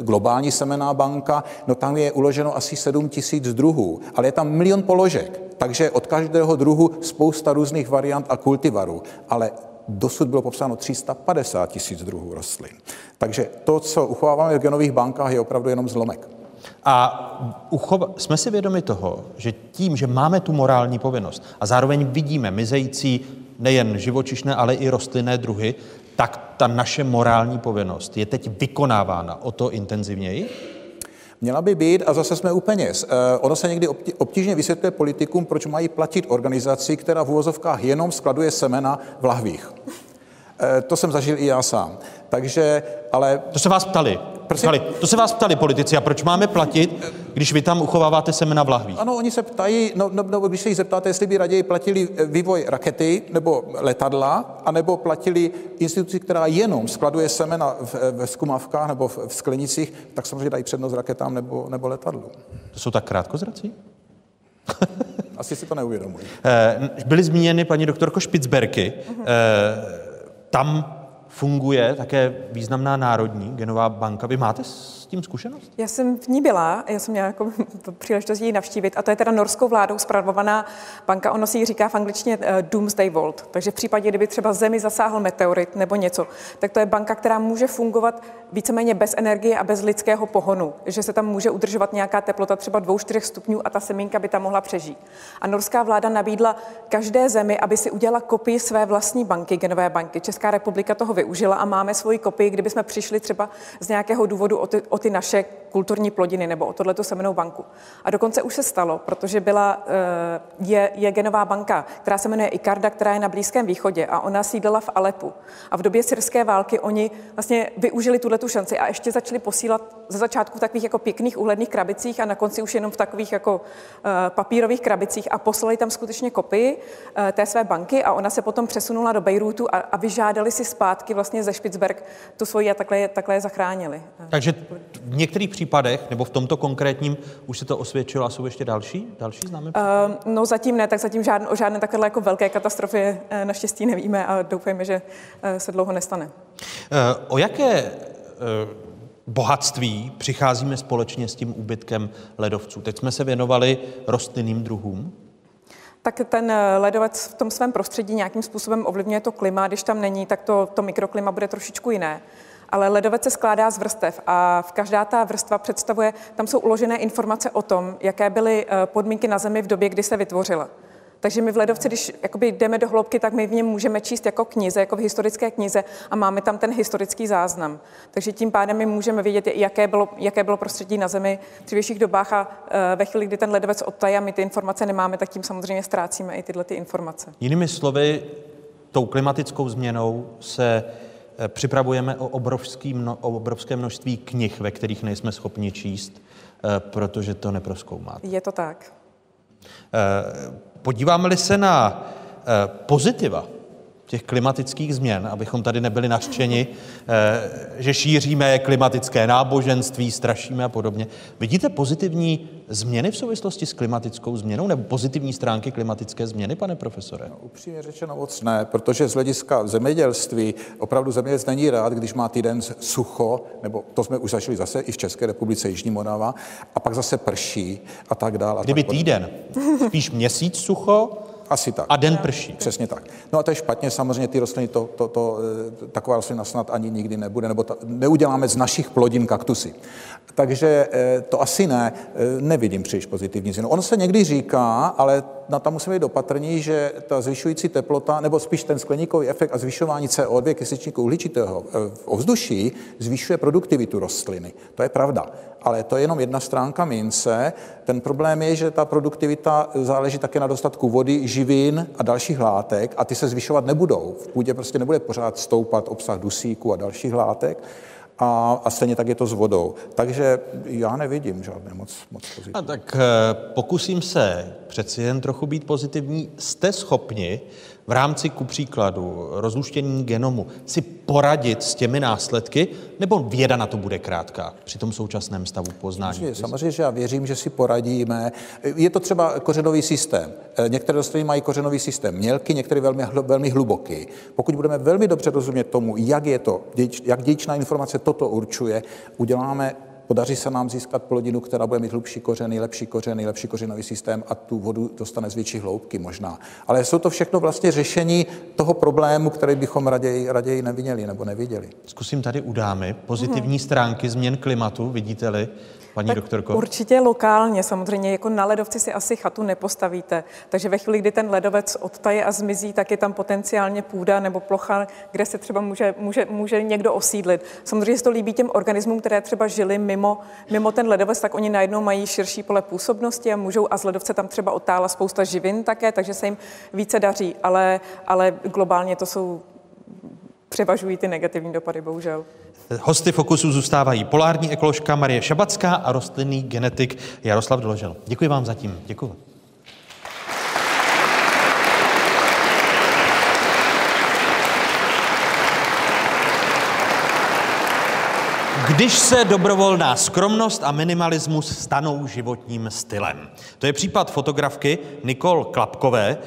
globální semená banka, no tam je uloženo asi 7 tisíc druhů, ale je tam milion položek, takže od každého druhu spousta různých variant a kultivarů, ale dosud bylo popsáno 350 tisíc druhů rostlin. Takže to, co uchováváme v genových bankách, je opravdu jenom zlomek. A uchova- jsme si vědomi toho, že tím, že máme tu morální povinnost a zároveň vidíme mizející nejen živočišné, ale i rostlinné druhy, tak ta naše morální povinnost je teď vykonávána o to intenzivněji? Měla by být, a zase jsme u peněz. Eh, ono se někdy obtí- obtížně vysvětluje politikům, proč mají platit organizaci, která v úvozovkách jenom skladuje semena v lahvích. Eh, To jsem zažil i já sám. Takže, ale... To se vás ptali. ptali. To se vás ptali politici, a proč máme platit, když vy tam uchováváte semena v lahvích? Ano, oni se ptají, no, no, no, když se jich zeptáte, jestli by raději platili eh, vývoj rakety nebo letadla, anebo platili instituci, která jenom skladuje semena v, eh, ve skumavkách nebo v, v sklenicích, tak samozřejmě dají přednost raketám nebo, nebo letadlům. To jsou tak krátkozrací? Asi si to neuvědomují. Byly zmíněny paní doktorko Špicberky. Eh, Tam funguje také významná národní genová banka. Vy máte tím zkušenost? Já jsem v ní byla, já jsem měla jako příležitost ji navštívit a to je teda norskou vládou spravovaná banka, ono si ji říká v angličtině eh, Doomsday Vault, takže v případě, kdyby třeba zemi zasáhl meteorit nebo něco, tak to je banka, která může fungovat víceméně bez energie a bez lidského pohonu, že se tam může udržovat nějaká teplota třeba 2-4 stupňů a ta semínka by tam mohla přežít. A norská vláda nabídla každé zemi, aby si udělala kopii své vlastní banky, genové banky. Česká republika toho využila a máme svoji kopii, kdyby jsme přišli třeba z nějakého důvodu o ty, o ty naše kulturní plodiny nebo o tohleto semenou banku. A dokonce už se stalo, protože byla, eh, je, je genová banka, která se jmenuje Ikarda, která je na Blízkém východě a ona sídlela v Alepu. A v době syrské války oni vlastně využili tuhle tu šanci a ještě začali posílat ze začátku v takových jako pěkných úhledných krabicích a na konci už jenom v takových jako eh, papírových krabicích a poslali tam skutečně kopii eh, té své banky a ona se potom přesunula do Bejrútu a, a vyžádali si zpátky vlastně ze Špicberg tu svoji a takhle, je- takhle je zachránili. Takže v některých případech, nebo v tomto konkrétním, už se to osvědčilo a jsou ještě další? Další známe? Uh, no zatím ne, tak zatím žádn, o žádné takové jako velké katastrofy eh, naštěstí nevíme a doufejme, že eh, se dlouho nestane. Eh, O jaké eh, bohatství přicházíme společně s tím úbytkem ledovců? Teď jsme se věnovali rostlinným druhům. Tak ten eh, ledovec v tom svém prostředí nějakým způsobem ovlivňuje to klima, když tam není, tak to, to mikroklima bude trošičku jiné. Ale ledovec se skládá z vrstev a v každá ta vrstva představuje, tam jsou uložené informace o tom, jaké byly eh, podmínky na Zemi v době, kdy se vytvořila. Takže my v ledovci, když jakoby jdeme do hloubky, tak my v něm můžeme číst jako knize, jako v historické knize a máme tam ten historický záznam. Takže tím pádem my můžeme vědět, jaké bylo, jaké bylo prostředí na Zemi v dřívějších dobách a eh, ve chvíli, kdy ten ledovec odtaje a my ty informace nemáme, tak tím samozřejmě ztrácíme i tyhle ty informace. Jinými slovy, tou klimatickou změnou se eh, připravujeme o, obrovský mno, o obrovské množství knih, ve kterých nejsme schopni číst, eh, protože to neproskoumáte. Je to tak. Podíváme-li se na eh, pozitiva těch klimatických změn, abychom tady nebyli nařčeni, eh, že šíříme klimatické náboženství, strašíme a podobně. Vidíte pozitivní změny v souvislosti s klimatickou změnou nebo pozitivní stránky klimatické změny, pane profesore? Upřímně řečeno moc ne, protože z hlediska zemědělství opravdu zemědělec není rád, když má týden sucho, nebo to jsme už zašli zase i v České republice, Jižní Morava, a pak zase prší a tak dále. Kdyby týden, spíš měsíc sucho, asi tak. A den prší. Přesně tak. No a to je špatně, samozřejmě ty rostliny, to, to, to, eh, taková rostlina snad ani nikdy nebude, nebo ta, neuděláme z našich plodin kaktusy. Takže eh, to asi ne, eh, nevidím příliš pozitivní změnu. Ono se někdy říká, ale na tam musíme být opatrní, že ta zvyšující teplota, nebo spíš ten skleníkový efekt a zvyšování CO2, kysličníku uhličitého eh, v ovzduší, zvyšuje produktivitu rostliny. To je pravda. Ale to je jenom jedna stránka mince. Ten problém je, že ta produktivita záleží také na dostatku vody, živin a dalších látek a ty se zvyšovat nebudou. V půdě prostě nebude pořád stoupat obsah dusíku a dalších látek. A, a stejně tak je to s vodou. Takže já nevidím žádné moc, moc pozitivní. A tak eh, pokusím se přeci jen trochu být pozitivní. Jste schopni v rámci, ku příkladu, rozluštění genomu si poradit s těmi následky, nebo věda na to bude krátká při tom současném stavu poznání? Samozřejmě, samozřejmě, že já věřím, že si poradíme. Je to třeba kořenový systém. Eh, Některé rostliny mají kořenový systém mělký, některé velmi, velmi hluboký. Pokud budeme velmi dobře rozumět tomu, jak je to, jak dědičná informace toto určuje, uděláme podaří se nám získat plodinu, která bude mít hlubší kořeny, lepší kořeny, lepší kořenový systém a tu vodu dostane z větší hloubky možná. Ale jsou to všechno vlastně řešení toho problému, který bychom raději, raději neviděli nebo neviděli. Zkusím tady u dámy pozitivní stránky změn klimatu, vidíte-li, paní tak doktorko? Určitě lokálně, samozřejmě, jako na ledovci si asi chatu nepostavíte. Takže ve chvíli, kdy ten ledovec odtaje a zmizí, tak je tam potenciálně půda nebo plocha, kde se třeba může, může, může někdo osídlit. Samozřejmě se to líbí těm organismům, které třeba žili mimo, mimo ten ledovec, tak oni najednou mají širší pole působnosti a můžou, a z ledovce tam třeba otála spousta živin také, takže se jim více daří, ale, ale globálně to jsou převažují ty negativní dopady, bohužel. Hosty Fokusu zůstávají polární ekoložka Marie Šabacká a rostlinný genetik Jaroslav Doložel. Děkuji vám zatím. Děkuji. Když se dobrovolná skromnost a minimalismus stanou životním stylem. To je případ fotografky Nikol Klapkové.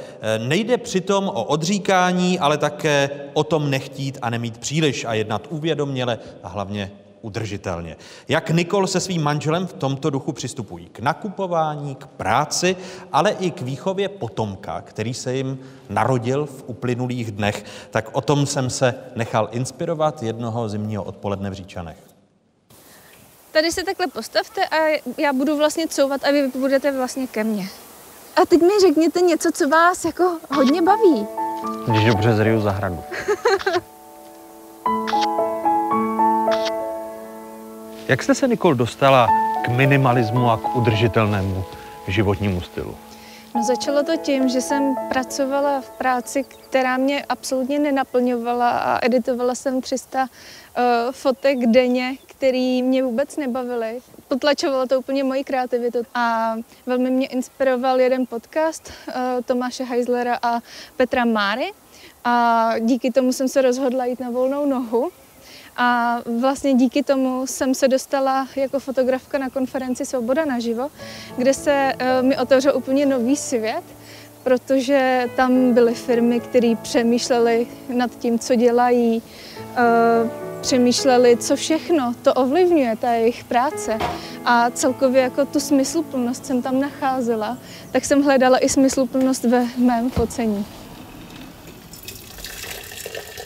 Nejde přitom o odříkání, ale také o tom nechtít a nemít příliš a jednat uvědoměle a hlavně udržitelně. Jak Nikol se svým manželem v tomto duchu přistupují k nakupování, k práci, ale i k výchově potomka, který se jim narodil v uplynulých dnech, tak o tom jsem se nechal inspirovat jednoho zimního odpoledne v Říčanech. Tady se takhle postavte a já budu vlastně couvat a vy budete vlastně ke mně. A teď mi řekněte něco, co vás jako hodně baví. Když dobře zriju zahradu. Jak jste se, Nikol, dostala k minimalismu a k udržitelnému životnímu stylu? No začalo to tím, že jsem pracovala v práci, která mě absolutně nenaplňovala a editovala jsem 300 uh, fotek denně, který mě vůbec nebavily. Potlačovalo to úplně moji kreativitu a velmi mě inspiroval jeden podcast uh, Tomáše Heislera a Petra Máry. A díky tomu jsem se rozhodla jít na volnou nohu. A vlastně díky tomu jsem se dostala jako fotografka na konferenci Svoboda naživo, kde se uh, mi otevřel úplně nový svět, protože tam byly firmy, které přemýšlely nad tím, co dělají, přemýšleli, co všechno to ovlivňuje, ta jejich práce. A celkově jako tu smysluplnost jsem tam nacházela, tak jsem hledala i smysluplnost ve mém focení.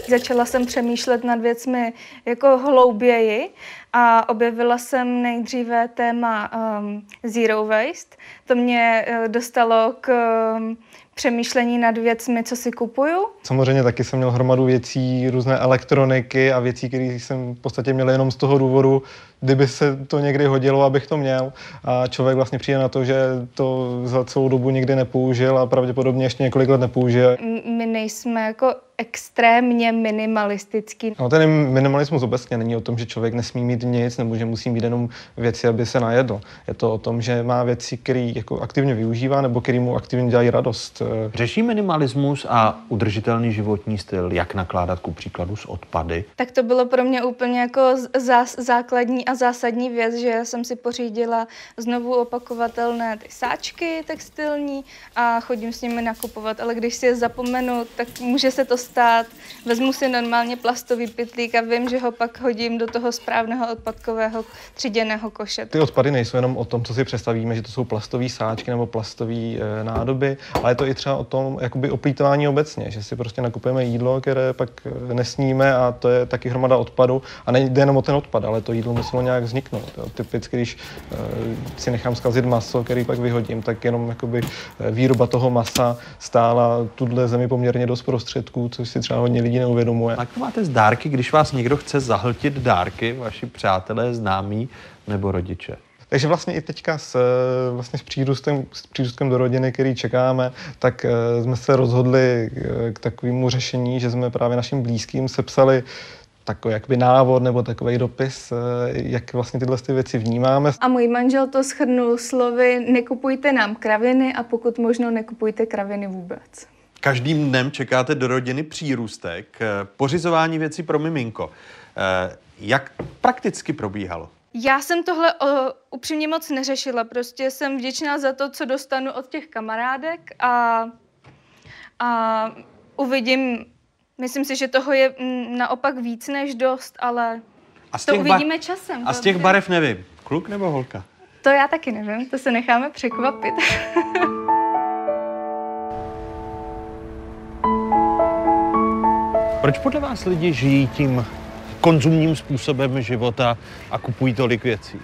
Začala jsem přemýšlet nad věcmi jako hlouběji a objevila jsem nejdříve téma um, zero waste. To mě uh, dostalo k um, přemýšlení nad věcmi, co si kupuju. Samozřejmě taky jsem měl hromadu věcí, různé elektroniky a věcí, které jsem v podstatě měl jenom z toho důvodu, kdyby se to někdy hodilo, abych to měl. A člověk vlastně přijde na to, že to za celou dobu nikdy nepoužil a pravděpodobně ještě několik let nepoužije. My nejsme jako extrémně minimalistický. No ten minimalismus obecně není o tom, že člověk nesmí mít nic nebo že musí mít jenom věci, aby se najedl. Je to o tom, že má věci, které jako aktivně využívá nebo které mu aktivně dělají radost. Řeší minimalismus a udržitelný životní styl, jak nakládat ku příkladu s odpady? Tak to bylo pro mě úplně jako zás, základní a zásadní věc, že jsem si pořídila znovu opakovatelné ty sáčky textilní a chodím s nimi nakupovat, ale když si je zapomenu, tak může se to stát. Vezmu si normálně plastový pytlík a vím, že ho pak hodím do toho správného odpadkového tříděného koše. Ty odpady nejsou jenom o tom, co si představíme, že to jsou plastové sáčky nebo plastové e, nádoby, ale je to i třeba o tom jakoby oplítování obecně, že si prostě nakupujeme jídlo, které pak nesníme a to je taky hromada odpadu. A nejde jenom o ten odpad, ale to jídlo muselo nějak vzniknout. Jo. Typicky, když e, si nechám zkazit maso, který pak vyhodím, tak jenom jakoby výroba toho masa stála tuhle zemi poměrně dost prostředků, což si třeba hodně lidí neuvědomuje. Jak máte z dárky, když vás někdo chce zahltit dárky, vaši přátelé, známí nebo rodiče? Takže vlastně i teďka s, vlastně s, přírůstem, s přírůstkem do rodiny, který čekáme, tak jsme se rozhodli k takovému řešení, že jsme právě našim blízkým sepsali takový jakby návod nebo takový dopis, jak vlastně tyhle ty věci vnímáme. A můj manžel to schrnul slovy nekupujte nám kraviny a pokud možno nekupujte kraviny vůbec. Každým dnem čekáte do rodiny přírůstek, pořizování věcí pro miminko. Jak prakticky probíhalo? Já jsem tohle o, upřímně moc neřešila. Prostě jsem vděčná za to, co dostanu od těch kamarádek a, a uvidím, myslím si, že toho je naopak víc než dost, ale a z to těch uvidíme bar- časem. A z těch barev nevím. kluk nebo holka? To já taky nevím, to se necháme překvapit. Proč podle vás lidi žijí tím konzumním způsobem života a kupují tolik věcí?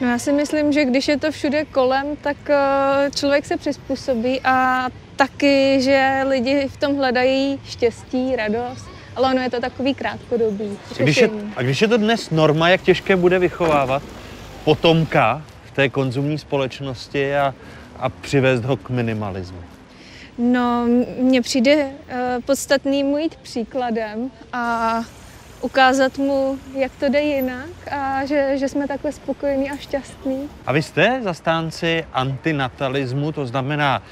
No já si myslím, že když je to všude kolem, tak eh, člověk se přizpůsobí a taky, že lidi v tom hledají štěstí, radost, ale ono je to takový krátkodobý Když je, a když je to dnes norma, jak těžké bude vychovávat potomka v té konzumní společnosti a, a přivést ho k minimalismu? No, mně přijde eh, podstatný mu jít příkladem a ukázat mu, jak to jde jinak a že, že jsme takhle spokojení a šťastní. A vy jste zastánci antinatalismu, to znamená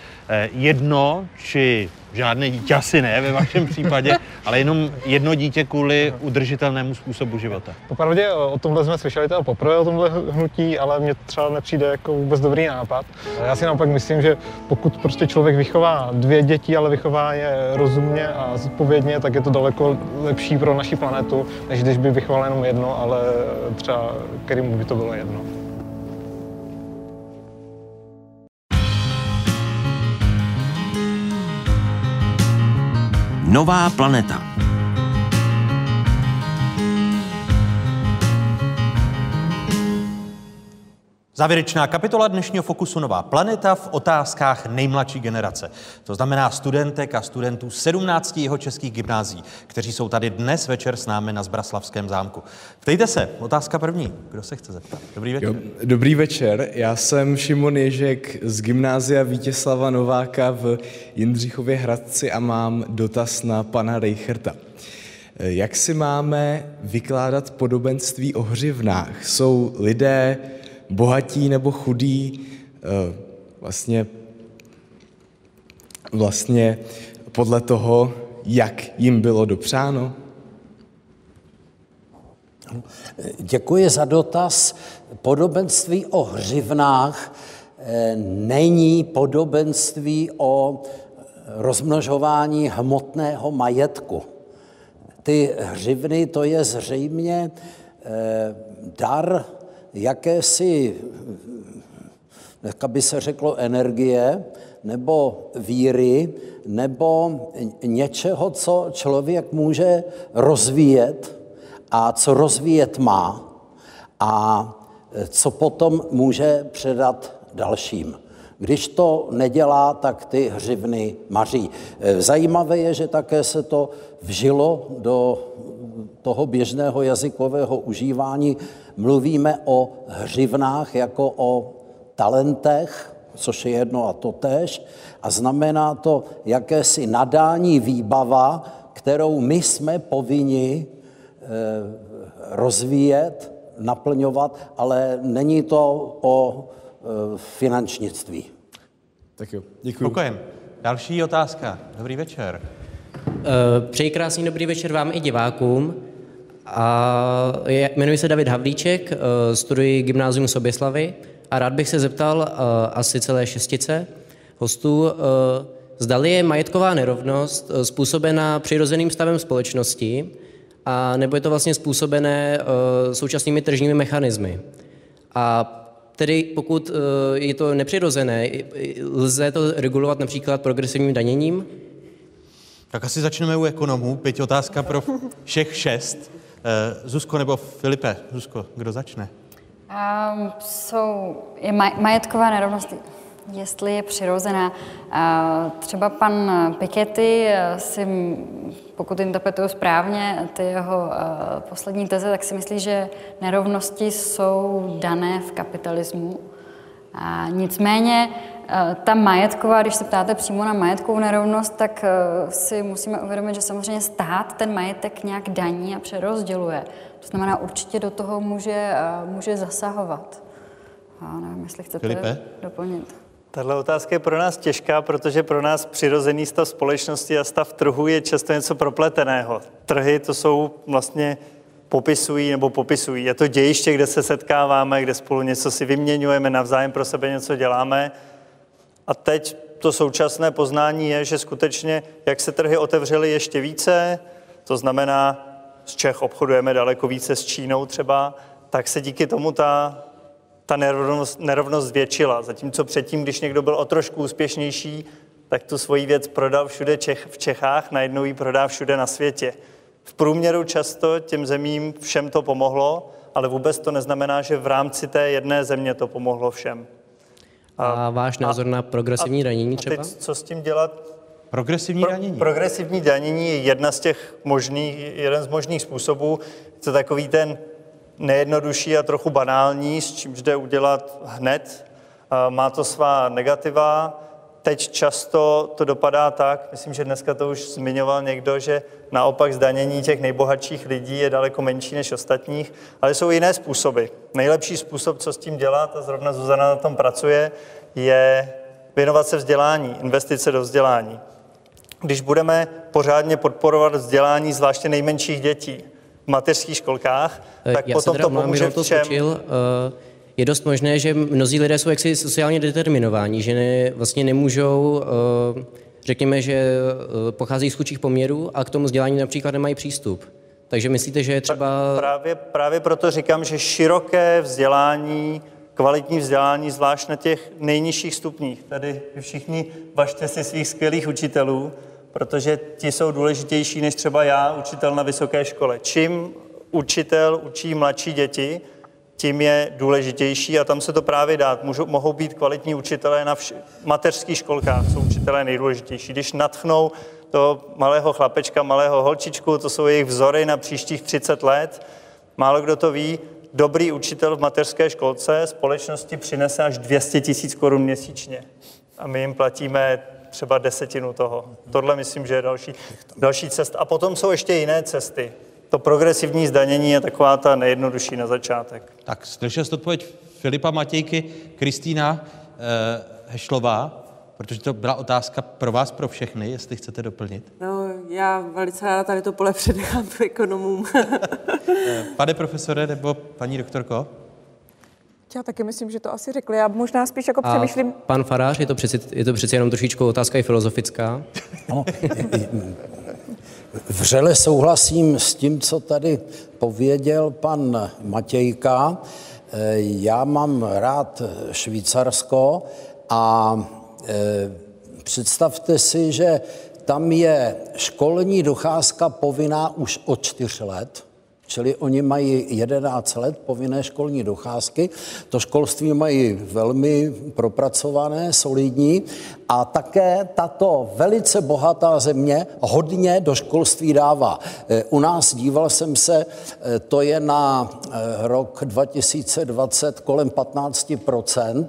jedno či žádné dítě asi ne ve vašem případě, ale jenom jedno dítě kvůli udržitelnému způsobu života. Popravdě o tomhle jsme slyšeli teda poprvé o tomhle hnutí, ale mně třeba nepřijde jako vůbec dobrý nápad. Já si naopak myslím, že pokud prostě člověk vychová dvě děti, ale vychová je rozumně a zodpovědně, tak je to daleko lepší pro naši planetu, než když by vychoval jenom jedno, ale třeba kterému by to bylo jedno. Nová planeta. Závěrečná kapitola dnešního Fokusu Nová planeta v otázkách nejmladší generace. To znamená studentek a studentů 17 jeho českých gymnází, kteří jsou tady dnes večer s námi na Zbraslavském zámku. Ptejte se, otázka první. Kdo se chce zeptat? Dobrý večer. Jo, dobrý večer, já jsem Šimon Ježek z gymnázia Vítězslava Nováka v Jindřichově Hradci a mám dotaz na pana Reicherta. Jak si máme vykládat podobenství o hřivnách? Jsou lidé bohatí nebo chudí, eh, vlastně, vlastně podle toho, jak jim bylo dopřáno? Děkuji za dotaz. Podobenství o hřivnách eh, není podobenství o rozmnožování hmotného majetku. Ty hřivny, to je zřejmě eh, dar jakési, jak by se řeklo, energie, nebo víry, nebo něčeho, co člověk může rozvíjet a co rozvíjet má a co potom může předat dalším. Když to nedělá, tak ty hřivny maří. Zajímavé je, že také se to vžilo do toho běžného jazykového užívání. Mluvíme o hřivnách jako o talentech, což je jedno a to tež, a znamená to jakési nadání výbava, kterou my jsme povinni eh, rozvíjet, naplňovat, ale není to o eh, finančnictví. Tak jo, děkuji. Spokojem. Další otázka. Dobrý večer. Přeji krásný dobrý večer vám i divákům. A je, jmenuji se David Havlíček, eh, studuji gymnázium Soběslavy a rád bych se zeptal eh, asi celé šestice hostů, eh, zdali je majetková nerovnost způsobená přirozeným stavem společnosti, a nebo je to vlastně způsobené současnými tržními mechanismy. A tedy pokud je to nepřirozené, lze to regulovat například progresivním daněním? Tak asi začneme u ekonomů. Pěť otázka pro všech šest. Zuzko nebo Filipe? Zuzko, kdo začne? Um, jsou, je maj, majetková nerovnost, jestli je přirozená. Uh, třeba pan Piketty si, pokud interpretuju správně ty jeho uh, poslední teze, tak si myslí, že nerovnosti jsou dané v kapitalismu. A nicméně ta majetková, když se ptáte přímo na majetkovou nerovnost, tak si musíme uvědomit, že samozřejmě stát ten majetek nějak daní a přerozděluje. To znamená, určitě do toho může, může zasahovat. A nevím, jestli chcete Filipe? doplnit. Tahle otázka je pro nás těžká, protože pro nás přirozený stav společnosti a stav trhu je často něco propleteného. Trhy to jsou vlastně popisují nebo popisují. Je to dějiště, kde se setkáváme, kde spolu něco si vyměňujeme, navzájem pro sebe něco děláme. A teď to současné poznání je, že skutečně, jak se trhy otevřely ještě více, to znamená, z Čech obchodujeme daleko více s Čínou třeba, tak se díky tomu ta, ta nerovnost, nerovnost zvětšila. Zatímco předtím, když někdo byl o trošku úspěšnější, tak tu svoji věc prodal všude Čech, v Čechách, najednou ji prodá všude na světě. V průměru často těm zemím všem to pomohlo, ale vůbec to neznamená, že v rámci té jedné země to pomohlo všem. A váš názor na progresivní danění A třeba? teď co s tím dělat? Progresivní danění. Progresivní danění je jedna z těch možných, jeden z možných způsobů. Je to takový ten nejjednodušší a trochu banální, s čím jde udělat hned. A Má to svá negativa. Teď často to dopadá tak, myslím, že dneska to už zmiňoval někdo, že naopak zdanění těch nejbohatších lidí je daleko menší než ostatních, ale jsou jiné způsoby. Nejlepší způsob, co s tím dělat, a zrovna Zuzana na tom pracuje, je věnovat se vzdělání, investice do vzdělání. Když budeme pořádně podporovat vzdělání zvláště nejmenších dětí v mateřských školkách, tak Eh, Já potom to pomůže to všem. skočil. Eh, Je dost možné, že mnozí lidé jsou jaksi sociálně determinováni, že ne, vlastně nemůžou, eh, řekněme, že eh, pochází z chudších poměrů a k tomu vzdělání například nemají přístup. Takže myslíte, že je třeba... Právě, právě proto říkám, že široké vzdělání, kvalitní vzdělání, zvlášť na těch nejnižších stupních. Tady všichni važte si svých skvělých učitelů, protože ti jsou důležitější než třeba já, učitel na vysoké škole. Čím učitel učí mladší děti, tím je důležitější a tam se to právě dát. Můžou, mohou být kvalitní učitelé na vš- mateřských školkách, jsou učitelé nejdůležitější. Když natchnou toho malého chlapečka, malého holčičku, to jsou jejich vzory na příštích 30 let, málo kdo to ví, dobrý učitel v mateřské školce společnosti přinese až 200 tisíc korun měsíčně. A my jim platíme třeba desetinu toho. Tohle myslím, že je další, další cesta. A potom jsou ještě jiné cesty. To progresivní zdanění je taková ta nejjednodušší na začátek. Tak slyšel jste odpověď Filipa Matějky, Kristýna eh, Hešlová, protože to byla otázka pro vás, pro všechny, jestli chcete doplnit. No, já velice ráda tady to pole předechám ekonomům. Eh, Pane profesore nebo paní doktorko? Já taky myslím, že to asi řekli. Já možná spíš jako A přemýšlím, pan Farář, je to, přeci, je to přeci jenom trošičku otázka i filozofická. Vřele souhlasím s tím, co tady pověděl pan Matějka. Eh, Já mám rád Švýcarsko a eh, představte si, že tam je školní docházka povinná už od čtyř let. Čili oni mají 11 let povinné školní docházky. To školství mají velmi propracované, solidní a také tato velice bohatá země hodně do školství dává. U nás díval jsem se, eh, to je na eh, rok 2020 kolem 15%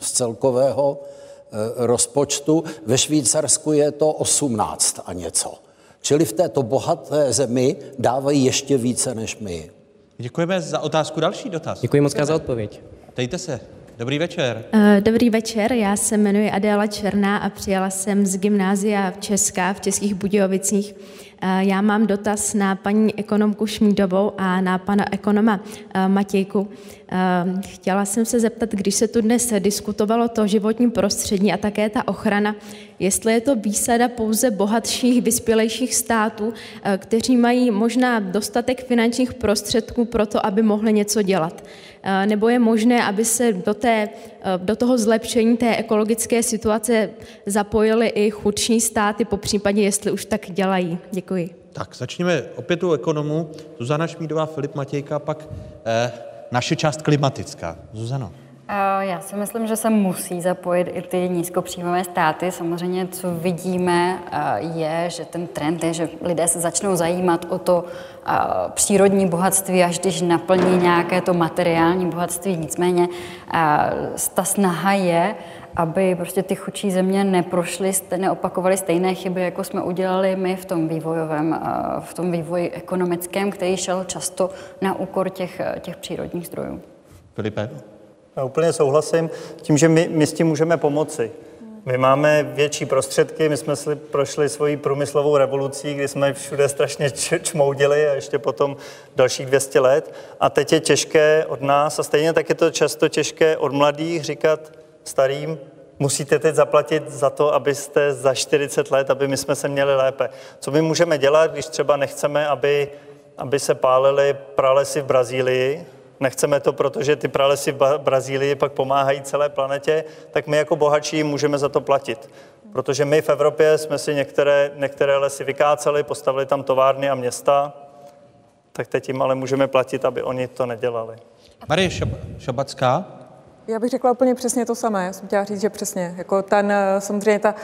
z celkového eh, rozpočtu. Ve Švýcarsku je to 18 a něco. Čili v této bohaté zemi dávají ještě více než my. Děkujeme za otázku. Další dotaz. Děkuji moc za odpověď. Dejte se. Dobrý večer. Eh, Dobrý večer, já se jmenuji Adéla Černá a přijela jsem z gymnázia Česká v Českých Budějovicích. Eh, Já mám dotaz na paní ekonomku Šmídovou a na pana ekonoma eh, Matějku. Eh, Chtěla jsem se zeptat, když se tu dnes diskutovalo to životní prostředí a také ta ochrana, jestli je to výsada pouze bohatších, vyspělejších států, kteří mají možná dostatek finančních prostředků pro to, aby mohli něco dělat. Eh, Nebo je možné, aby se do, té, eh, do toho zlepšení té ekologické situace zapojily i chudší státy, po případě, jestli už tak dělají. Děkuji. Tak začněme opět u ekonomů. Zuzana Šmídová, Filip Matějka, pak eh, naše část klimatická. Zuzano. Já si myslím, že se musí zapojit i ty nízkopříjmové státy. Samozřejmě, co vidíme, je, že ten trend je, že lidé se začnou zajímat o to přírodní bohatství, až když naplní nějaké to materiální bohatství. Nicméně ta snaha je, aby prostě ty chudší země neprošly, neopakovaly stejné chyby, jako jsme udělali my v tom vývojovém, v tom vývoji ekonomickém, který šel často na úkor těch, těch přírodních zdrojů. Filipe. Já úplně souhlasím tím, že my, my s tím můžeme pomoci. My máme větší prostředky, my jsme si prošli svoji průmyslovou revolucí, kdy jsme všude strašně čmoudili a ještě potom dalších 200 let. A teď je těžké od nás, a stejně tak je to často těžké od mladých říkat starým, musíte teď zaplatit za to, abyste za 40 let, aby my jsme se měli lépe. Co my můžeme dělat, když třeba nechceme, aby, aby se pálily pralesy v Brazílii, nechceme to, protože ty pralesy v Brazílii pak pomáhají celé planetě, tak my jako bohatší můžeme za to platit. Protože my v Evropě jsme si některé, některé lesy vykáceli, postavili tam továrny a města, tak teď jim ale můžeme platit, aby oni to nedělali. Marie Šab- Šabacká. Já bych řekla úplně přesně to samé. Já jsem chtěla říct, že přesně. Jako ten, eh, samozřejmě ta,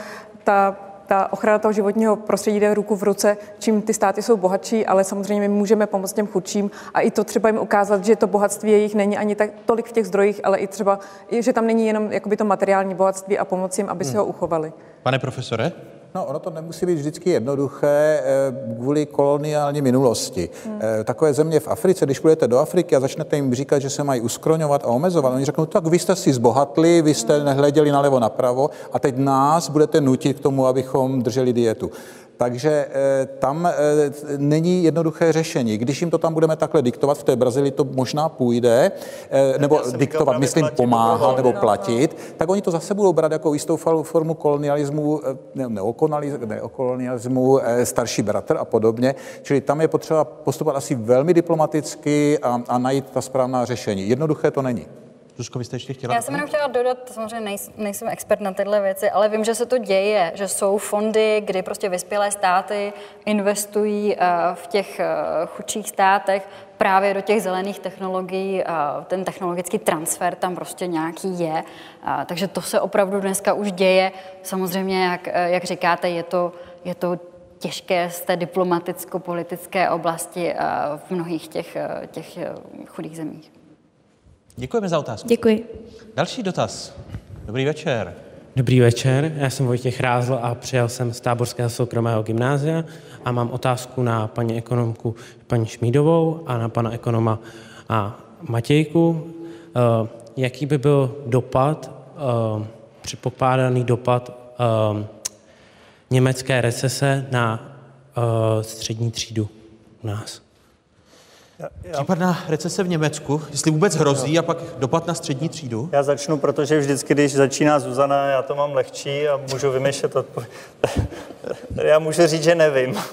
ta, ta ochrana toho životního prostředí jde ruku v ruce, čím ty státy jsou bohatší, ale samozřejmě my můžeme pomoct těm chudším a i to třeba jim ukázat, že to bohatství jejich není ani tak tolik v těch zdrojích, ale i třeba, že tam není jenom jakoby to materiální bohatství a pomoci jim, aby si ho uchovali. Pane profesore? No, ono to nemusí být vždycky jednoduché eh, kvůli koloniální minulosti. Hmm. Takové země v Africe, když půjdete do Afriky a začnete jim říkat, že se mají uskroňovat a omezovat, oni řeknou, tak vy jste si zbohatli, vy jste nehleděli nalevo napravo a teď nás budete nutit k tomu, abychom drželi dietu. Takže eh, tam eh, není jednoduché řešení. Když jim to tam budeme takhle diktovat, v té Brazílii to možná půjde, eh, nebo diktovat, myslím, pomáhat nebo platit, tak oni to zase budou brát jako jistou formu kolonialismu, ne, neokolonialismu, starší bratr a podobně. Čili tam je potřeba postupovat asi velmi diplomaticky a, a najít ta správná řešení. Jednoduché to není. Zuzko, vy jste ještě chtěla? Já jsem jenom chtěla dodat, samozřejmě nejs, nejsem expert na tyhle věci, ale vím, že se to děje, že jsou fondy, kdy prostě vyspělé státy investují eh, v těch eh, chudších státech právě do těch zelených technologií. a Ten technologický transfer tam prostě nějaký je. Takže to se opravdu dneska už děje. Samozřejmě, jak, eh, jak říkáte, je to, je to těžké z té diplomaticko-politické oblasti eh, v mnohých těch, eh, těch eh, chudých zemích. Děkujeme za otázku. Děkuji. Další dotaz. Dobrý večer. Dobrý večer, já jsem Vojtěch Rázl a přijel jsem z Táborského soukromého gymnázia a mám otázku na paní ekonomku paní Šmídovou a na pana ekonoma a Matějku. Eh, Jaký by byl dopad, eh, předpokládaný dopad eh, německé recese na eh, střední třídu u nás? Případná recese v Německu, jestli vůbec hrozí a pak dopad na střední třídu? Já začnu, protože vždycky, když začíná Zuzana, já to mám lehčí a můžu vymýšlet odpověď. Já můžu říct, že nevím.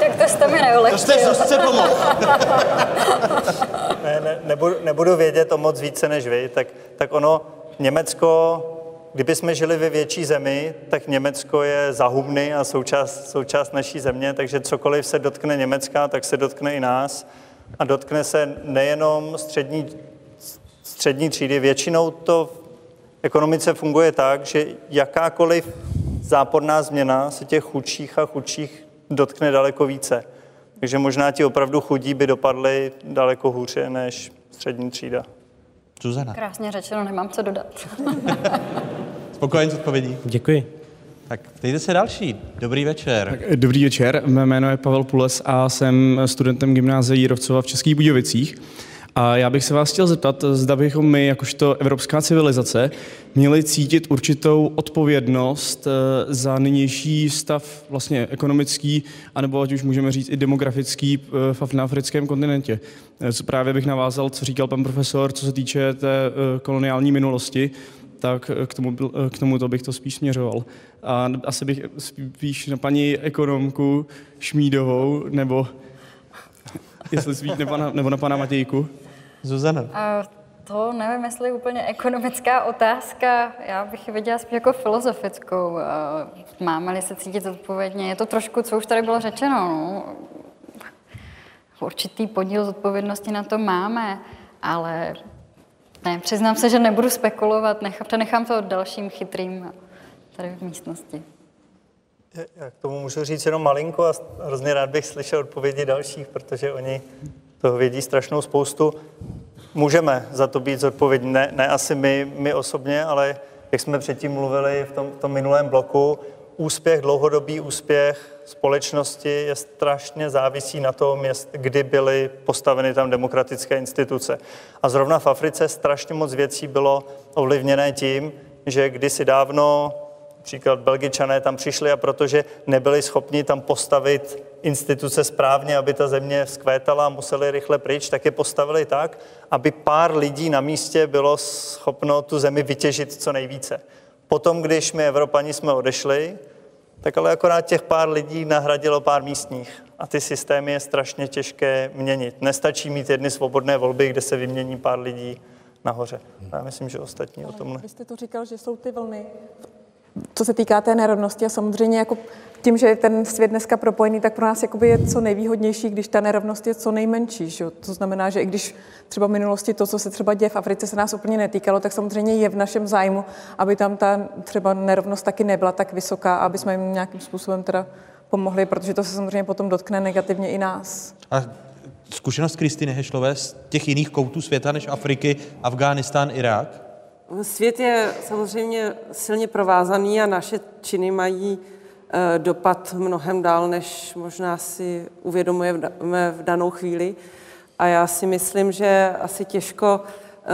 Tak to jste mi neulehčil. To jste Zuzce pomohl. ne, ne, nebudu, nebudu vědět o moc více než vy, tak, tak ono, Německo, kdyby jsme žili ve větší zemi, tak Německo je zahubný a součást, součást naší země, takže cokoliv se dotkne Německa, tak se dotkne i nás. A dotkne se nejenom střední, střední třídy. Většinou to v ekonomice funguje tak, že jakákoliv záporná změna se těch chudších a chudších dotkne daleko více. Takže možná ti opravdu chudí by dopadli daleko hůře než střední třída. Zuzana. Krásně řečeno, nemám co dodat. Spokojen s odpovědí? Děkuji. Tak ptejte se další. Dobrý večer. Dobrý večer, mé jméno je Pavel Pules a jsem studentem gymnázia Jírovcova v Českých Budějovicích. A já bych se vás chtěl zeptat, zda bychom my, jakožto evropská civilizace, měli cítit určitou odpovědnost eh, za nynější stav vlastně ekonomický, anebo ať už můžeme říct i demografický eh, na africkém kontinentě. Eh, Co právě bych navázal, co říkal pan profesor, co se týče té koloniální minulosti, tak k tomu, k tomuto bych to spíš směřoval. A asi bych spíš na paní ekonomku Šmídovou, nebo jestli spíš na, nebo na pana Matějku. Zuzana. A to nevím, jestli je úplně ekonomická otázka. Já bych ji viděla spíš jako filozofickou. Máme-li se cítit odpovědně? Je to trošku, co už tady bylo řečeno. No. Určitý podíl zodpovědnosti na to máme, ale ne, přiznám se, že nebudu spekulovat, nechám, přenechám to dalším chytrým tady v místnosti. Já k tomu můžu říct jenom malinko a hrozně rád bych slyšel odpovědi dalších, protože oni toho vědí strašnou spoustu. Můžeme za to být zodpovědní, ne, ne asi my, my osobně, ale jak jsme předtím mluvili v tom, v tom minulém bloku, úspěch, dlouhodobý úspěch společnosti je strašně závisí na tom, kdy byly postaveny tam demokratické instituce. A zrovna v Africe strašně moc věcí bylo ovlivněné tím, že kdysi dávno Příklad Belgičané tam přišli a protože nebyli schopni tam postavit instituce správně, aby ta země vzkvétala a museli rychle pryč, tak je postavili tak, aby pár lidí na místě bylo schopno tu zemi vytěžit co nejvíce. Potom, když my Evropani jsme odešli, tak ale akorát těch pár lidí nahradilo pár místních. A ty systémy je strašně těžké měnit. Nestačí mít jedny svobodné volby, kde se vymění pár lidí nahoře. Já myslím, že ostatní o tomhle. Vy jste to říkal, že jsou ty vlny. Co se týká té nerovnosti a samozřejmě jako tím, že je ten svět dneska propojený, tak pro nás jakoby je co nejvýhodnější, když ta nerovnost je co nejmenší. Že? To znamená, že i když třeba v minulosti to, co se třeba děje v Africe, se nás úplně netýkalo, tak samozřejmě je v našem zájmu, aby tam ta třeba nerovnost taky nebyla tak vysoká, aby jsme jim nějakým způsobem teda pomohli, protože to se samozřejmě potom dotkne negativně i nás. A zkušenost Kristiny Hešlové z těch jiných koutů světa než Afriky, Afghánistán, Irák? Svět je samozřejmě silně provázaný a naše činy mají eh, dopad mnohem dál, než možná si uvědomujeme v danou chvíli. A já si myslím, že asi těžko eh,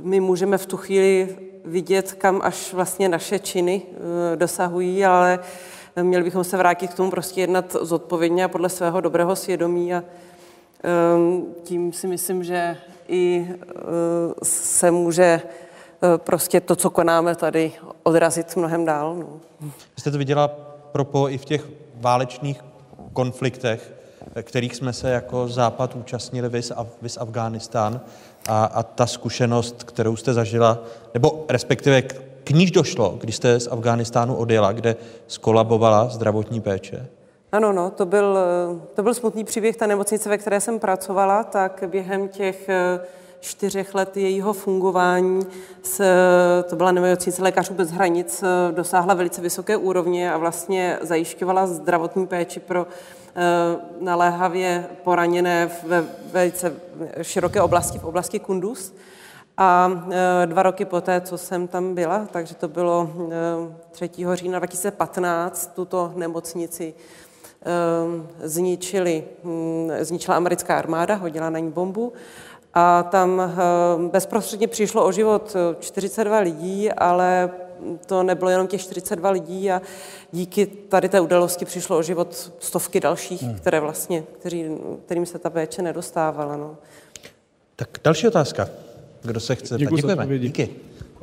my můžeme v tu chvíli vidět, kam až vlastně naše činy eh, dosahují, ale měli bychom se vrátit k tomu prostě jednat zodpovědně a podle svého dobrého svědomí a tím si myslím, že i se může prostě to, co konáme tady, odrazit mnohem dál. No. Jste to viděla propo i v těch válečných konfliktech, kterých jsme se jako Západ účastnili, vys, vys Afghánistán, a, a ta zkušenost, kterou jste zažila, nebo respektive k níž došlo, když jste z Afghánistánu odjela, kde skolabovala zdravotní péče? Ano, no, to byl, to byl smutný příběh. Ta nemocnice, ve které jsem pracovala, tak během těch eh, čtyřech let jejího fungování s, to byla nemocnice lékařů bez hranic, eh, dosáhla velice vysoké úrovně a vlastně zajišťovala zdravotní péči pro eh, naléhavě poraněné ve velice široké oblasti, v oblasti Kunduz. A dva roky poté, co jsem tam byla, takže to bylo 3. října 2015, tuto nemocnici zničili, hm, zničila americká armáda, hodila na ní bombu a tam bezprostředně přišlo o život 42 lidí, ale to nebylo jenom těch 42 lidí a díky tady té události přišlo o život stovky dalších, hmm. které vlastně, kteří, kterým se ta péče nedostávala. No. Tak další otázka. Kdo se chce? Děkuji Děkujeme. Díky.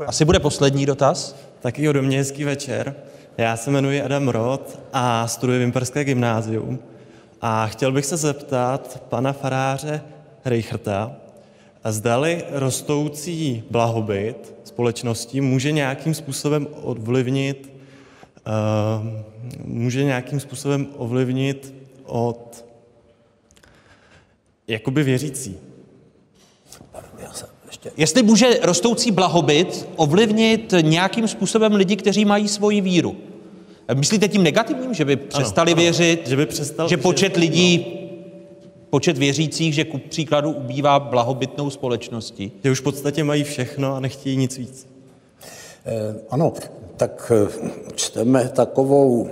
Asi bude poslední dotaz. Taky do mě hezký večer. Já se jmenuji Adam Roth a studuji Vimperské gymnázium. A chtěl bych se zeptat pana faráře Reicherta, zdali rostoucí blahobyt společnosti může nějakým způsobem ovlivnit, uh, může nějakým způsobem ovlivnit od jakoby věřící. Jestli může rostoucí blahobyt ovlivnit nějakým způsobem lidi, kteří mají svoji víru. Myslíte tím negativním, že by přestali ano, věřit, že, by přestal, že počet že, lidí, no. počet věřících, že ku příkladu ubývá blahobytnou společností? Že už v podstatě mají všechno a nechtějí nic víc. Eh, ano, tak eh, čteme takovou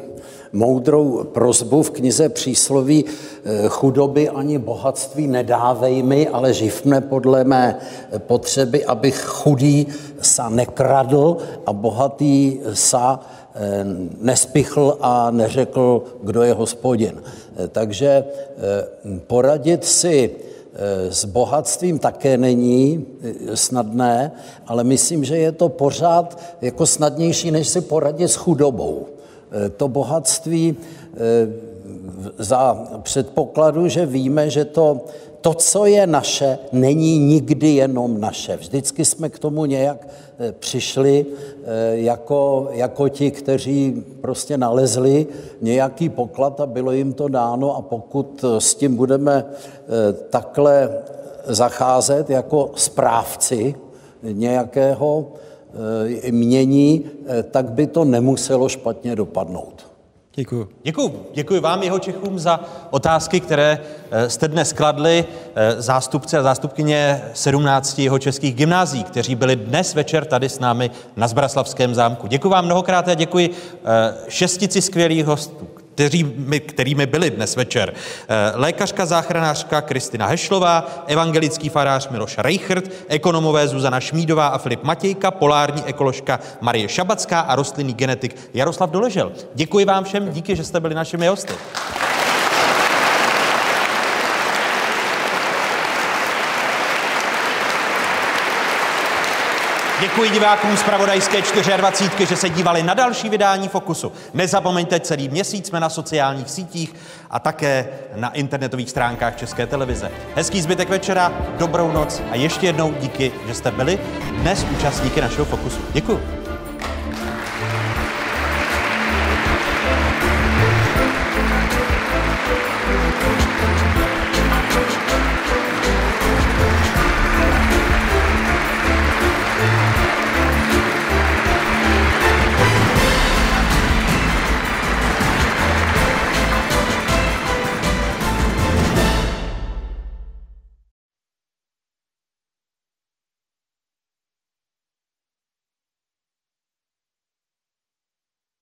moudrou prozbu v knize přísloví eh, chudoby ani bohatství nedávej mi, ale živ mne podle mé potřeby, abych chudý sa nekradl a bohatý sa nespichl a neřekl, kdo je hospodin. Eh, takže poradit si s bohatstvím také není snadné, ale myslím, že je to pořád jako snadnější, než si poradit s chudobou. Eh, to bohatství eh, za předpokladu, že víme, že to, to, co je naše, není nikdy jenom naše. Vždycky jsme k tomu nějak eh, přišli jako, jako ti, kteří prostě nalezli nějaký poklad a bylo jim to dáno a pokud s tím budeme takhle zacházet jako správci nějakého Eh, mění, eh, tak by to nemuselo špatně dopadnout. Děkuji. Děkuji. Děkuji vám, jeho Čechům, za otázky, které eh, jste dnes kladli zástupce a zástupkyně 17 jeho českých gymnází, kteří byli dnes večer tady s námi na Zbraslavském zámku. Děkuji vám mnohokrát a děkuji šestici skvělých hostů, kterými, kterými byli dnes večer. Eh, lékařka záchranářka Kristina Hešlová, evangelický farář Miloš Reichert, ekonomové Zuzana Šmídová a Filip Matějka, polární ekoložka Marie Šabacká a rostlinný genetik Jaroslav Doležel. Děkuji vám všem, díky, že jste byli našimi hosty. Děkuji divákům z Pravodajské 24, že se dívali na další vydání Fokusu. Nezapomeňte, celý měsíc jsme na sociálních sítích a také na internetových stránkách České televize. Hezký zbytek večera, dobrou noc a ještě jednou díky, že jste byli dnes účastníky našeho Fokusu. Děkuji.